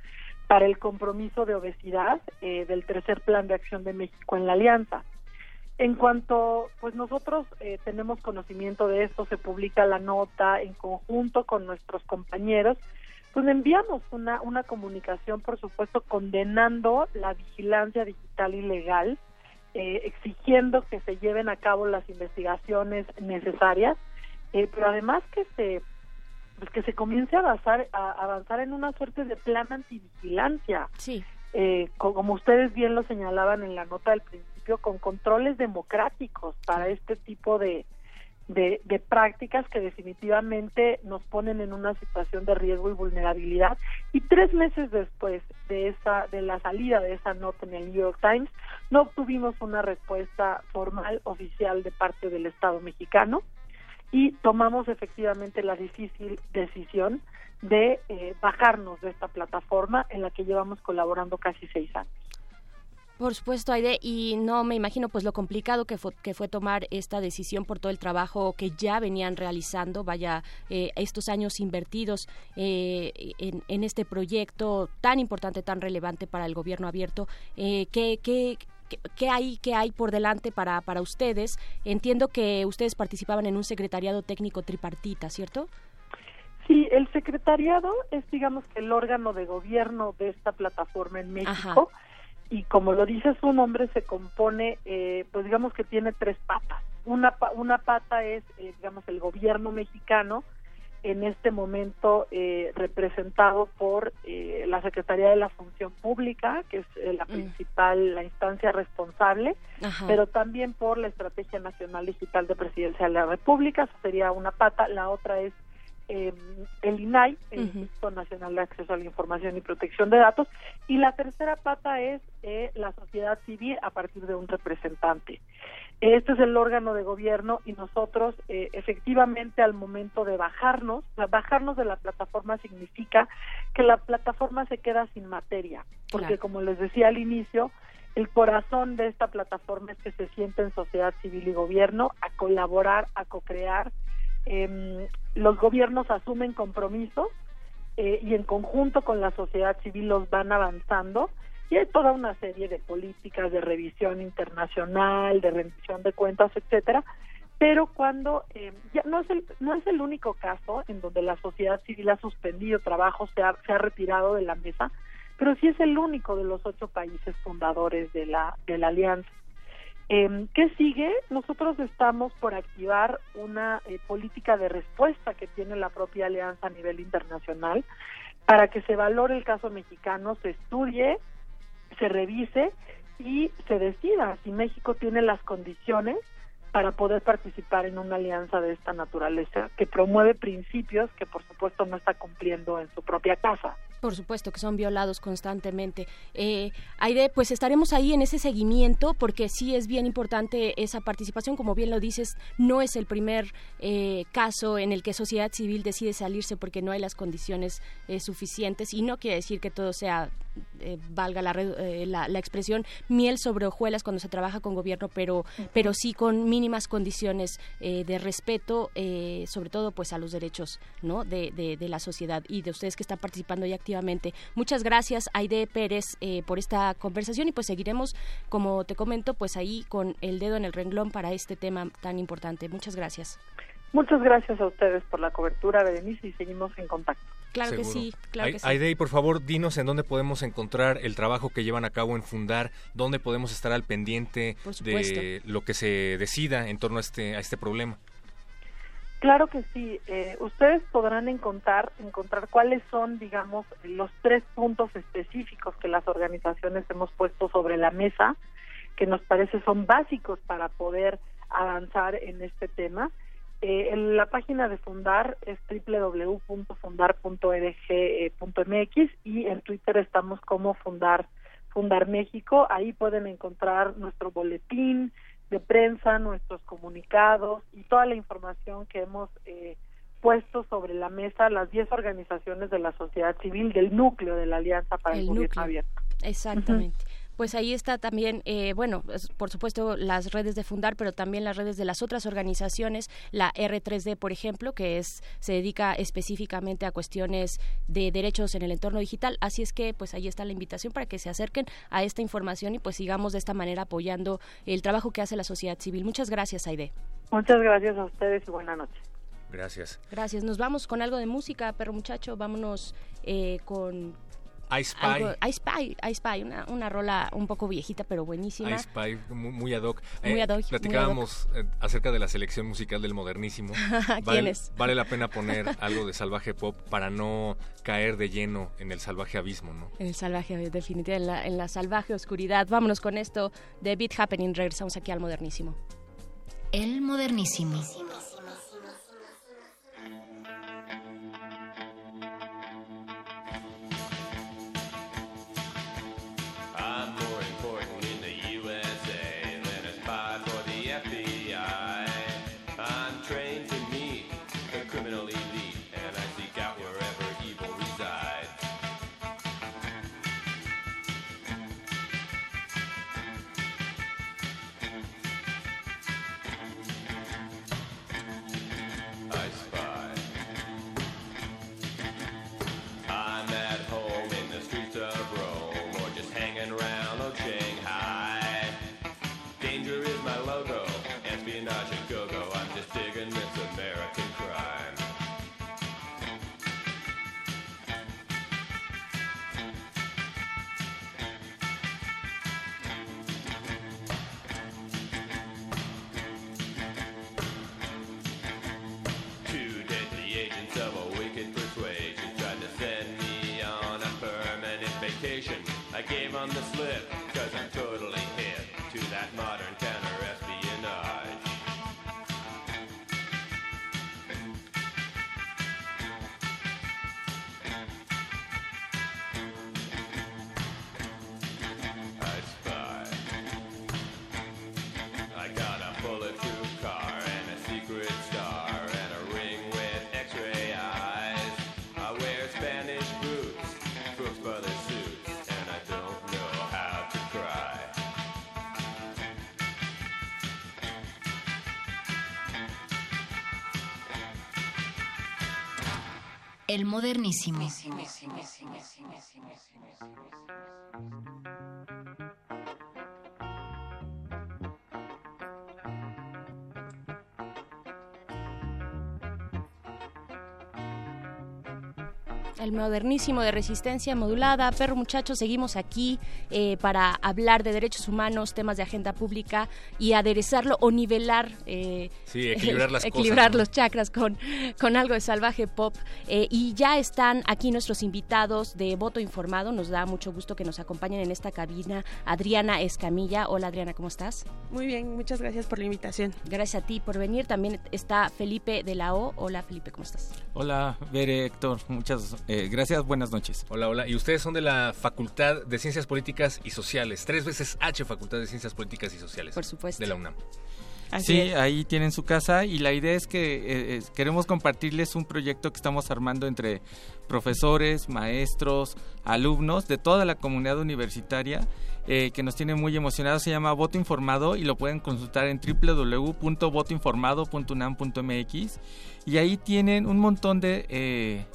para el compromiso de obesidad eh, del tercer plan de acción de México en la Alianza. En cuanto, pues nosotros eh, tenemos conocimiento de esto, se publica la nota en conjunto con nuestros compañeros, pues enviamos una, una comunicación, por supuesto, condenando la vigilancia digital ilegal, eh, exigiendo que se lleven a cabo las investigaciones necesarias, eh, pero además que se pues que se comience a avanzar, a avanzar en una suerte de plan antivigilancia. Sí. Eh, co- como ustedes bien lo señalaban en la nota del principio, con controles democráticos para este tipo de, de, de prácticas que definitivamente nos ponen en una situación de riesgo y vulnerabilidad. Y tres meses después de esa, de la salida de esa nota en el New York Times, no obtuvimos una respuesta formal oficial de parte del Estado mexicano y tomamos efectivamente la difícil decisión de eh, bajarnos de esta plataforma en la que llevamos colaborando casi seis años. Por supuesto, Aide, y no me imagino pues lo complicado que fue, que fue tomar esta decisión por todo el trabajo que ya venían realizando, vaya, eh, estos años invertidos eh, en, en este proyecto tan importante, tan relevante para el gobierno abierto. Eh, ¿qué, qué, qué- qué hay, qué hay por delante para, para ustedes? Entiendo que ustedes participaban en un secretariado técnico tripartita, ¿cierto? Sí, el secretariado es, digamos, que el órgano de gobierno de esta plataforma en México. Y como lo dice su nombre, se compone, eh, pues digamos que tiene tres patas. Una, una pata es, eh, digamos, el gobierno mexicano, en este momento eh, representado por eh, la Secretaría de la Función Pública, que es eh, la principal, la instancia responsable, Ajá. pero también por la Estrategia Nacional Digital de Presidencia de la República, esa sería una pata, la otra es eh, el INAI, el. Instituto Nacional de Acceso a la Información y Protección de Datos, y la tercera pata es eh, la sociedad civil a partir de un representante. Este es el órgano de gobierno y nosotros eh, efectivamente al momento de bajarnos, o sea, bajarnos de la plataforma significa que la plataforma se queda sin materia, porque Claro. como les decía al inicio, el corazón de esta plataforma es que se sienten sociedad civil y gobierno a colaborar, a co-crear. Em, los gobiernos asumen compromisos eh, y en conjunto con la sociedad civil los van avanzando y hay toda una serie de políticas de revisión internacional, de rendición de cuentas, etcétera. Pero cuando eh, ya no es el no es el único caso en donde la sociedad civil ha suspendido trabajo, se ha, se ha retirado de la mesa, pero sí es el único de los ocho países fundadores de la de la alianza. Eh, ¿Qué sigue? Nosotros estamos por activar una eh, política de respuesta que tiene la propia alianza a nivel internacional para que se valore el caso mexicano, se estudie, se revise y se decida si México tiene las condiciones para poder participar en una alianza de esta naturaleza que promueve principios que por supuesto no está cumpliendo en su propia casa. Por supuesto que son violados constantemente. Eh, Aide, pues estaremos ahí en ese seguimiento porque sí es bien importante esa participación. Como bien lo dices, no es el primer eh, caso en el que sociedad civil decide salirse porque no hay las condiciones eh, suficientes y no quiere decir que todo sea, eh, valga la, eh, la, expresión, miel sobre hojuelas cuando se trabaja con gobierno, pero, pero sí con mínimas condiciones eh, de respeto, eh, sobre todo pues a los derechos ¿no? de, de, de la sociedad y de ustedes que están participando ya activamente. Muchas gracias, Aide Pérez, eh, por esta conversación y pues seguiremos, como te comento, pues ahí con el dedo en el renglón para este tema tan importante. Muchas gracias. Muchas gracias a ustedes por la cobertura, Berenice, y seguimos en contacto. Claro que sí, claro que sí. Aide, y por favor, dinos en dónde podemos encontrar el trabajo que llevan a cabo en Fundar, dónde podemos estar al pendiente de lo que se decida en torno a este, a este problema. Claro que sí. Eh, ustedes podrán encontrar, encontrar cuáles son, digamos, los tres puntos específicos que las organizaciones hemos puesto sobre la mesa, que nos parece son básicos para poder avanzar en este tema. Eh, en la página de Fundar es www.fundar.org.mx y en Twitter estamos como Fundar, Fundar México. Ahí pueden encontrar nuestro boletín de prensa, nuestros comunicados y toda la información que hemos eh, puesto sobre la mesa las 10 organizaciones de la sociedad civil del núcleo de la Alianza para el, El Gobierno núcleo. Abierto. Exactamente. Pues ahí está también, eh, bueno, por supuesto las redes de Fundar, pero también las redes de las otras organizaciones, la R3D, por ejemplo, que es se dedica específicamente a cuestiones de derechos en el entorno digital. Así es que, pues ahí está la invitación para que se acerquen a esta información y pues sigamos de esta manera apoyando el trabajo que hace la sociedad civil. Muchas gracias, Aide. Muchas gracias a ustedes y buena noche. Gracias. Gracias. Nos vamos con algo de música, perro muchacho. Vámonos eh, con I Spy. algo- I Spy, I Spy, una, una rola un poco viejita pero buenísima. I Spy, muy, muy ad hoc. Muy ad hoc, Platicábamos eh, acerca de la selección musical del modernísimo. *laughs* ¿Quién vale, es? vale la pena poner *laughs* algo de salvaje pop para no caer de lleno en el salvaje abismo, ¿no? En el salvaje, definitivamente, en la, en la salvaje oscuridad. Vámonos con esto de Beat Happening. Regresamos aquí al modernísimo. El modernísimo. I'm El modernísimo. El modernísimo de resistencia modulada. Perro muchachos, seguimos aquí eh, para hablar de derechos humanos, temas de agenda pública y aderezarlo o nivelar. eh, Sí, equilibrar las *laughs* cosas, los chakras con, con algo de salvaje pop. Eh, y ya están aquí nuestros invitados de Voto Informado. Nos da mucho gusto que nos acompañen en esta cabina. Adriana Escamilla. Hola Adriana, ¿cómo estás? Muy bien, muchas gracias por la invitación. Gracias a ti por venir. También está Felipe de la O. Hola Felipe, ¿cómo estás? Hola, Bere, Héctor, muchas eh, gracias, buenas noches. Hola, hola. Y ustedes son de la Facultad de Ciencias Políticas y Sociales. Tres veces H, Facultad de Ciencias Políticas y Sociales. Por supuesto. De la UNAM. sí, ahí tienen su casa y la idea es que eh, eh, queremos compartirles un proyecto que estamos armando entre profesores, maestros, alumnos de toda la comunidad universitaria eh, que nos tiene muy emocionados. Se llama Voto Informado y lo pueden consultar en www.votoinformado.unam.mx y ahí tienen un montón de eh,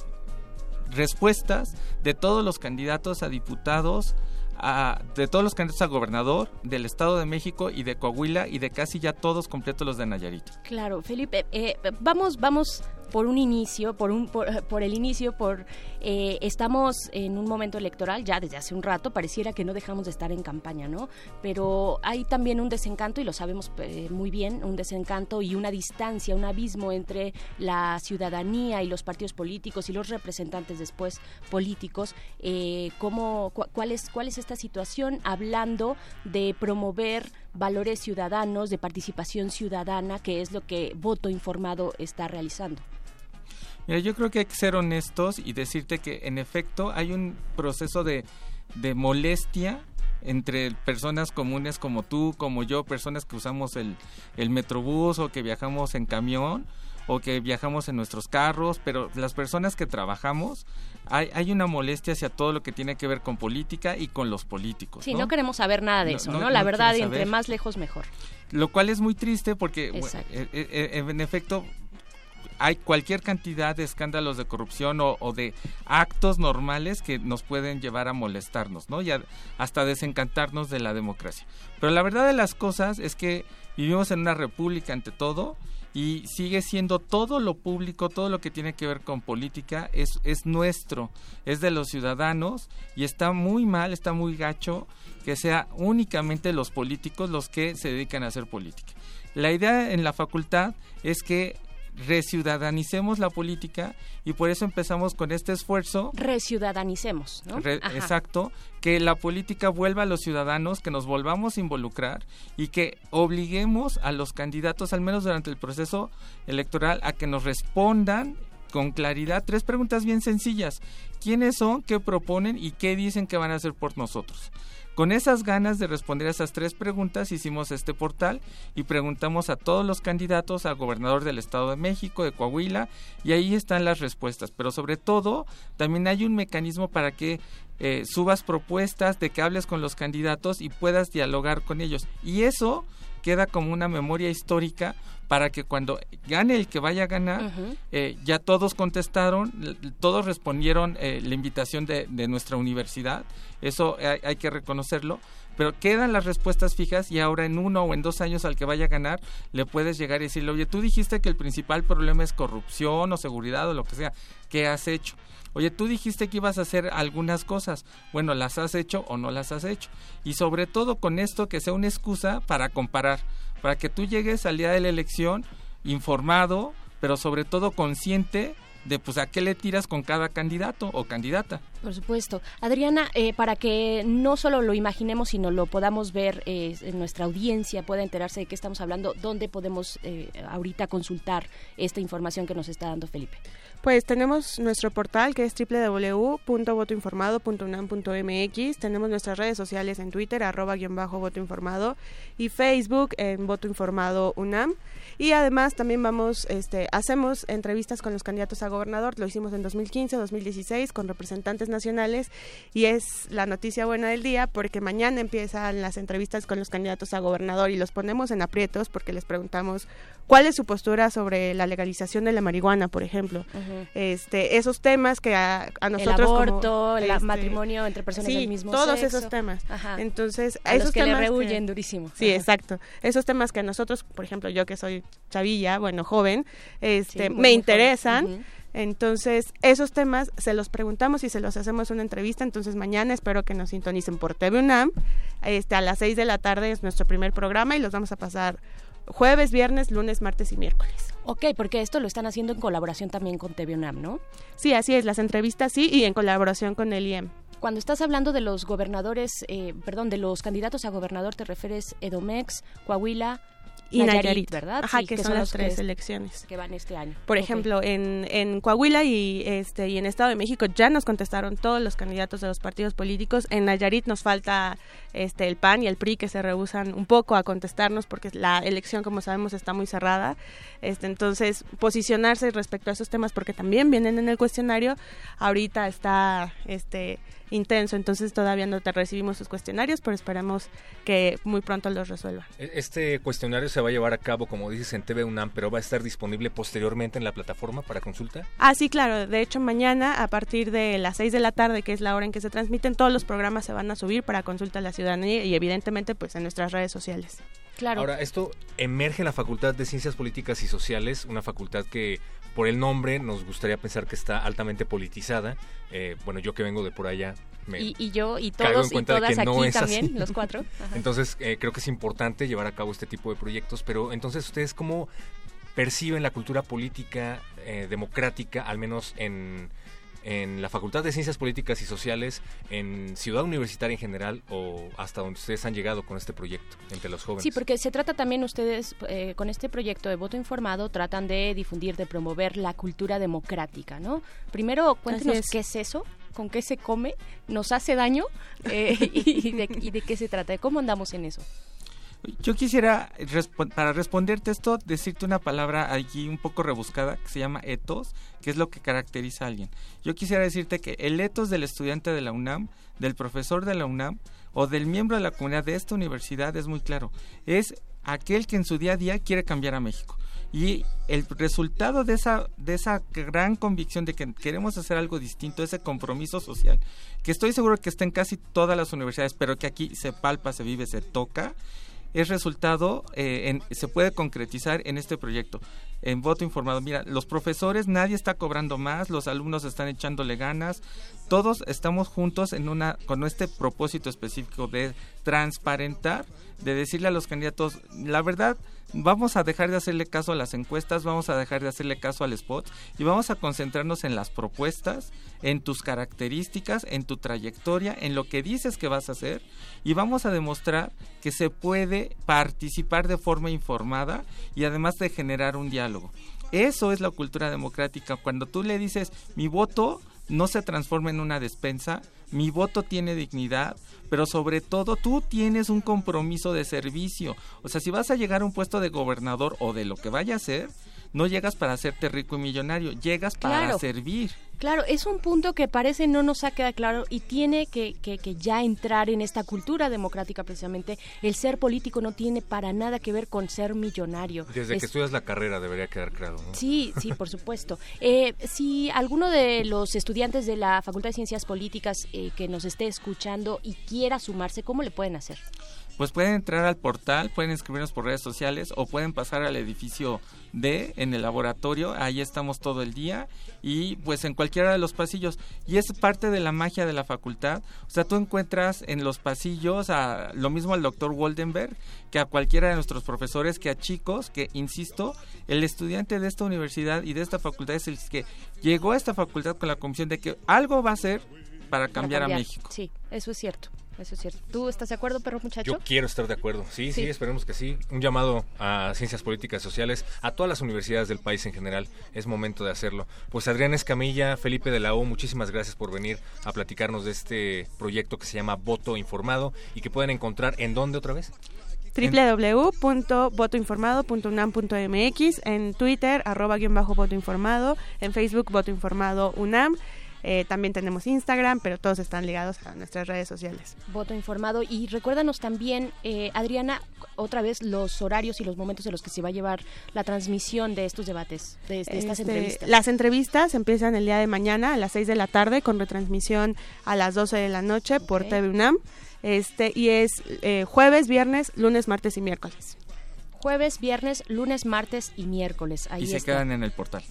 respuestas de todos los candidatos a diputados, a- de todos los candidatos a gobernador del Estado de México y de Coahuila y de casi ya todos completos los de Nayarit. Claro, Felipe, eh, vamos, vamos por un inicio, por un, por, por el inicio, por eh, estamos en un momento electoral ya desde hace un rato. Pareciera que no dejamos de estar en campaña, ¿no? Pero hay también un desencanto y lo sabemos eh, muy bien, un desencanto y una distancia, un abismo entre la ciudadanía y los partidos políticos y los representantes después políticos. Eh, ¿cómo, cu- cuál es cuál es esta situación? Hablando de promover valores ciudadanos, de participación ciudadana, que es lo que Voto Informado está realizando. Mira, yo creo que hay que ser honestos y decirte que en efecto hay un proceso de, de molestia entre personas comunes como tú, como yo, personas que usamos el, el metrobús o que viajamos en camión, o que viajamos en nuestros carros, pero las personas que trabajamos, hay, hay una molestia hacia todo lo que tiene que ver con política y con los políticos. Sí, no, queremos saber nada de No, eso, no- ¿no? La verdad, entre más lejos mejor. Lo cual es muy triste porque, bueno, eh, eh, eh, en efecto, hay cualquier cantidad de escándalos de corrupción o, de actos normales que nos pueden llevar a molestarnos, ¿no? Y a- hasta desencantarnos de la democracia. Pero la verdad de las cosas es que vivimos en una república ante todo y sigue siendo todo lo público, todo lo que tiene que ver con política es, es nuestro, es de los ciudadanos y está muy mal, está muy gacho que sea únicamente los políticos los que se dedican a hacer política. La idea en la facultad es que reciudadanicemos la política y por eso empezamos con este esfuerzo Reciudadanicemos, ¿no? Re- exacto, que la política vuelva a los ciudadanos, que nos volvamos a involucrar y que obliguemos a los candidatos, al menos durante el proceso electoral, a que nos respondan con claridad tres preguntas bien sencillas. ¿Quiénes son? ¿Qué proponen? ¿Y qué dicen que van a hacer por nosotros? Con esas ganas de responder a esas tres preguntas hicimos este portal y preguntamos a todos los candidatos al gobernador del Estado de México, de Coahuila, y ahí están las respuestas. Pero sobre todo, también hay un mecanismo para que eh, subas propuestas, de que hables con los candidatos y puedas dialogar con ellos. Y eso queda como una memoria histórica para que cuando gane el que vaya a ganar, eh, ya todos contestaron, todos respondieron eh, la invitación de, de nuestra universidad, eso hay, hay que reconocerlo, pero quedan las respuestas fijas y ahora en uno o en dos años al que vaya a ganar le puedes llegar y decirle, oye, tú dijiste que el principal problema es corrupción o seguridad o lo que sea, ¿qué has hecho? Oye, tú dijiste que ibas a hacer algunas cosas. Bueno, ¿las has hecho o no las has hecho? Y sobre todo con esto que sea una excusa para comparar, para que tú llegues al día de la elección informado, pero sobre todo consciente de pues a qué le tiras con cada candidato o candidata. Por supuesto. Adriana, eh, para que no solo lo imaginemos, sino lo podamos ver, eh, en nuestra audiencia pueda enterarse de qué estamos hablando, ¿dónde podemos eh, ahorita consultar esta información que nos está dando Felipe? Pues tenemos nuestro portal que es www.votoinformado.unam.mx. Tenemos nuestras redes sociales en Twitter, arroba guion bajo voto informado y Facebook en voto informado UNAM. Y además también vamos, este, hacemos entrevistas con los candidatos a gobernador. Lo hicimos en 2015, 2016 con representantes nacionales y es la noticia buena del día porque mañana empiezan las entrevistas con los candidatos a gobernador y los ponemos en aprietos porque les preguntamos cuál es su postura sobre la legalización de la marihuana, por ejemplo. Este, esos temas que a, a nosotros el aborto, el este, matrimonio entre personas sí, del mismo todos sexo. esos temas. Ajá. Entonces, A los esos que le temas rehuyen durísimo. Sí, Ajá. exacto. Esos temas que a nosotros, por ejemplo, yo que soy chavilla, bueno, joven, este, Sí, me interesan. Entonces, esos temas se los preguntamos y se los hacemos una entrevista. Entonces, mañana espero que nos sintonicen por TV UNAM. Este, a las 6 de la tarde es nuestro primer programa y los vamos a pasar jueves, viernes, lunes, martes y miércoles. Ok, porque esto lo están haciendo en colaboración también con TV UNAM, ¿no? Sí, así es, las entrevistas sí y en colaboración con el IEM. Cuando estás hablando de los gobernadores, eh, perdón, de los candidatos a gobernador, te refieres Edomex, Coahuila Y Nayarit, ¿verdad? Ajá, Sí, que, son las los tres elecciones. que van este año. Por ejemplo, en, en Coahuila y este y en Estado de México ya nos contestaron todos los candidatos de los partidos políticos. En Nayarit nos falta este el PAN y el PRI que se rehusan un poco a contestarnos porque la elección, como sabemos, está muy cerrada. Este, entonces, posicionarse respecto a esos temas porque también vienen en el cuestionario. Ahorita está este intenso, entonces todavía no te recibimos sus cuestionarios, pero esperamos que muy pronto los resuelvan. E- Este cuestionario se va a llevar a cabo, como dices, en TV UNAM, pero va a estar disponible posteriormente en la plataforma para consulta. Ah, sí, claro. De hecho, mañana a partir de las 6 de la tarde, que es la hora en que se transmiten, todos los programas se van a subir para consulta a la ciudadanía y evidentemente pues en nuestras redes sociales. Claro. Ahora, esto emerge en la Facultad de Ciencias Políticas y Sociales, una facultad que por el nombre nos gustaría pensar que está altamente politizada. Eh, bueno, yo que vengo de por allá, me Y, y yo y caigo en todos y todas no aquí también, así. los *laughs* cuatro. Ajá. Entonces, eh, creo que es importante llevar a cabo este tipo de proyectos, pero entonces, ¿ustedes cómo perciben la cultura política eh, democrática, al menos en, en la Facultad de Ciencias Políticas y Sociales, en Ciudad Universitaria en general, o hasta donde ustedes han llegado con este proyecto entre los jóvenes? Sí, porque se trata también ustedes, eh, con este proyecto de voto informado, tratan de difundir, de promover la cultura democrática, ¿no? Primero, cuéntenos es. qué es eso, con qué se come, nos hace daño eh, *laughs* y, de, y de qué se trata, cómo andamos en eso. Yo quisiera, para responderte esto, decirte una palabra aquí un poco rebuscada que se llama etos, que es lo que caracteriza a alguien. Yo quisiera decirte que el etos del estudiante de la UNAM, del profesor de la UNAM o del miembro de la comunidad de esta universidad es muy claro. Es aquel que en su día a día quiere cambiar a México. Y el resultado de esa, de esa gran convicción de que queremos hacer algo distinto, ese compromiso social, que estoy seguro que está en casi todas las universidades, pero que aquí se palpa, se vive, se toca, es resultado, eh, en- se puede concretizar en este proyecto. En voto informado, mira, los profesores, nadie está cobrando más, los alumnos están echándole ganas, todos estamos juntos en una, con este propósito específico de transparentar, de decirle a los candidatos, la verdad, vamos a dejar de hacerle caso a las encuestas, vamos a dejar de hacerle caso al spot y vamos a concentrarnos en las propuestas, en tus características, en tu trayectoria, en lo que dices que vas a hacer y vamos a demostrar que se puede participar de forma informada y además de generar un diálogo. Eso es la cultura democrática. Cuando tú le dices, mi voto no se transforma en una despensa, mi voto tiene dignidad, pero sobre todo tú tienes un compromiso de servicio. O sea, si vas a llegar a un puesto de gobernador o de lo que vaya a ser, no llegas para hacerte rico y millonario, llegas para Claro. servir. Claro, es un punto que parece no nos ha quedado claro y tiene que, que- que ya entrar en esta cultura democrática precisamente. El ser político no tiene para nada que ver con ser millonario. Desde Es- que estudias la carrera debería quedar claro. ¿no? Sí, sí, por supuesto. Eh, si alguno de los estudiantes de la Facultad de Ciencias Políticas eh, que nos esté escuchando y quiera sumarse, ¿cómo le pueden hacer? Pues pueden entrar al portal, pueden escribirnos por redes sociales o pueden pasar al edificio D en el laboratorio, ahí estamos todo el día y pues en cualquiera de los pasillos. Y es parte de la magia de la facultad. O sea, tú encuentras en los pasillos a, lo mismo al doctor Waldenberg que a cualquiera de nuestros profesores, que a chicos, que insisto, el estudiante de esta universidad y de esta facultad es el que llegó a esta facultad con la convicción de que algo va a hacer para cambiar, Para a México. Sí, eso es cierto. Eso es cierto. ¿Tú estás de acuerdo, perro muchacho? Yo quiero estar de acuerdo. Sí, sí, Sí. esperemos que sí. Un llamado a ciencias políticas sociales, a todas las universidades del país en general. Es momento de hacerlo. Pues Adrián Escamilla, Felipe de la O, muchísimas gracias por venir a platicarnos de este proyecto que se llama Voto Informado y que pueden encontrar en dónde otra vez. www.votoinformado.unam.mx en Twitter, arroba guion bajo voto informado, en Facebook, voto informado UNAM. Eh, también tenemos Instagram, pero todos están ligados a nuestras redes sociales. Voto informado. Y recuérdanos también, eh, Adriana, otra vez los horarios y los momentos en los que se va a llevar la transmisión de estos debates, de, de estas Este, entrevistas. Las entrevistas empiezan el día de mañana a las 6 de la tarde con retransmisión a las 12 de la noche por. TV UNAM. Este, y es eh, jueves, viernes, lunes, martes y miércoles. Jueves, viernes, lunes, martes y miércoles. Ahí y se está. quedan en el portal.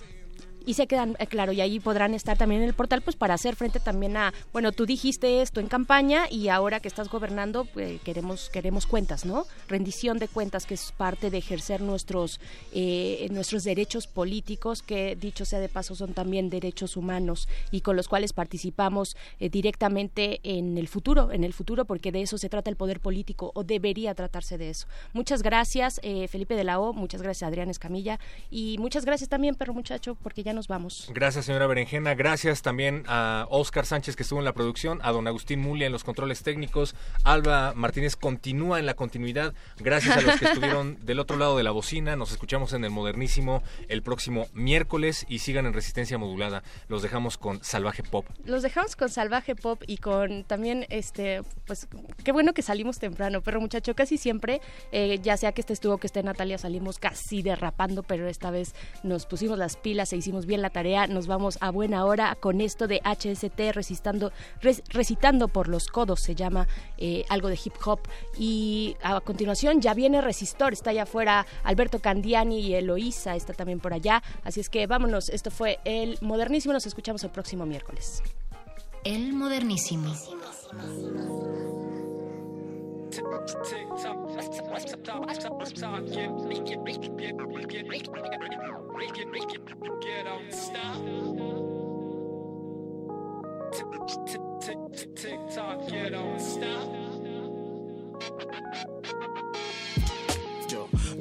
Y se quedan, eh, claro, y ahí podrán estar también en el portal, pues para hacer frente también a, bueno, tú dijiste esto en campaña y ahora que estás gobernando, pues, queremos queremos cuentas, ¿no? Rendición de cuentas, que es parte de ejercer nuestros eh, nuestros derechos políticos, que dicho sea de paso son también derechos humanos y con los cuales participamos eh, directamente en el futuro, en el futuro, porque de eso se trata el poder político o debería tratarse de eso. Muchas gracias, eh, Felipe de la O, muchas gracias, Adrián Escamilla, y muchas gracias también, perro muchacho, porque ya nos vamos. Gracias, señora Berenjena. Gracias también a Oscar Sánchez, que estuvo en la producción, a don Agustín Mulia en los controles técnicos. Alba Martínez continúa en la continuidad. Gracias a los que *laughs* estuvieron del otro lado de la bocina. Nos escuchamos en el Modernísimo el próximo miércoles y sigan en Resistencia Modulada. Los dejamos con Salvaje Pop. Los dejamos con Salvaje Pop y con también, este, pues, qué bueno que salimos temprano, pero muchacho, casi siempre, eh, ya sea que este estuvo, que esté Natalia, salimos casi derrapando, pero esta vez nos pusimos las pilas e hicimos bien la tarea, nos vamos a buena hora con esto de HST recitando, recitando por los codos, se llama eh, algo de hip hop, y a continuación ya viene Resistor, está allá afuera Alberto Candiani y Eloísa está también por allá, así es que vámonos, esto fue el Modernísimo, nos escuchamos el próximo miércoles. El modernísimo. Yo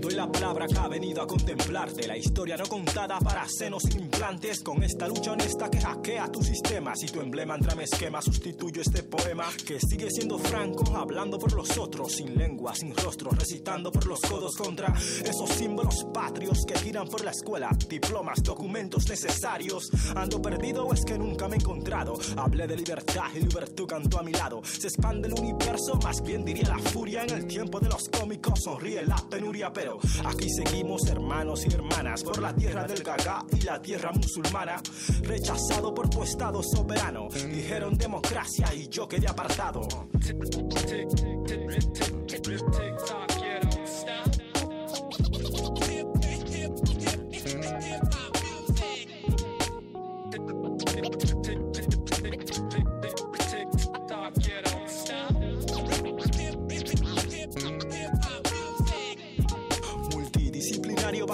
doy la la palabra que ha venido a contemplarte. La historia no contada para hacernos implantes. Con esta lucha honesta que hackea tu sistema. Si tu emblema entra en esquema, sustituyo este poema que sigue siendo franco, hablando por los otros, sin lengua, sin rostro, recitando por los codos contra esos símbolos patrios que giran por la escuela. Diplomas, documentos necesarios. Ando perdido o es que nunca me he encontrado. Hablé de libertad y libertad cantó a mi lado. Se expande el universo, más bien diría la furia. En el tiempo de los cómicos sonríe la penuria, pero aquí seguimos hermanos y hermanas por la tierra del gaga y la tierra musulmana. Rechazado por tu estado soberano. Dijeron democracia y yo quedé apartado.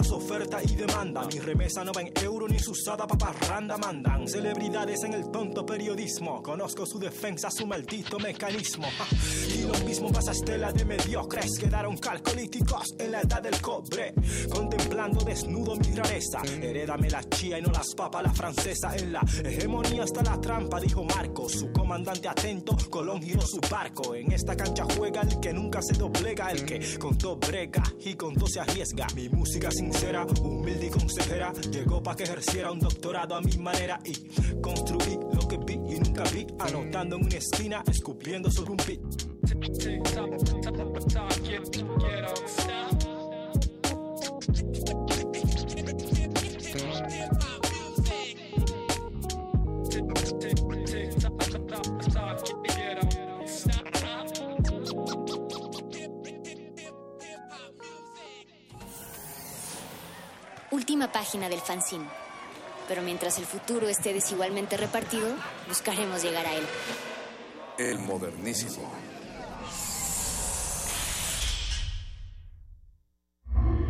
Oferta y demanda. Mi remesa no va en euro ni su usada paparranda mandan. Celebridades en el tonto periodismo. Conozco su defensa, su maldito mecanismo. Y lo mismo pasa estela de mediocres. Quedaron calcolíticos en la edad del cobre. Contemplando desnudo mi rareza. Herédame la chía y no las papas la francesa. En la hegemonía está la trampa, dijo Marco. Su comandante atento, Colón giró su barco. En esta cancha juega el que nunca se doblega. El que con todo brega y con todo se arriesga. Mi música sincera, humilde y consejera. Llegó para que ejerciera un doctorado a mi manera. Y construí lo que vi y nunca vi. Anotando en una esquina, escupiendo sobre un beat. Última página del fanzine. Pero mientras el futuro esté desigualmente repartido, buscaremos llegar a él. El modernísimo.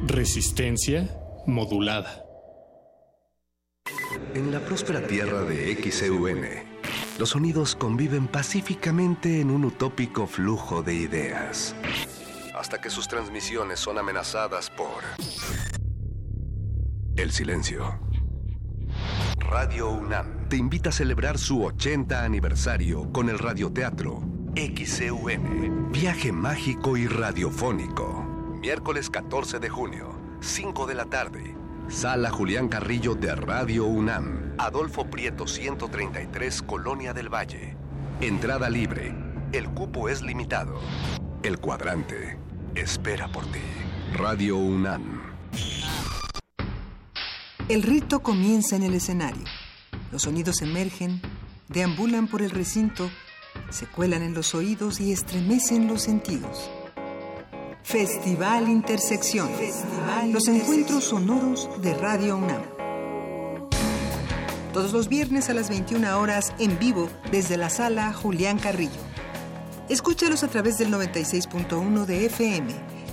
Resistencia modulada. En la próspera tierra de XEUN, los sonidos conviven pacíficamente en un utópico flujo de ideas. Hasta que sus transmisiones son amenazadas por el silencio. Radio UNAM te invita a celebrar su 80 aniversario con el radioteatro XEUN, viaje mágico y radiofónico. Miércoles 14 de junio, 5 de la tarde. Sala Julián Carrillo de Radio UNAM, Adolfo Prieto 133, Colonia del Valle. Entrada libre. El cupo es limitado. El cuadrante espera por ti. Radio UNAM. El rito comienza en el escenario. Los sonidos emergen, deambulan por el recinto, se cuelan en los oídos y estremecen los sentidos. Festival Intersección. los encuentros sonoros de Radio UNAM. Todos los viernes a las 21 horas en vivo desde la sala Julián Carrillo. Escúchalos a través del 96.1 de FM,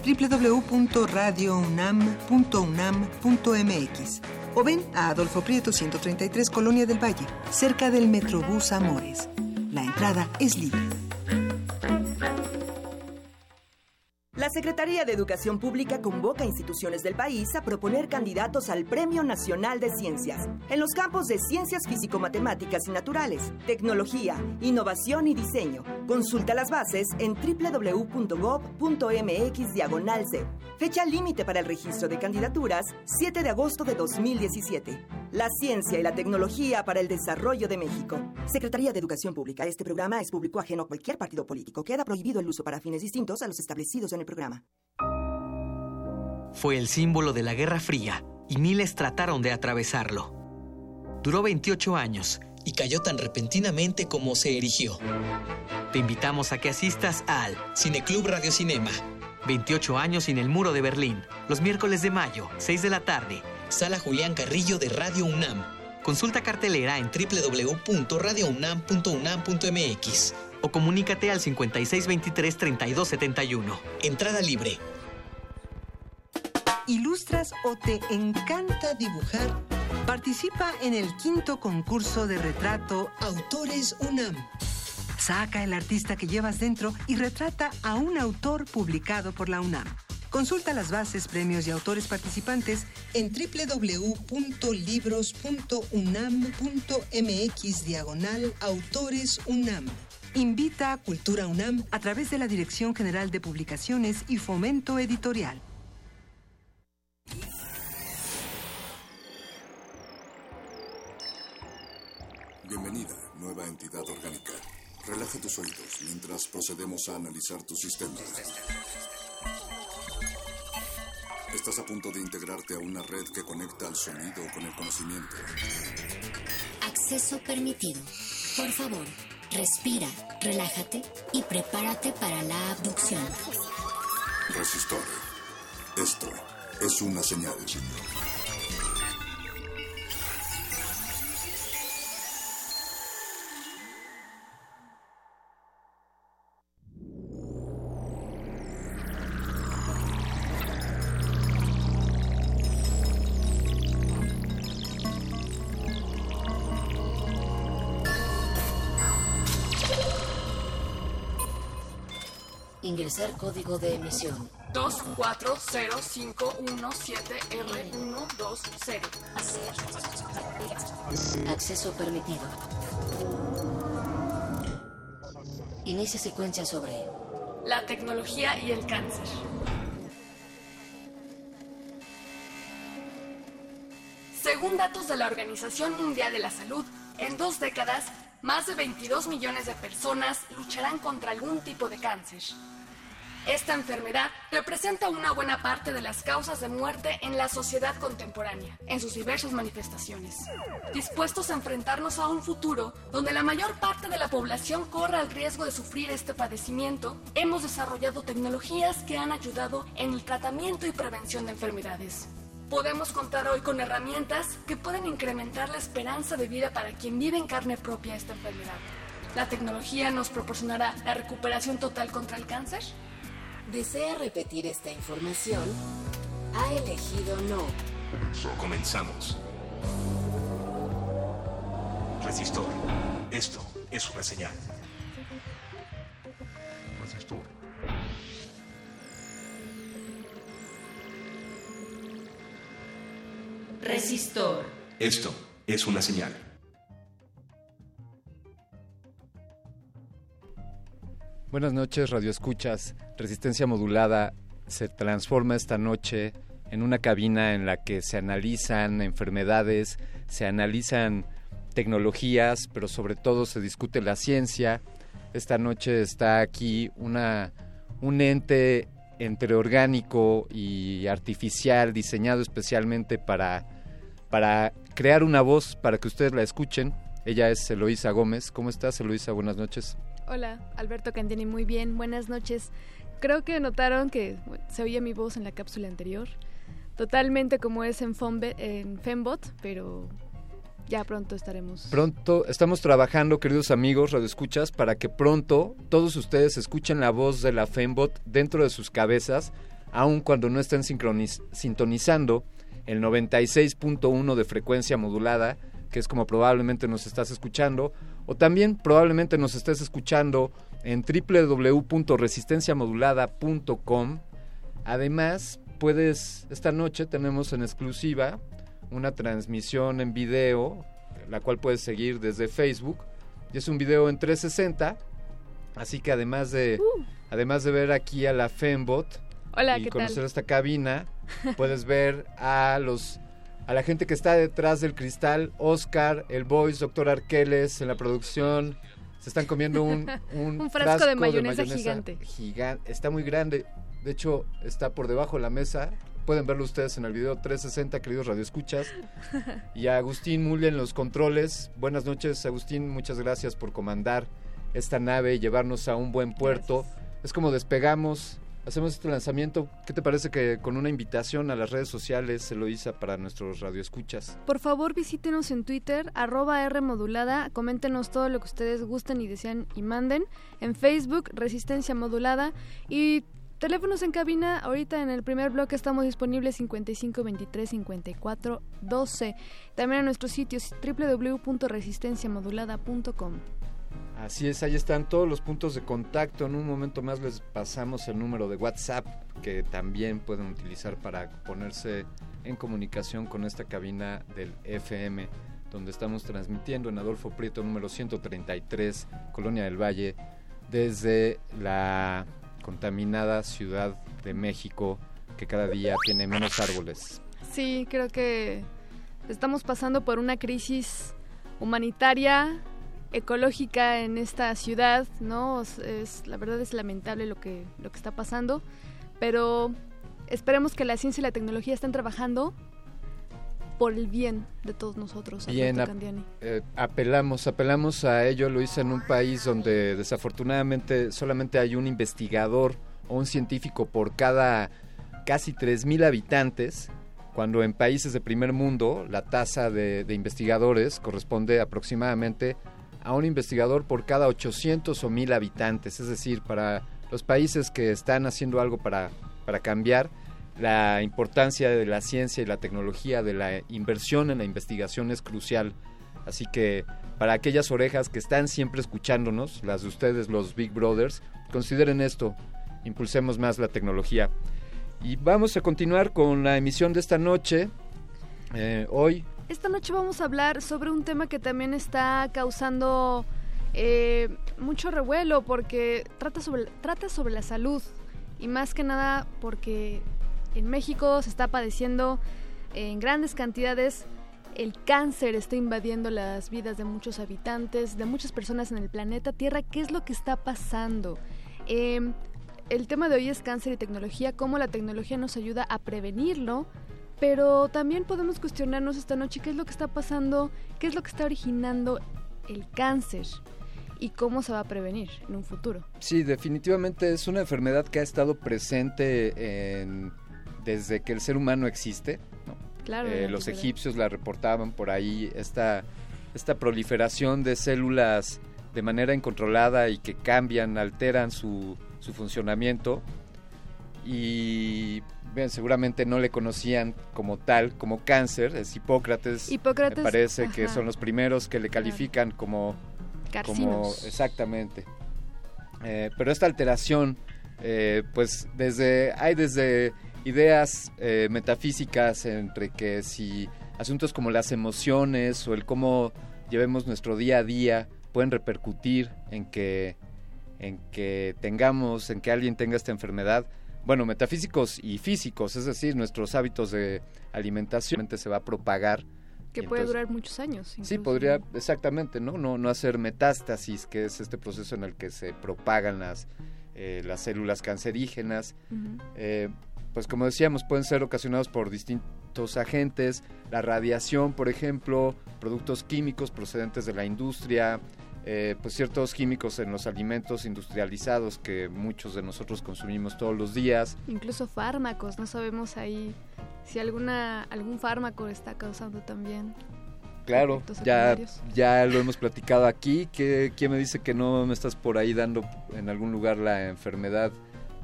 www.radiounam.unam.mx o ven a Adolfo Prieto 133 Colonia del Valle, cerca del Metrobús Amores. La entrada es libre. La Secretaría de Educación Pública convoca a instituciones del país a proponer candidatos al Premio Nacional de Ciencias en los campos de ciencias físico-matemáticas y naturales, tecnología, innovación y diseño. Consulta las bases en www.gov.mx diagonal C. Fecha límite para el registro de candidaturas 7 de agosto de 2017. La ciencia y la tecnología para el desarrollo de México. Secretaría de Educación Pública. Este programa es público ajeno a cualquier partido político. Queda prohibido el uso para fines distintos a los establecidos en el programa. Fue el símbolo de la Guerra Fría y miles trataron de atravesarlo. Duró 28 años y cayó tan repentinamente como se erigió. Te invitamos a que asistas al Cineclub Radio Cinema. 28 años sin el muro de Berlín. Los miércoles de mayo, 6 de la tarde. Sala Julián Carrillo de Radio UNAM. Consulta cartelera en www.radiounam.unam.mx o comunícate al 5623-3271. Entrada libre. ¿Ilustras o te encanta dibujar? Participa en el quinto concurso de retrato Autores UNAM. Saca el artista que llevas dentro y retrata a un autor publicado por la UNAM. Consulta las bases, premios y autores participantes en www.libros.unam.mx diagonal autores UNAM. Invita a Cultura UNAM a través de la Dirección General de Publicaciones y Fomento Editorial. Bienvenida, nueva entidad orgánica. Relaja tus oídos mientras procedemos a analizar tu sistema. Estás a punto de integrarte a una red que conecta al sonido con el conocimiento. Acceso permitido. Por favor, respira, relájate y prepárate para la abducción. Resistor. Esto es una señal. Ingresar código de emisión. 2405171R120. Acceso permitido. Inicia secuencia sobre La tecnología y el cáncer. Según datos de la Organización Mundial de la Salud, en dos décadas, más de 22 millones de personas lucharán contra algún tipo de cáncer. Esta enfermedad representa una buena parte de las causas de muerte en la sociedad contemporánea, en sus diversas manifestaciones. Dispuestos a enfrentarnos a un futuro donde la mayor parte de la población corra el riesgo de sufrir este padecimiento, hemos desarrollado tecnologías que han ayudado en el tratamiento y prevención de enfermedades. Podemos contar hoy con herramientas que pueden incrementar la esperanza de vida para quien vive en carne propia esta enfermedad. ¿La tecnología nos proporcionará la recuperación total contra el cáncer? ¿Desea repetir esta información? Ha elegido no. Comenzamos. Resistor. Esto es una señal. Resistor. Resistor. Esto es una señal. Buenas noches, Radio Escuchas. Resistencia Modulada se transforma esta noche en una cabina en la que se analizan enfermedades, se analizan tecnologías, pero sobre todo se discute la ciencia. Esta noche está aquí una, un ente entre orgánico y artificial diseñado especialmente para, para crear una voz para que ustedes la escuchen. Ella es Eloísa Gómez. ¿Cómo estás, Eloísa? Buenas noches. Hola, Alberto Cantini, muy bien, buenas noches. Creo que notaron que se oía mi voz en la cápsula anterior, totalmente como es en, Fombe- en Fembot, pero ya pronto estaremos. Pronto estamos trabajando, queridos amigos, radioescuchas, para que pronto todos ustedes escuchen la voz de la Fembot dentro de sus cabezas, aun cuando no estén sintonizando el 96.1 de frecuencia modulada, que es como probablemente nos estás escuchando, o también probablemente nos estés escuchando en www.resistenciamodulada.com. Además, puedes, esta noche tenemos en exclusiva una transmisión en video, la cual puedes seguir desde Facebook. Y es un video en 360, así que además de, además de ver aquí a la Fembot Hola, y ¿qué conocer tal? esta cabina, *laughs* puedes ver a los a la gente que está detrás del cristal, Oscar, el Voice, Doctor Arqueles en la producción. Se están comiendo un, *laughs* un, Un frasco de mayonesa gigante. gigan- Está muy grande. De hecho, está por debajo de la mesa. Pueden verlo ustedes en el video 360, queridos radioescuchas. Y a Agustín Mule en los controles. Buenas noches, Agustín. Muchas gracias por comandar esta nave y llevarnos a un buen puerto. Es como despegamos, hacemos este lanzamiento. ¿Qué te parece que con una invitación a las redes sociales se lo hizo para nuestros radioescuchas? Por favor, visítenos en Twitter, arroba R modulada, coméntenos todo lo que ustedes gusten y desean y manden. En Facebook, Resistencia Modulada. Y teléfonos en cabina, ahorita en el primer bloque estamos disponibles 55 23 54 12. También en nuestros sitios www.resistenciamodulada.com. Así es, ahí están todos los puntos de contacto. En un momento más les pasamos el número de WhatsApp que también pueden utilizar para ponerse en comunicación con esta cabina del FM, donde estamos transmitiendo en Adolfo Prieto número 133, Colonia del Valle, desde la contaminada Ciudad de México, que cada día tiene menos árboles. Sí, creo que estamos pasando por una crisis humanitaria, ecológica en esta ciudad, ¿no? Es, la verdad es lamentable lo que, lo que está pasando, pero esperemos que la ciencia y la tecnología estén trabajando por el bien de todos nosotros. Bien, ap- eh, apelamos, apelamos a ello, lo hice en un país donde desafortunadamente solamente hay un investigador o un científico por cada casi 3.000 habitantes, cuando en países de primer mundo la tasa de, de investigadores corresponde aproximadamente a un investigador por cada 800 o 1.000 habitantes, es decir, para los países que están haciendo algo para, para cambiar, la importancia de la ciencia y la tecnología, de la inversión en la investigación es crucial. Así que para aquellas orejas que están siempre escuchándonos, las de ustedes, los Big Brothers, consideren esto, impulsemos más la tecnología. Y vamos a continuar con la emisión de esta noche. Eh, hoy Esta noche vamos a hablar sobre un tema que también está causando eh, mucho revuelo porque trata sobre, trata sobre la salud y más que nada porque en México se está padeciendo en grandes cantidades el cáncer está invadiendo las vidas de muchos habitantes, de muchas personas en el planeta Tierra. ¿Qué es lo que está pasando? Eh, el tema de hoy es cáncer y tecnología, cómo la tecnología nos ayuda a prevenirlo, pero también podemos cuestionarnos esta noche qué es lo que está pasando, qué es lo que está originando el cáncer y cómo se va a prevenir en un futuro. Sí, definitivamente es una enfermedad que ha estado presente en- desde que el ser humano existe. ¿no? Claro, Eh, los egipcios la reportaban por ahí, esta, esta proliferación de células de manera incontrolada y que cambian, alteran su, su funcionamiento. Y bien, seguramente no le conocían como tal, como cáncer, es Hipócrates. Hipócrates, me parece que son los primeros que le califican como como Carcinos. exactamente Eh, pero esta alteración eh, pues desde hay desde ideas eh, metafísicas entre que si asuntos como las emociones o el cómo llevemos nuestro día a día pueden repercutir en que en que tengamos en que alguien tenga esta enfermedad bueno metafísicos y físicos es decir nuestros hábitos de alimentación se va a propagar que puede entonces- durar muchos años. Sí, podría, exactamente, ¿no? ¿no? No hacer metástasis, que es este proceso en el que se propagan las, eh, las células cancerígenas. Eh, pues como decíamos, pueden ser ocasionados por distintos agentes, la radiación, por ejemplo, productos químicos procedentes de la industria, eh, pues ciertos químicos en los alimentos industrializados que muchos de nosotros consumimos todos los días. Incluso fármacos, no sabemos ahí si alguna algún fármaco está causando también. Claro, ya, ya lo hemos platicado aquí. que ¿Quién me dice que no me estás por ahí dando en algún lugar la enfermedad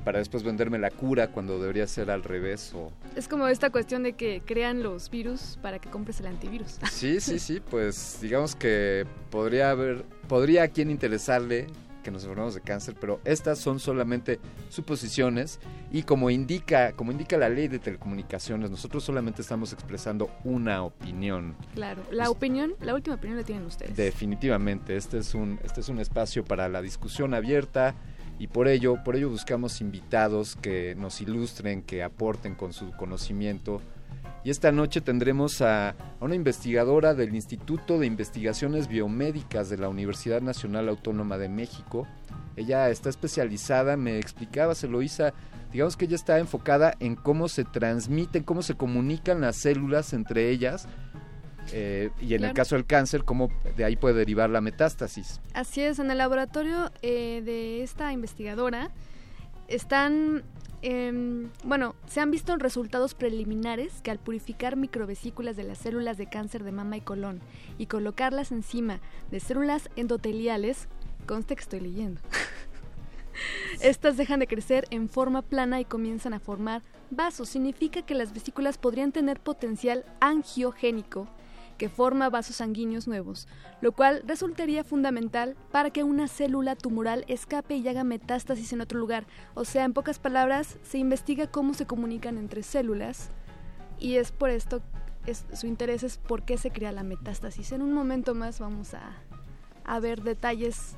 para después venderme la cura cuando debería ser al revés? O... Es como esta cuestión de que crean los virus para que compres el antivirus. *laughs* Sí, sí, sí, pues digamos que podría haber, podría a quien interesarle que nos enfermamos de cáncer, pero estas son solamente suposiciones y como indica, como indica la ley de telecomunicaciones, nosotros solamente estamos expresando una opinión. Claro, la opinión, la última opinión la tienen ustedes. Definitivamente, este es un este es un espacio para la discusión abierta y por ello por ello buscamos invitados que nos ilustren, que aporten con su conocimiento. Y esta noche tendremos a, a una investigadora del Instituto de Investigaciones Biomédicas de la Universidad Nacional Autónoma de México. Ella está especializada, me explicaba, se lo hizo, digamos que ella está enfocada en cómo se transmiten, cómo se comunican las células entre ellas eh, y en el caso del cáncer, cómo de ahí puede derivar la metástasis. Así es, en el laboratorio eh, de esta investigadora están, em, bueno, se han visto resultados preliminares que al purificar microvesículas de las células de cáncer de mama y colon y colocarlas encima de células endoteliales, conste que estoy leyendo. *laughs* Estas dejan de crecer en forma plana y comienzan a formar vasos. Significa que las vesículas podrían tener potencial angiogénico que forma vasos sanguíneos nuevos, lo cual resultaría fundamental para que una célula tumoral escape y haga metástasis en otro lugar. O sea, en pocas palabras, se investiga cómo se comunican entre células y es por esto, es, su interés es por qué se crea la metástasis. En un momento más vamos a, a ver detalles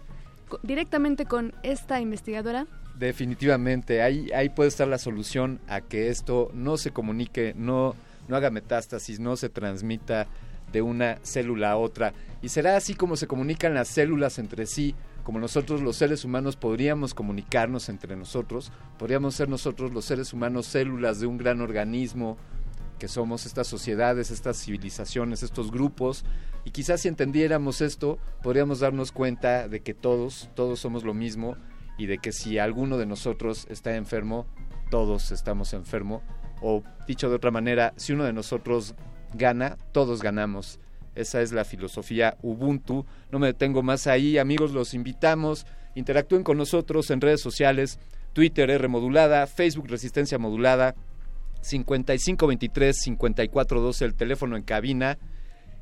directamente con esta investigadora. Definitivamente, ahí, ahí puede estar la solución a que esto no se comunique, no, no haga metástasis, no se transmita de una célula a otra. Y será así como se comunican las células entre sí, como nosotros los seres humanos podríamos comunicarnos entre nosotros, podríamos ser nosotros los seres humanos células de un gran organismo que somos estas sociedades, estas civilizaciones, estos grupos, y quizás si entendiéramos esto, podríamos darnos cuenta de que todos, todos somos lo mismo y de que si alguno de nosotros está enfermo, todos estamos enfermos, o dicho de otra manera, si uno de nosotros gana, todos ganamos. Esa es la filosofía Ubuntu. No me detengo más ahí, amigos, los invitamos, interactúen con nosotros en redes sociales, Twitter R modulada, Facebook Resistencia modulada, 5523-5412 el teléfono en cabina.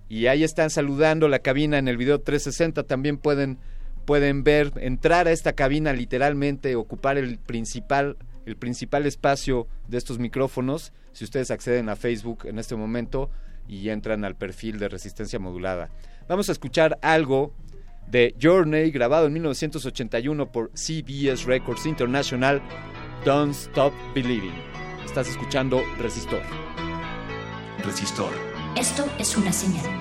Y ahí están saludando la cabina en el video 360. También pueden, pueden ver, entrar a esta cabina literalmente, ocupar el principal, el principal espacio de estos micrófonos. Si ustedes acceden a Facebook en este momento y entran al perfil de resistencia modulada. Vamos a escuchar algo de Journey, grabado en 1981 por CBS Records International, Don't Stop Believing. Estás escuchando Resistor. Resistor. Esto es una señal.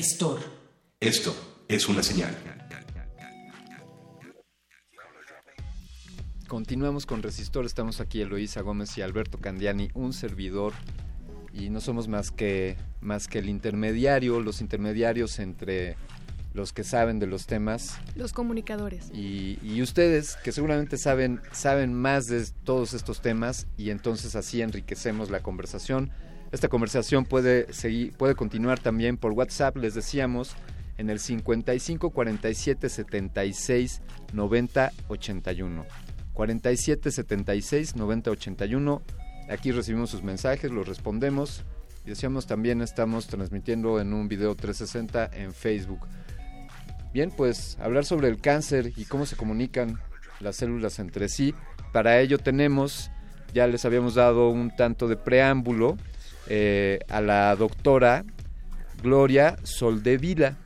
Resistor. Esto es una señal. Continuamos con Resistor, estamos aquí Eloísa Gómez y Alberto Candiani, un servidor, y no somos más que, más que el intermediario, los intermediarios entre los que saben de los temas Los comunicadores. y, y ustedes que seguramente saben, saben más de todos estos temas y entonces así enriquecemos la conversación. Esta conversación puede, seguir, puede continuar también por WhatsApp, les decíamos, en el 55 47 76 90 81. 47 76 90 81. Aquí recibimos sus mensajes, los respondemos. Y decíamos también estamos transmitiendo en un video 360 en Facebook. Bien, pues hablar sobre el cáncer y cómo se comunican las células entre sí. Para ello tenemos, ya les habíamos dado un tanto de preámbulo eh, a la doctora Gloria Soldevila.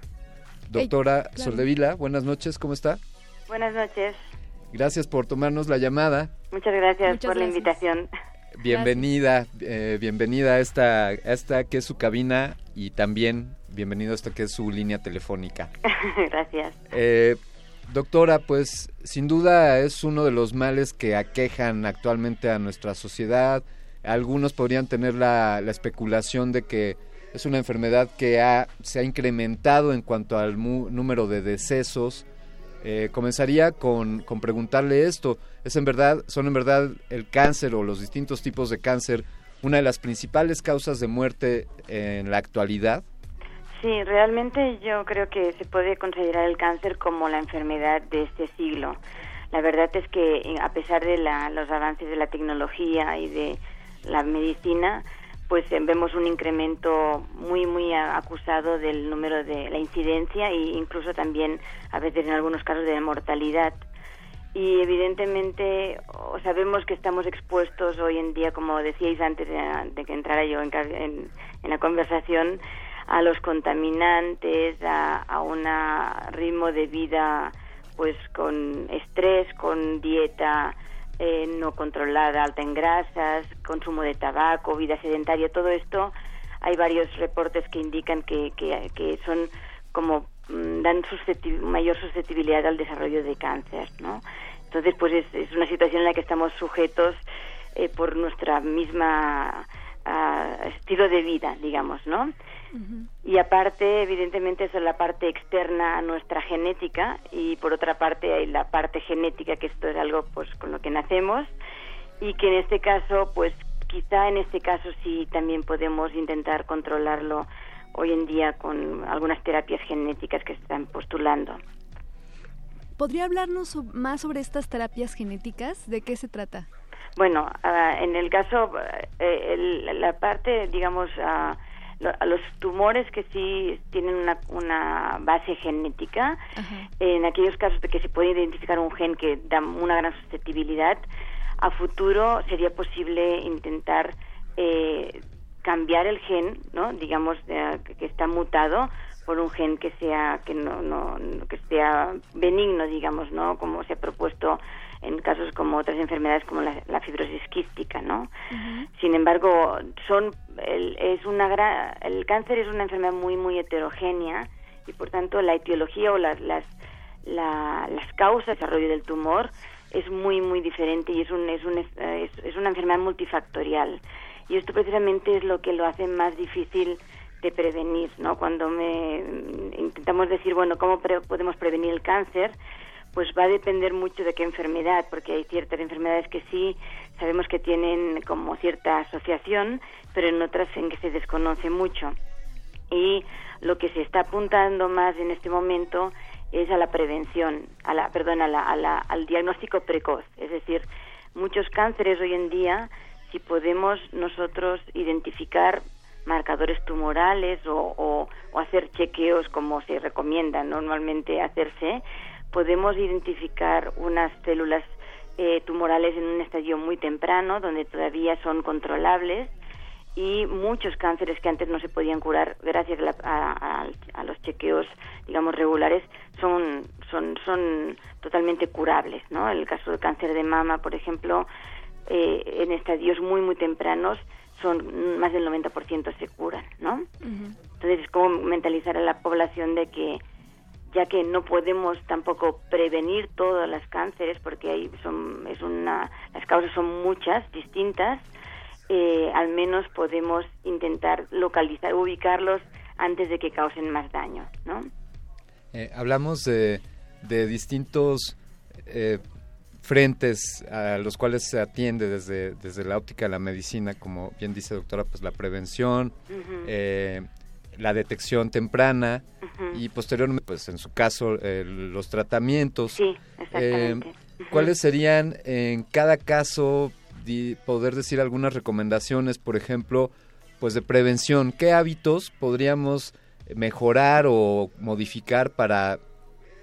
Doctora claro. Soldevila, buenas noches, ¿cómo está? Buenas noches. Gracias por tomarnos la llamada. Muchas gracias Muchas por la invitación. Bienvenida, eh, bienvenida a esta, a esta que es su cabina y también bienvenido a esta que es su línea telefónica. *laughs* gracias. Eh, doctora, pues sin duda es uno de los males que aquejan actualmente a nuestra sociedad. Algunos podrían tener la, la especulación de que es una enfermedad que ha, se ha incrementado en cuanto al mu- número de decesos. Eh, comenzaría con, con preguntarle esto. ¿Es en verdad, son en verdad el cáncer o los distintos tipos de cáncer una de las principales causas de muerte en la actualidad? Sí, realmente yo creo que se puede considerar el cáncer como la enfermedad de este siglo. La verdad es que eh, a pesar de la- los avances de la tecnología y de la medicina, pues eh, vemos un incremento muy muy acusado del número de la incidencia e incluso también a veces en algunos casos de mortalidad. Y evidentemente sabemos que estamos expuestos hoy en día, como decíais antes de, que entrara yo en- en la conversación, a los contaminantes, a, a un ritmo de vida pues con estrés, con dieta eh, no controlada, alta en grasas, consumo de tabaco, vida sedentaria, todo esto, hay varios reportes que indican que, que, que son como mm, dan mayor susceptibilidad al desarrollo de cáncer, ¿no? Entonces, pues es, es una situación en la que estamos sujetos eh, por nuestra misma ah, estilo de vida, digamos, ¿no? Y aparte, evidentemente, es la parte externa a nuestra genética y por otra parte hay la parte genética, que esto es algo pues con lo que nacemos y que en este caso, pues quizá en este caso sí también podemos intentar controlarlo hoy en día con algunas terapias genéticas que se están postulando. ¿Podría hablarnos más sobre estas terapias genéticas? ¿De qué se trata? Bueno, ah, en el caso, eh, el- la parte, digamos, lo- a los tumores que sí tienen una, una base genética, en aquellos casos de que se puede identificar un gen que da una gran susceptibilidad, a futuro sería posible intentar eh, cambiar el gen, ¿no? Digamos, de- que, está mutado por un gen que sea que no, no no- que sea benigno, digamos, ¿no? Como se ha propuesto en casos como otras enfermedades como la, la fibrosis quística, ¿no? Sin embargo, son el, es una gra- el cáncer es una enfermedad muy muy heterogénea y por tanto la etiología o las las la- las causas de desarrollo del tumor es muy muy diferente y es un es un es, es una enfermedad multifactorial y esto precisamente es lo que lo hace más difícil de prevenir, ¿no? Cuando me intentamos decir, bueno, ¿cómo pre- podemos prevenir el cáncer? Pues va a depender mucho de qué enfermedad, porque hay ciertas enfermedades que sí sabemos que tienen como cierta asociación, pero en otras en que se desconoce mucho. Y lo que se está apuntando más en este momento es a la prevención, a la, perdón, a la, a la- al diagnóstico precoz. Es decir, muchos cánceres hoy en día, si podemos nosotros identificar marcadores tumorales o, o- o hacer chequeos como se recomienda normalmente hacerse, podemos identificar unas células eh, tumorales en un estadio muy temprano, donde todavía son controlables, y muchos cánceres que antes no se podían curar gracias a, la- a- a- a los chequeos, digamos, regulares, son, son, son totalmente curables, ¿no? El caso del cáncer de mama, por ejemplo, eh, en estadios muy, muy tempranos son más del 90% se curan, ¿no? Entonces es como mentalizar a la población de que ya que no podemos tampoco prevenir todos los cánceres porque ahí son es una las causas son muchas distintas eh, al menos podemos intentar localizar ubicarlos antes de que causen más daño no Eh, hablamos de, de distintos eh, frentes a los cuales se atiende desde, desde la óptica de la medicina, como bien dice doctora, pues la prevención, eh, la detección temprana y posteriormente, pues en su caso, eh, los tratamientos. Sí, exactamente. Eh, ¿Cuáles serían en cada caso di- poder decir algunas recomendaciones, por ejemplo, pues de prevención? ¿Qué hábitos podríamos mejorar o modificar para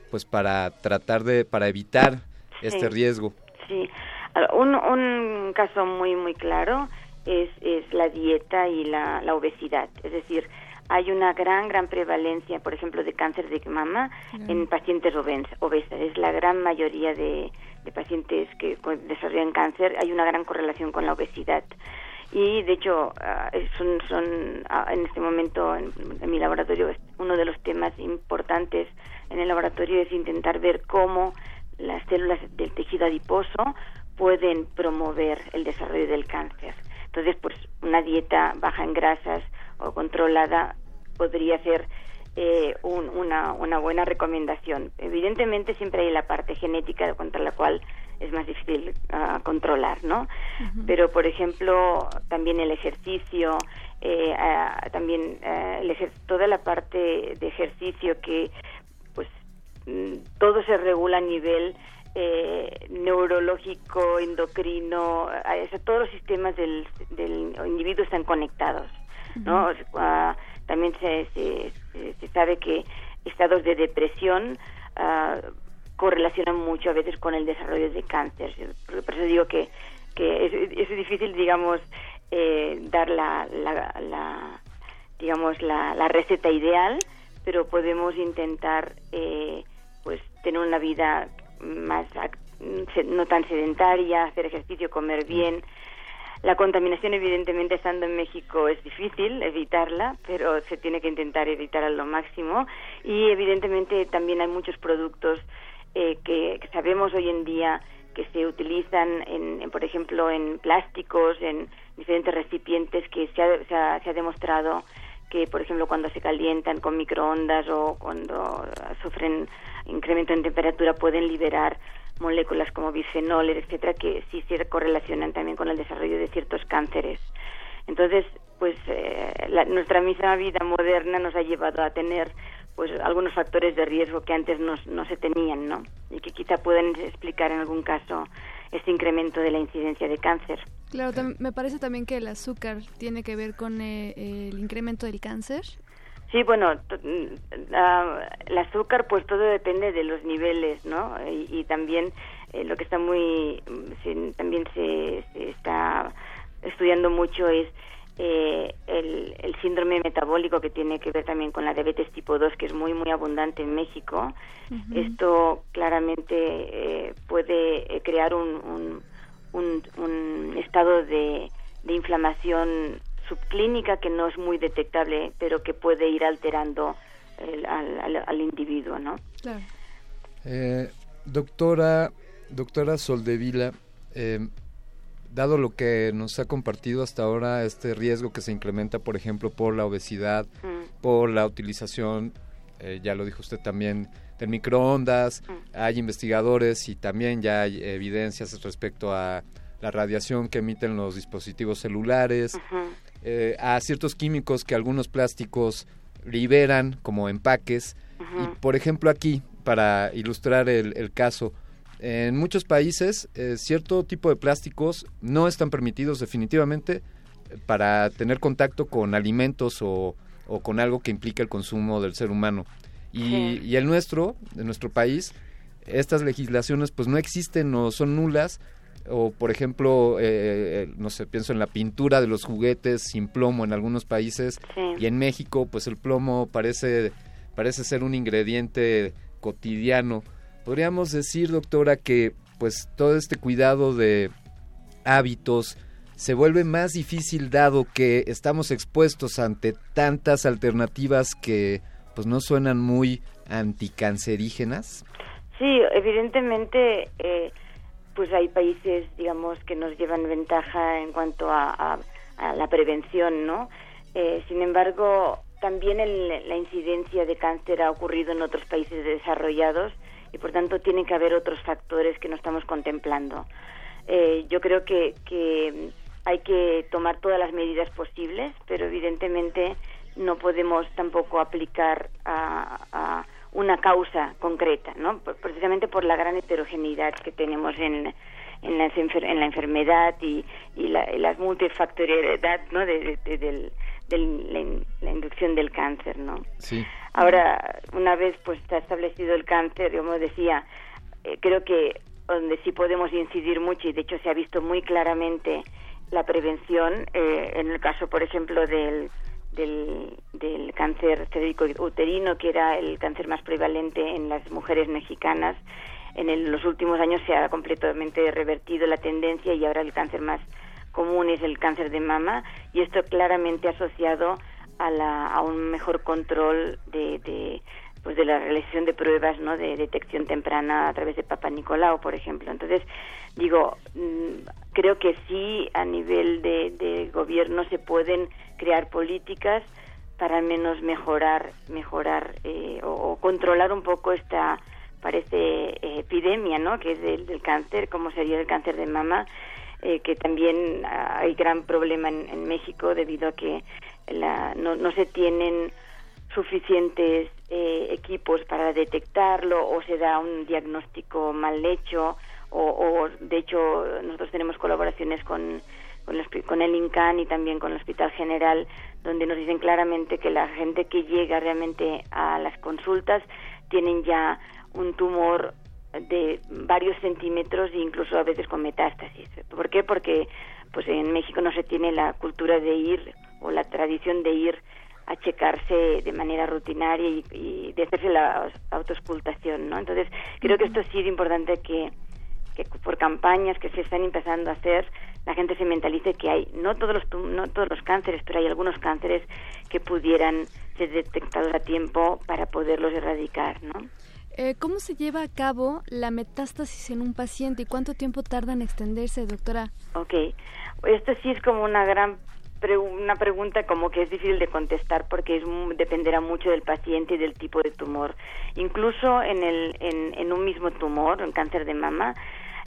pues para tratar de para evitar este riesgo? Sí, Ahora, un, un caso muy muy claro es, es la dieta y la, la obesidad. Es decir, hay una gran gran prevalencia, por ejemplo, de cáncer de mama en pacientes obesas. Es la gran mayoría de, de pacientes que desarrollan cáncer. Hay una gran correlación con la obesidad. Y de hecho, ah, son, son ah, en este momento en, en mi laboratorio uno de los temas importantes en el laboratorio es intentar ver cómo las células del tejido adiposo pueden promover el desarrollo del cáncer. Entonces, pues una dieta baja en grasas o controlada podría ser eh, un- una, una buena recomendación. Evidentemente siempre hay la parte genética contra la cual es más difícil ah, controlar, ¿no? Pero, por ejemplo, también el ejercicio, eh, ah, también ah, el ejer- toda la parte de ejercicio que pues mm, todo se regula a nivel eh, neurológico, endocrino, eh, o sea, todos los sistemas del, del individuo están conectados, ¿no? Ah, también se, se, sabe que estados de depresión ah, correlacionan mucho a veces con el desarrollo de cáncer. Por eso digo que, que es, es difícil, digamos, eh, dar la, la, la, digamos, la, la receta ideal, pero podemos intentar, eh, pues, tener una vida más, no tan sedentaria, hacer ejercicio, comer bien. La contaminación, evidentemente, estando en México es difícil evitarla, pero se tiene que intentar evitar a lo máximo. Y, evidentemente, también hay muchos productos eh, que, que sabemos hoy en día que se utilizan, en, en, por ejemplo, en plásticos, en diferentes recipientes, que se ha, se se ha demostrado que, por ejemplo, cuando se calientan con microondas o cuando sufren incremento en temperatura, pueden liberar moléculas como bisfenoles, etcétera, que sí se correlacionan también con el desarrollo de ciertos cánceres. Entonces, pues eh, la- nuestra misma vida moderna nos ha llevado a tener pues algunos factores de riesgo que antes no, no se tenían, ¿no? Y que quizá pueden explicar en algún caso este incremento de la incidencia de cáncer. Claro, me parece también que el azúcar tiene que ver con eh, el incremento del cáncer. Sí, bueno, mm, ah, el azúcar, pues todo depende de los niveles, ¿no? Y, y también eh, lo que está muy, mm, se- también se, se está estudiando mucho es eh, el, el síndrome metabólico que tiene que ver también con la diabetes tipo 2, que es muy, muy abundante en México. Esto claramente eh, puede eh, crear un, un, un- un estado de, de inflamación subclínica que no es muy detectable, pero que puede ir alterando el- al, al- al individuo, ¿no? Claro. Eh, doctora, doctora Soldevila, eh, dado lo que nos ha compartido hasta ahora, este riesgo que se incrementa, por ejemplo, por la obesidad, Mm. por la utilización, eh, ya lo dijo usted también, del microondas, hay investigadores y también ya hay evidencias respecto a la radiación que emiten los dispositivos celulares, eh, a ciertos químicos que algunos plásticos liberan como empaques. Y por ejemplo aquí, para ilustrar el, el caso, en muchos países eh, cierto tipo de plásticos no están permitidos definitivamente para tener contacto con alimentos o, o con algo que implica el consumo del ser humano. Y, Sí. y el nuestro, de nuestro país, estas legislaciones pues no existen o son nulas o por ejemplo eh, eh, no sé pienso en la pintura de los juguetes sin plomo en algunos países y en México pues el plomo parece parece ser un ingrediente cotidiano podríamos decir doctora que pues todo este cuidado de hábitos se vuelve más difícil dado que estamos expuestos ante tantas alternativas que pues no suenan muy anticancerígenas? Sí, evidentemente, eh, pues hay países, digamos, que nos llevan ventaja en cuanto a, la prevención, ¿no? Eh, sin embargo, también la incidencia de cáncer ha ocurrido en otros países desarrollados y, por tanto, tiene que haber otros factores que no estamos contemplando. Eh, yo creo que hay que tomar todas las medidas posibles, pero evidentemente no podemos tampoco aplicar a, una causa concreta, ¿no? Precisamente por la gran heterogeneidad que tenemos en, en, la, en la enfermedad y, y, la, las multifactoriedad, ¿no? De, del, la, inducción del cáncer, ¿no? Sí. Ahora, una vez pues está establecido el cáncer, como decía, eh, creo que donde sí podemos incidir mucho y de hecho se ha visto muy claramente la prevención eh, en el caso, por ejemplo, del, del, del cáncer uterino, que era el cáncer más prevalente en las mujeres mexicanas. En los últimos años se ha completamente revertido la tendencia y ahora el cáncer más común es el cáncer de mama y esto claramente asociado a, la, a un mejor control de, de pues de la realización de pruebas no de detección temprana a través de Papa Nicolau por ejemplo entonces digo mm, creo que sí a nivel de, de gobierno se pueden crear políticas para al menos mejorar mejorar eh, o, controlar un poco esta parece eh, epidemia no que es del, del, cáncer como sería el cáncer de mama eh, que también hay gran problema en, en México debido a que la, no, no se tienen suficientes eh, equipos para detectarlo o se da un diagnóstico mal hecho o, de hecho nosotros tenemos colaboraciones con con el, con el INCAN y también con el Hospital General, donde nos dicen claramente que la gente que llega realmente a las consultas tienen ya un tumor de varios centímetros e incluso a veces con metástasis. ¿Por qué? Porque pues en México no se tiene la cultura de ir o la tradición de ir a checarse de manera rutinaria y, de hacerse la autoscultación, ¿no? Entonces, creo que esto sí es importante que, que por campañas que se están empezando a hacer, la gente se mentalice que hay no todos los no todos los cánceres, pero hay algunos cánceres que pudieran ser detectados a tiempo para poderlos erradicar, ¿no? Eh, ¿Cómo se lleva a cabo la metástasis en un paciente y cuánto tiempo tarda en extenderse, doctora? Ok, esto sí es como una gran una pregunta como que es difícil de contestar porque es, dependerá mucho del paciente y del tipo de tumor. Incluso en, el, en, un mismo tumor, en cáncer de mama,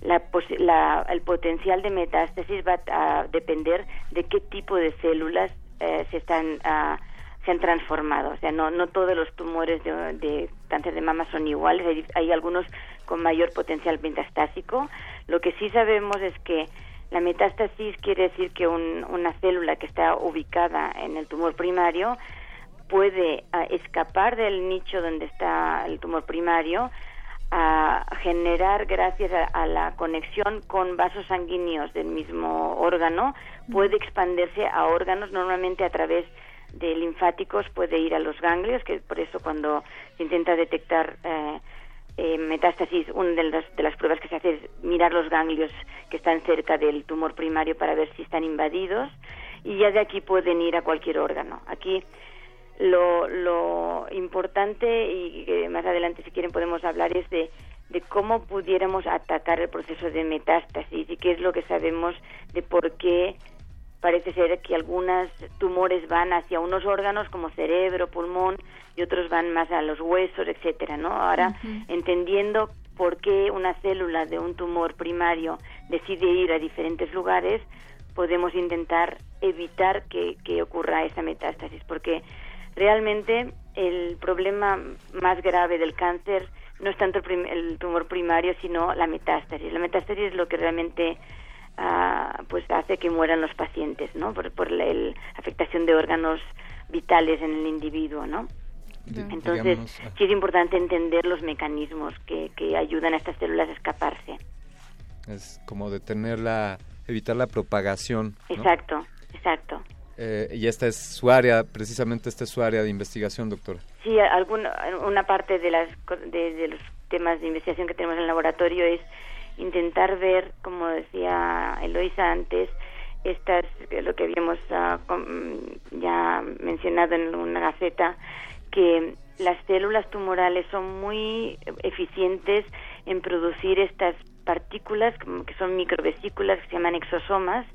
la, el potencial de metástasis va a depender de qué tipo de células eh, se están ah, se han transformado. O sea, no, no todos los tumores de, cáncer de mama son iguales. Hay, hay algunos con mayor potencial metastásico. Lo que sí sabemos es que la metástasis quiere decir que una célula que está ubicada en el tumor primario puede ah, escapar del nicho donde está el tumor primario a generar gracias a, la conexión con vasos sanguíneos del mismo órgano puede expandirse a órganos. Normalmente a través de linfáticos puede ir a los ganglios que por eso cuando se intenta detectar eh, eh, metástasis, una de las, de las pruebas que se hace es mirar los ganglios que están cerca del tumor primario para ver si están invadidos. Y ya de aquí pueden ir a cualquier órgano. Aquí lo, lo importante y más adelante si quieren podemos hablar es de, de cómo pudiéramos atacar el proceso de metástasis y qué es lo que sabemos de por qué parece ser que algunos tumores van hacia unos órganos como cerebro, pulmón y otros van más a los huesos, etcétera, ¿no? Ahora, entendiendo por qué una célula de un tumor primario decide ir a diferentes lugares, podemos intentar evitar que, que ocurra esa metástasis, porque realmente el problema más grave del cáncer no es tanto el, el tumor primario, sino la metástasis. La metástasis es lo que realmente pues hace que mueran los pacientes, ¿no? Por, por la afectación de órganos vitales en el individuo, ¿no? Entonces, ah. sí es importante entender los mecanismos que, que ayudan a estas células a escaparse. Es como detener la, evitar la propagación. Exacto, exacto. Eh, y esta es su área, precisamente esta es su área de investigación, doctora. Sí, alguna, una parte de, las, de, de los temas de investigación que tenemos en el laboratorio es intentar ver, como decía Eloisa antes, estas, lo que habíamos ah, ya mencionado en una gaceta, que las células tumorales son muy eficientes en producir estas partículas que son microvesículas que se llaman exosomas,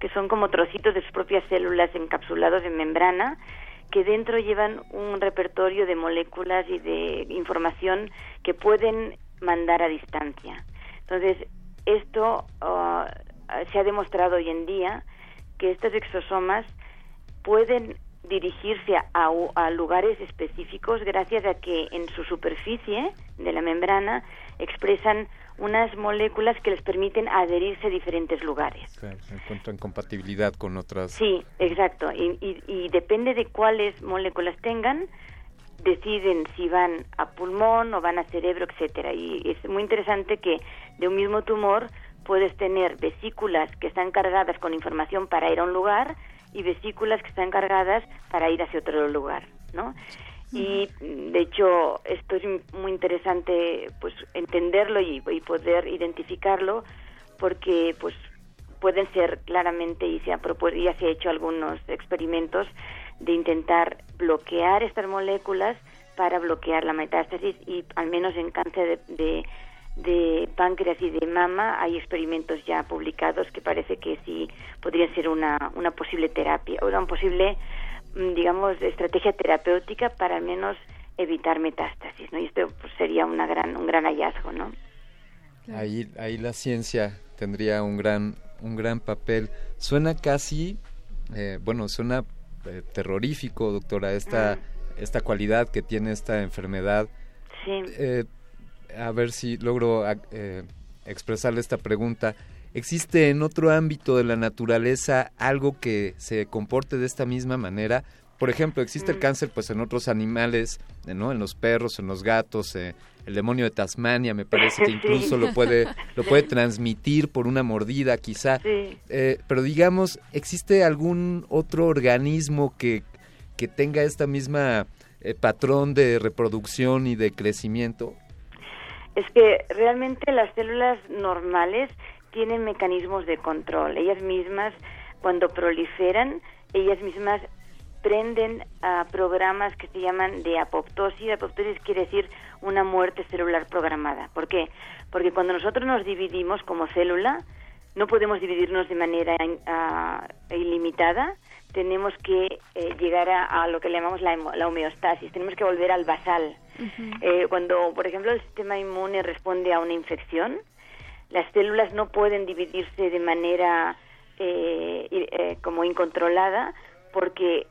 que son como trocitos de sus propias células encapsulados en membrana, que dentro llevan un repertorio de moléculas y de información que pueden mandar a distancia. Entonces, esto ah, se ha demostrado hoy en día que estos exosomas pueden dirigirse a lugares específicos gracias a que en su superficie de la membrana expresan unas moléculas que les permiten adherirse a diferentes lugares. Claro, encuentran compatibilidad con otras. Sí, exacto. Y, y- y depende de cuáles moléculas tengan, deciden si van a pulmón o van a cerebro, etcétera. Y es muy interesante que de un mismo tumor puedes tener vesículas que están cargadas con información para ir a un lugar y vesículas que están cargadas para ir hacia otro lugar, ¿no? Y de hecho esto es muy interesante, pues entenderlo y, poder identificarlo, porque pues pueden ser claramente y se ha propuesto ya se ha hecho algunos experimentos de intentar bloquear estas moléculas para bloquear la metástasis y al menos en cáncer de, de, de páncreas y de mama hay experimentos ya publicados que parece que sí podría ser una, una posible terapia o una posible digamos estrategia terapéutica para al menos evitar metástasis no y esto pues, sería una gran un gran hallazgo no Ahí, ahí la ciencia tendría un gran, un gran papel. Suena casi, eh, bueno, suena eh, terrorífico, doctora, esta, esta cualidad que tiene esta enfermedad. Sí. Eh, a ver si logro a- eh, expresarle esta pregunta. ¿Existe en otro ámbito de la naturaleza algo que se comporte de esta misma manera? Por ejemplo, existe el cáncer pues en otros animales, eh, ¿no? En los perros, en los gatos, eh, el demonio de Tasmania me parece que *laughs* Sí. incluso lo puede lo puede transmitir por una mordida quizá. Sí. Eh, pero digamos, ¿existe algún otro organismo que, que tenga esta misma eh, patrón de reproducción y de crecimiento? Es que realmente las células normales tienen mecanismos de control. Ellas mismas, cuando proliferan, ellas mismas prenden a programas que se llaman de apoptosis. Apoptosis quiere decir una muerte celular programada. ¿Por qué? Porque cuando nosotros nos dividimos como célula, no podemos dividirnos de manera ah, ilimitada. Tenemos que eh, llegar a, a lo que le llamamos la homeostasis. Tenemos que volver al basal. Eh, cuando, por ejemplo, el sistema inmune responde a una infección, las células no pueden dividirse de manera eh, eh, como incontrolada porque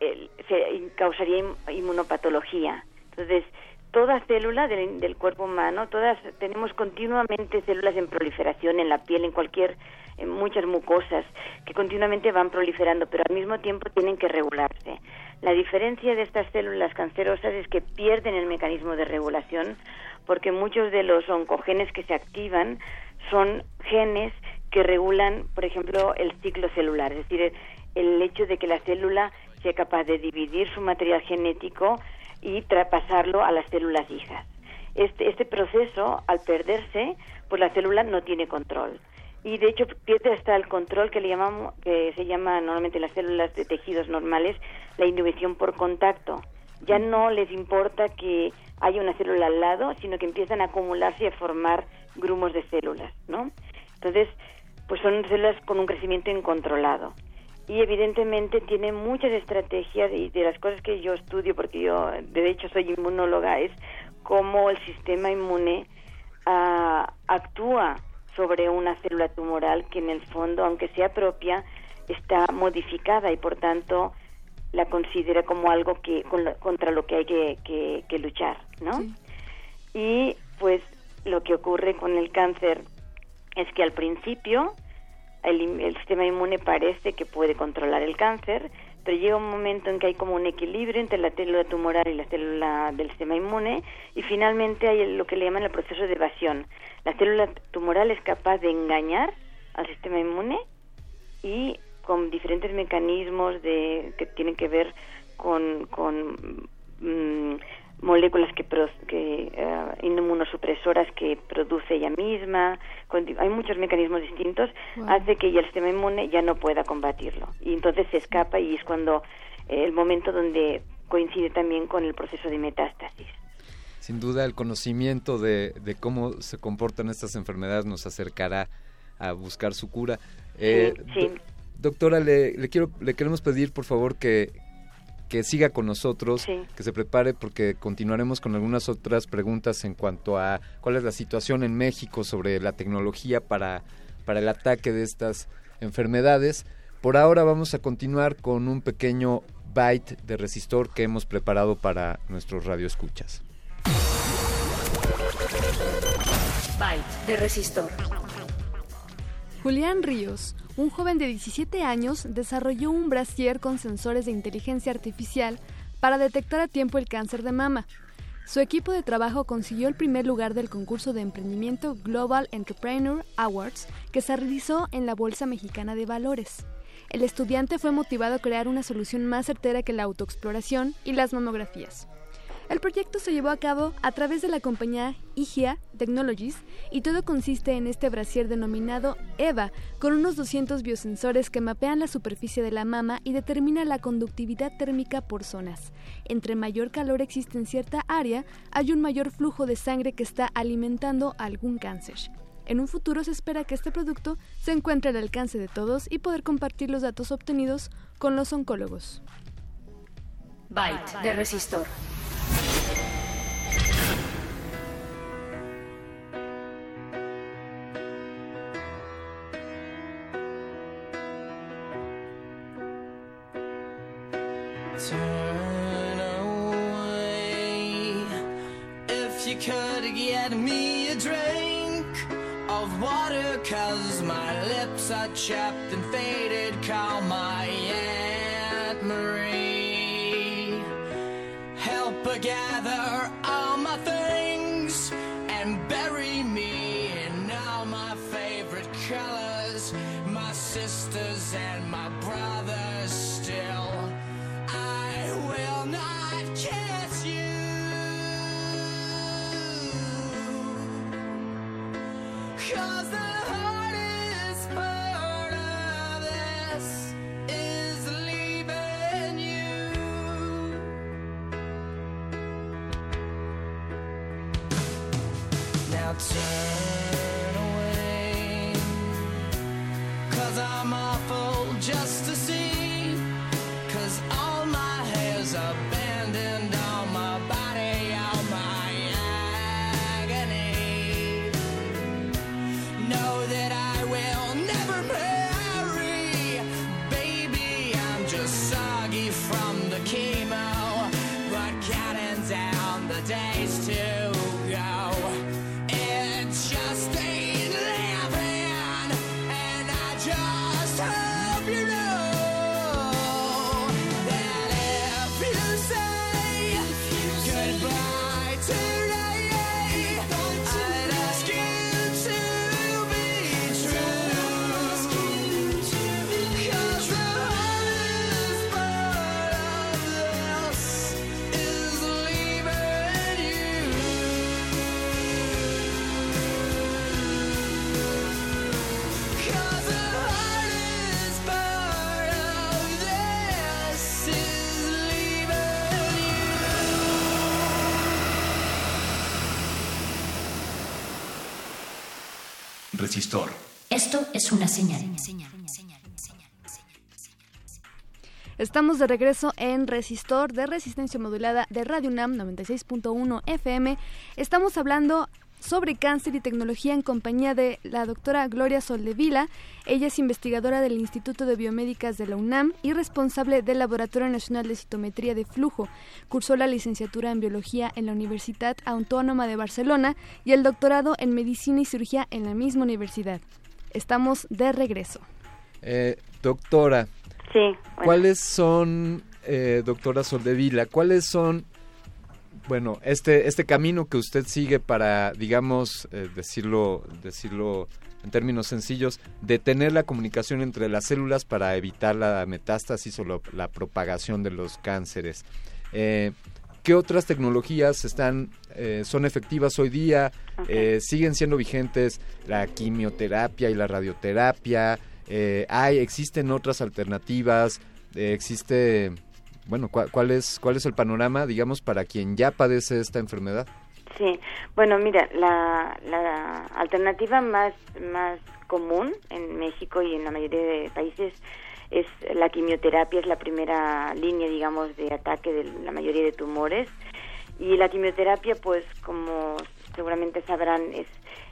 se causaría inmunopatología. Entonces, toda célula del, del cuerpo humano, todas tenemos continuamente células en proliferación en la piel, en cualquier, en muchas mucosas que continuamente van proliferando, pero al mismo tiempo tienen que regularse. La diferencia de estas células cancerosas es que pierden el mecanismo de regulación porque muchos de los oncogenes que se activan son genes que regulan, por ejemplo, el ciclo celular, es decir, el, hecho de que la célula sea capaz de dividir su material genético y traspasarlo a las células hijas. Este, este proceso, al perderse, pues la célula no tiene control. Y de hecho pierde hasta el control que le llamamos, que se llama normalmente las células de tejidos normales, la inhibición por contacto. Ya no les importa que haya una célula al lado, sino que empiezan a acumularse y a formar grumos de células, ¿no? Entonces, pues son células con un crecimiento incontrolado. Y evidentemente tiene muchas estrategias y de las cosas que yo estudio, porque yo de hecho soy inmunóloga, es cómo el sistema inmune ah, actúa sobre una célula tumoral que en el fondo, aunque sea propia, está modificada y por tanto la considera como algo que con lo- contra lo que hay que, que- que luchar, ¿no? Y pues lo que ocurre con el cáncer es que al principio el, el sistema inmune parece que puede controlar el cáncer, pero llega un momento en que hay como un equilibrio entre la célula tumoral y la célula del sistema inmune y finalmente hay lo que le llaman el proceso de evasión. La célula tumoral es capaz de engañar al sistema inmune y con diferentes mecanismos de que tienen que ver con, con mm, moléculas que, pro- que eh, inmunosupresoras que produce ella misma, con hay muchos mecanismos distintos, Wow. hace que ya el sistema inmune ya no pueda combatirlo. Y entonces se escapa y es cuando eh, el momento donde coincide también con el proceso de metástasis. Sin duda el conocimiento de, de cómo se comportan estas enfermedades nos acercará a buscar su cura. Eh, sí. Doctora, le, le quiero, le queremos pedir por favor que, que siga con nosotros, que se prepare porque continuaremos con algunas otras preguntas en cuanto a cuál es la situación en México sobre la tecnología para, para el ataque de estas enfermedades. Por ahora vamos a continuar con un pequeño byte de resistor que hemos preparado para nuestros radioescuchas. Byte de resistor. Julián Ríos, un joven de 17 años, desarrolló un brasier con sensores de inteligencia artificial para detectar a tiempo el cáncer de mama. Su equipo de trabajo consiguió el primer lugar del concurso de emprendimiento Global Entrepreneur Awards que se realizó en la Bolsa Mexicana de Valores. El estudiante fue motivado a crear una solución más certera que la autoexploración y las mamografías. El proyecto se llevó a cabo a través de la compañía IGIA Technologies y todo consiste en este brasier denominado EVA, con unos 200 biosensores que mapean la superficie de la mama y determinan la conductividad térmica por zonas. Entre mayor calor existe en cierta área, hay un mayor flujo de sangre que está alimentando algún cáncer. En un futuro se espera que este producto se encuentre al alcance de todos y poder compartir los datos obtenidos con los oncólogos. Byte de resistor. Turn away if you could get me a drink of water, cause my lips are chapped and faded. Call my Aunt Marie. Help her gather Esto es una señal. Estamos de regreso en Resistor de Resistencia Modulada de Radio UNAM 96.1 FM. Estamos hablando sobre cáncer y tecnología en compañía de la doctora Gloria Soldevila. Ella es investigadora del Instituto de Biomédicas de la UNAM y responsable del Laboratorio Nacional de Citometría de Flujo. Cursó la licenciatura en Biología en la Universidad Autónoma de Barcelona y el doctorado en Medicina y Cirugía en la misma universidad. Estamos de regreso. Eh, doctora, Sí. bueno. ¿cuáles son, eh, doctora Soldevila, cuáles son, bueno, este, este camino que usted sigue para, digamos, eh, decirlo, decirlo en términos sencillos, detener la comunicación entre las células para evitar la metástasis o lo- la propagación de los cánceres? Eh, ¿qué otras tecnologías están eh, son efectivas hoy día? Eh, ¿Siguen siendo vigentes la quimioterapia y la radioterapia? Eh, ¿Hay, existen otras alternativas? Eh, ¿Existe, bueno, cuál, cuál, es, cuál es el panorama, digamos, para quien ya padece esta enfermedad? Sí, bueno, mira, la, la alternativa más, más común en México y en la mayoría de países es la quimioterapia, es la primera línea, digamos, de ataque de la mayoría de tumores. Y la quimioterapia, pues, como seguramente sabrán, es,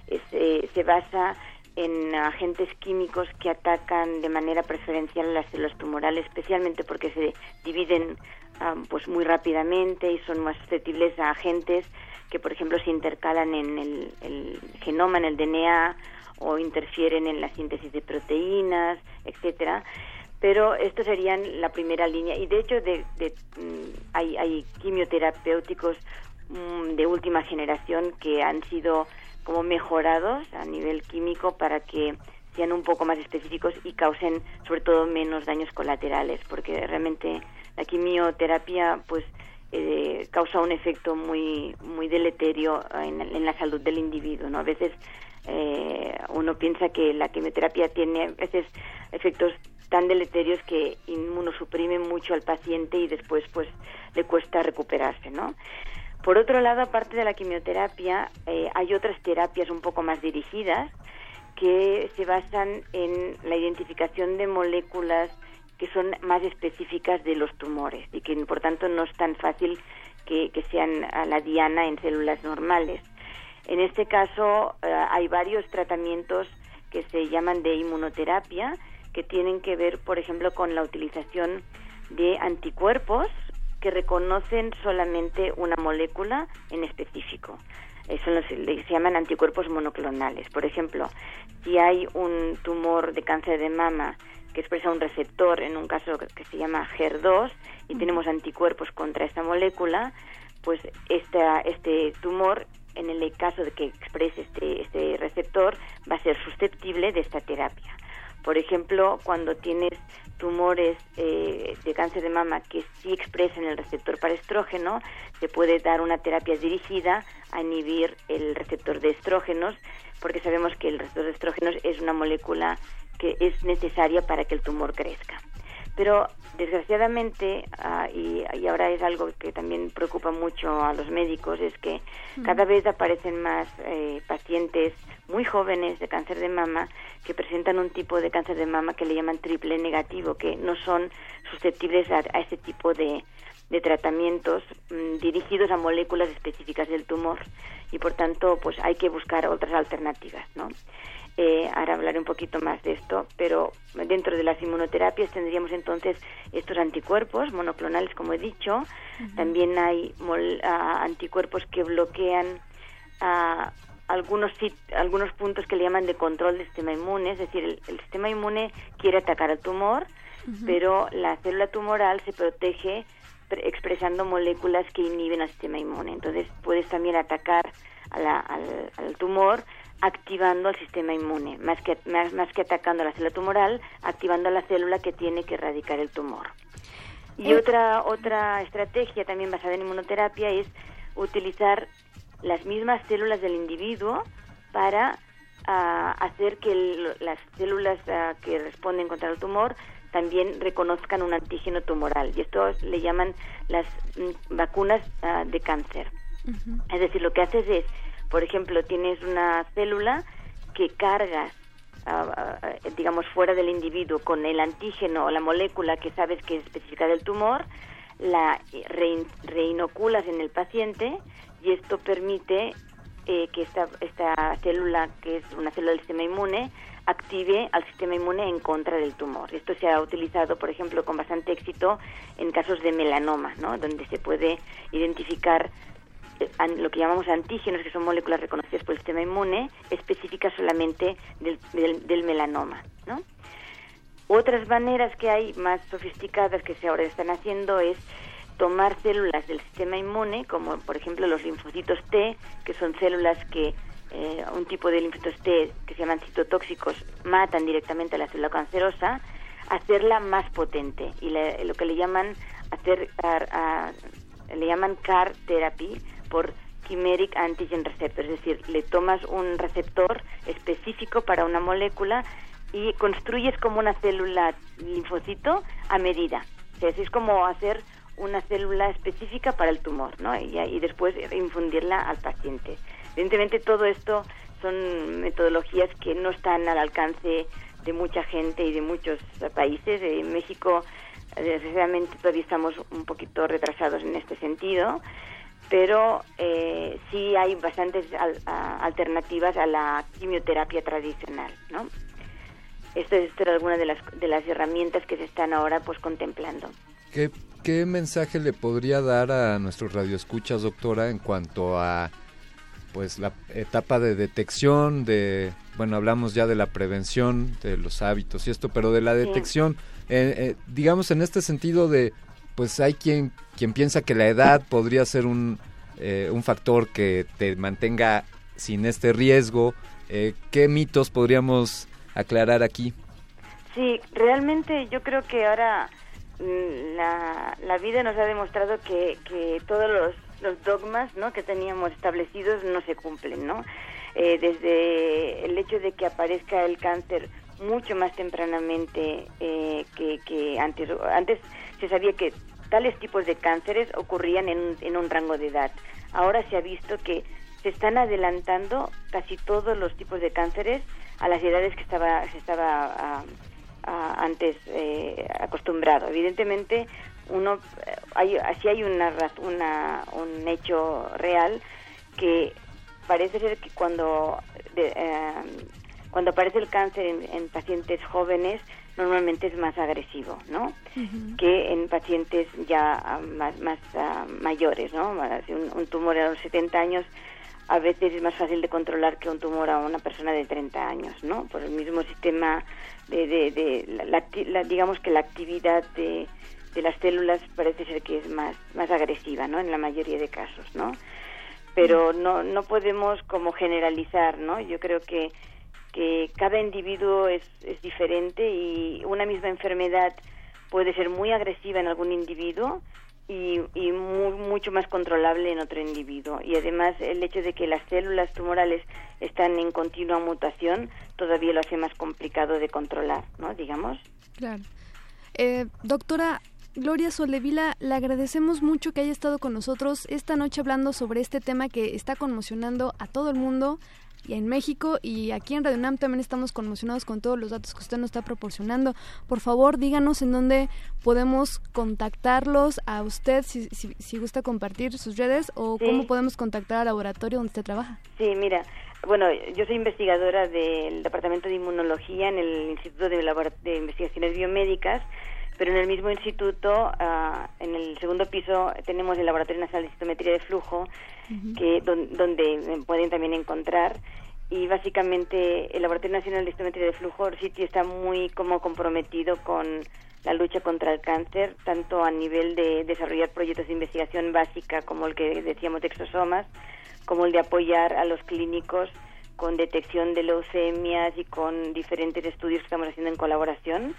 es eh, se basa en agentes químicos que atacan de manera preferencial las células tumorales, especialmente porque se dividen um, pues muy rápidamente y son más susceptibles a agentes que, por ejemplo, se intercalan en el, el genoma, en el DNA o interfieren en la síntesis de proteínas, etcétera pero estos serían la primera línea. Y de hecho de, de, mm, hay, hay, quimioterapéuticos mm, de última generación que han sido como mejorados a nivel químico para que sean un poco más específicos y causen sobre todo menos daños colaterales porque realmente la quimioterapia pues eh, causa un efecto muy muy deleterio en, en, la salud del individuo no a veces eh, uno piensa que la quimioterapia tiene a veces efectos tan deleterios que inmunosuprimen mucho al paciente y después pues le cuesta recuperarse, ¿no? Por otro lado, aparte de la quimioterapia, eh, hay otras terapias un poco más dirigidas que se basan en la identificación de moléculas que son más específicas de los tumores y que por tanto no es tan fácil que, sean a la diana en células normales. En este caso eh, hay varios tratamientos que se llaman de inmunoterapia que tienen que ver, por ejemplo, con la utilización de anticuerpos que reconocen solamente una molécula en específico. Eso se llaman anticuerpos monoclonales. Por ejemplo, si hay un tumor de cáncer de mama que expresa un receptor, en un caso que se llama HER2, y tenemos anticuerpos contra esta molécula, pues esta, este tumor, en el caso de que exprese este, este receptor, va a ser susceptible de esta terapia. Por ejemplo, cuando tienes tumores eh, de cáncer de mama que sí expresen el receptor para estrógeno, se puede dar una terapia dirigida a inhibir el receptor de estrógenos, porque sabemos que el receptor de estrógenos es una molécula que es necesaria para que el tumor crezca. Pero desgraciadamente, uh, y, y, ahora es algo que también preocupa mucho a los médicos, es que cada vez aparecen más eh, pacientes muy jóvenes de cáncer de mama que presentan un tipo de cáncer de mama que le llaman triple negativo, que no son susceptibles a, a ese tipo de, de tratamientos mmm, dirigidos a moléculas específicas del tumor y por tanto pues hay que buscar otras alternativas, ¿no? Eh, ahora hablaré un poquito más de esto, pero dentro de las inmunoterapias tendríamos entonces estos anticuerpos monoclonales, como he dicho. Uh -huh. También hay mol, uh, anticuerpos que bloquean uh, algunos, algunos puntos que le llaman de control del sistema inmune, es decir, el, el sistema inmune quiere atacar al tumor, -huh. pero la célula tumoral se protege expresando moléculas que inhiben al sistema inmune. Entonces puedes también atacar a la, al, al tumor activando al sistema inmune, más que, más, más que atacando la célula tumoral, activando la célula que tiene que erradicar el tumor. Y eh. otra, otra estrategia también basada en inmunoterapia es utilizar las mismas células del individuo para uh, hacer que el, las células uh, que responden contra el tumor también reconozcan un antígeno tumoral. Y esto le llaman las mm, vacunas uh, de cáncer. -huh. Es decir, lo que haces es por ejemplo, tienes una célula que cargas, uh, digamos, fuera del individuo con el antígeno o la molécula que sabes que es específica del tumor, la re reinoculas en el paciente y esto permite eh, que esta, esta célula, que es una célula del sistema inmune, active al sistema inmune en contra del tumor. Esto se ha utilizado, por ejemplo, con bastante éxito en casos de melanoma, ¿no? donde se puede identificar lo que llamamos antígenos, que son moléculas reconocidas por el sistema inmune, específicas solamente del, del, melanoma, ¿no? Otras maneras que hay más sofisticadas que se ahora están haciendo es tomar células del sistema inmune, como por ejemplo los linfocitos T, que son células que eh, un tipo de linfocitos T que se llaman citotóxicos matan directamente a la célula cancerosa, hacerla más potente y la, lo que le llaman hacer a, a, le llaman CAR therapy por chimeric antigen receptor, es decir, le tomas un receptor específico para una molécula y construyes como una célula linfocito a medida. O sea, es como hacer una célula específica para el tumor, ¿no? Y, y después infundirla al paciente. Evidentemente todo esto son metodologías que no están al alcance de mucha gente y de muchos países. En México, desgraciadamente, todavía estamos un poquito retrasados en este sentido, pero eh, sí hay bastantes alternativas a la quimioterapia tradicional, ¿no? Esta es alguna de las, de las herramientas que se están ahora pues contemplando. ¿Qué, ¿Qué mensaje le podría dar a nuestros radioescuchas, doctora, en cuanto a pues la etapa de detección, de, bueno, hablamos ya de la prevención, de los hábitos y esto, pero de la detección, eh, eh, digamos en este sentido de, pues hay quien, quien piensa que la edad podría ser un, eh, un factor que te mantenga sin este riesgo. ¿Qué mitos podríamos aclarar aquí? Sí, realmente yo creo que ahora mm, la, la vida nos ha demostrado que, que todos los los dogmas ¿no? que teníamos establecidos no se cumplen, ¿no? Eh, desde el hecho de que aparezca el cáncer mucho más tempranamente eh, que, antes. Antes se sabía que tales tipos de cánceres ocurrían en en un rango de edad. Ahora se ha visto que se están adelantando casi todos los tipos de cánceres a las edades que estaba, se estaba ah, ah, antes eh, acostumbrado. Evidentemente, uno eh, hay así hay una, una un hecho real que parece ser que cuando eh, cuando aparece el cáncer en, pacientes jóvenes normalmente es más agresivo, ¿no? Que en pacientes ya ah, más, más ah, mayores, ¿no? Un, un, tumor a los 70 años a veces es más fácil de controlar que un tumor a una persona de 30 años, ¿no? Por el mismo sistema de, de, de la, digamos que la actividad de de las células parece ser que es más, más agresiva, ¿no? En la mayoría de casos, ¿no? Pero mm. no, no podemos como generalizar, ¿no? Yo creo que, que cada individuo es, es diferente y una misma enfermedad puede ser muy agresiva en algún individuo y, y mucho más controlable en otro individuo. Y además el hecho de que las células tumorales están en continua mutación todavía lo hace más complicado de controlar, ¿no? Digamos. Claro. Eh, doctora, Gloria Soldevila, le agradecemos mucho que haya estado con nosotros esta noche hablando sobre este tema que está conmocionando a todo el mundo en México y aquí en Radio UNAM también estamos conmocionados con todos los datos que usted nos está proporcionando. Por favor, díganos en dónde podemos contactarlos a usted si, si, gusta compartir sus redes o cómo podemos contactar al laboratorio donde usted trabaja. Sí, mira, bueno, yo soy investigadora del Departamento de Inmunología en el Instituto de, de Investigaciones Biomédicas pero en el mismo instituto, ah, en el segundo piso, tenemos el Laboratorio Nacional de Citometría de Flujo, que donde pueden también encontrar y básicamente el Laboratorio Nacional de Citometría de Flujo City está muy como comprometido con la lucha contra el cáncer, tanto a nivel de desarrollar proyectos de investigación básica como el que decíamos de exosomas, como el de apoyar a los clínicos con detección de leucemias y con diferentes estudios que estamos haciendo en colaboración.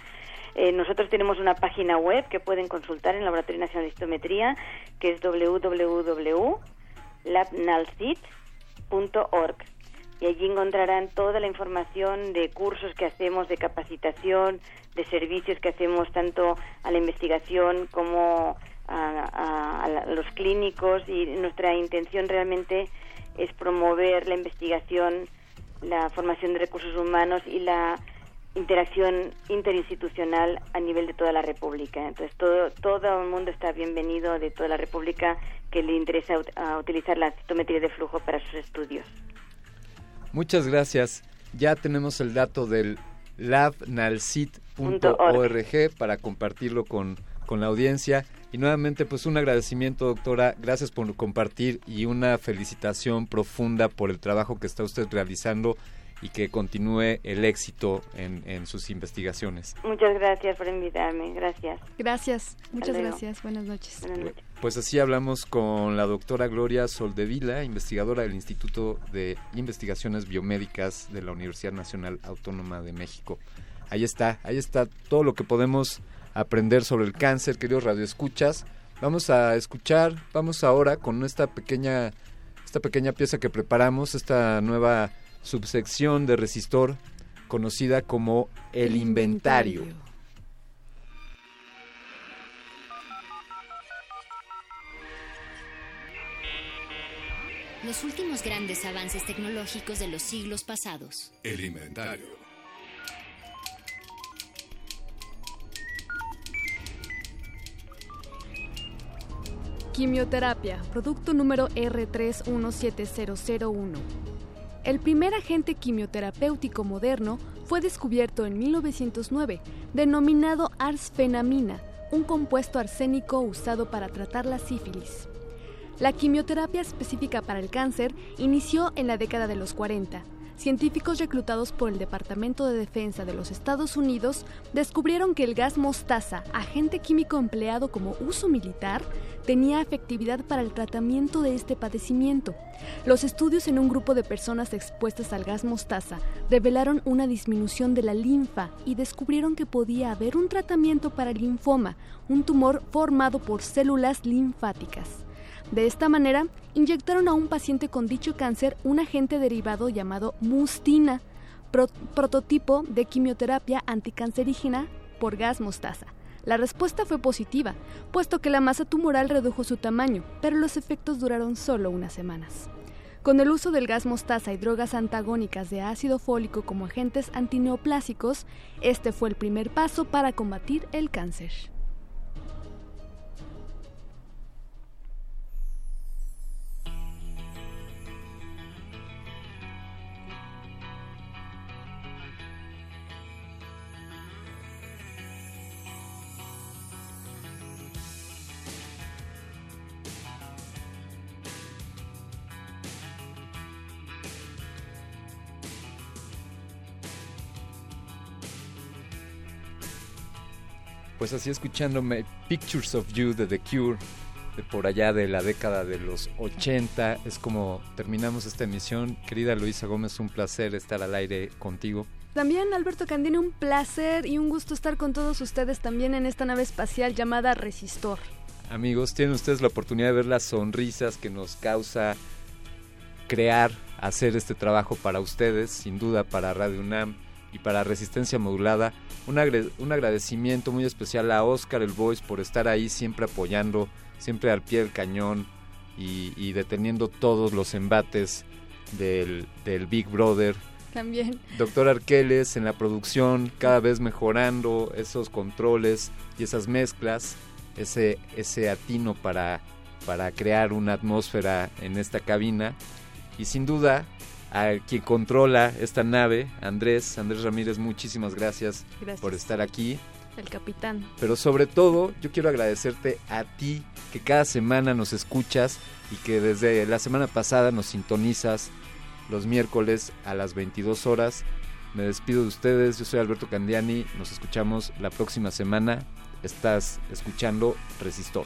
Eh, nosotros tenemos una página web que pueden consultar en el Laboratorio Nacional de Histometría, que es www.labnalcit.org. Y allí encontrarán toda la información de cursos que hacemos, de capacitación, de servicios que hacemos tanto a la investigación como a, a los clínicos. Y nuestra intención realmente es promover la investigación, la formación de recursos humanos y la interacción interinstitucional a nivel de toda la República. Entonces, todo, todo el mundo está bienvenido de toda la República que le interesa utilizar la citometría de flujo para sus estudios. Muchas gracias. Ya tenemos el dato del labnalcit.org para compartirlo con, con la audiencia. Y nuevamente, pues un agradecimiento, doctora. Gracias por compartir y una felicitación profunda por el trabajo que está usted realizando y que continúe el éxito en, sus investigaciones. Muchas gracias por invitarme, gracias. Gracias, muchas gracias, buenas noches. Buenas noches. Pues así hablamos con la doctora Gloria Soldevila, investigadora del Instituto de Investigaciones Biomédicas de la Universidad Nacional Autónoma de México. Ahí está, ahí está todo lo que podemos aprender sobre el cáncer, queridos radioescuchas. Vamos a escuchar, vamos ahora con esta pequeña, esta pequeña pieza que preparamos, esta nueva subsección de resistor conocida como el, inventario. Los últimos grandes avances tecnológicos de los siglos pasados. El inventario. Quimioterapia, producto número R317001. El primer agente quimioterapéutico moderno fue descubierto en 1909, denominado arsfenamina, un compuesto arsénico usado para tratar la sífilis. La quimioterapia específica para el cáncer inició en la década de los 40. Científicos reclutados por el Departamento de Defensa de los Estados Unidos descubrieron que el gas mostaza, agente químico empleado como uso militar, tenía efectividad para el tratamiento de este padecimiento. Los estudios en un grupo de personas expuestas al gas mostaza revelaron una disminución de la linfa y descubrieron que podía haber un tratamiento para el linfoma, un tumor formado por células linfáticas. De esta manera, inyectaron a un paciente con dicho cáncer un agente derivado llamado mustina, prototipo de quimioterapia anticancerígena por gas mostaza. La respuesta fue positiva, puesto que la masa tumoral redujo su tamaño, pero los efectos duraron solo unas semanas. Con el uso del gas mostaza y drogas antagónicas de ácido fólico como agentes antineoplásicos, este fue el primer paso para combatir el cáncer. Así escuchándome Pictures of You de The Cure, de por allá de la década de los 80, es como terminamos esta emisión. Querida Luisa Gómez, un placer estar al aire contigo. También Alberto Candine, un placer y un gusto estar con todos ustedes también en esta nave espacial llamada Resistor. Amigos, tienen ustedes la oportunidad de ver las sonrisas que nos causa crear, hacer este trabajo para ustedes, sin duda para Radio UNAM y para Resistencia Modulada. Un, un agradecimiento muy especial a Oscar el Voice por estar ahí siempre apoyando, siempre al pie del cañón y, deteniendo todos los embates del, del Big Brother. También. Doctor Arqueles en la producción, cada vez mejorando esos controles y esas mezclas, ese, ese atino para, para crear una atmósfera en esta cabina. Y sin duda, a quien controla esta nave, Andrés. Andrés Ramírez, muchísimas gracias, por estar aquí. El capitán. Pero sobre todo, yo quiero agradecerte a ti que cada semana nos escuchas y que desde la semana pasada nos sintonizas los miércoles a las 22 horas. Me despido de ustedes, yo soy Alberto Candiani, nos escuchamos la próxima semana. Estás escuchando. Resistor.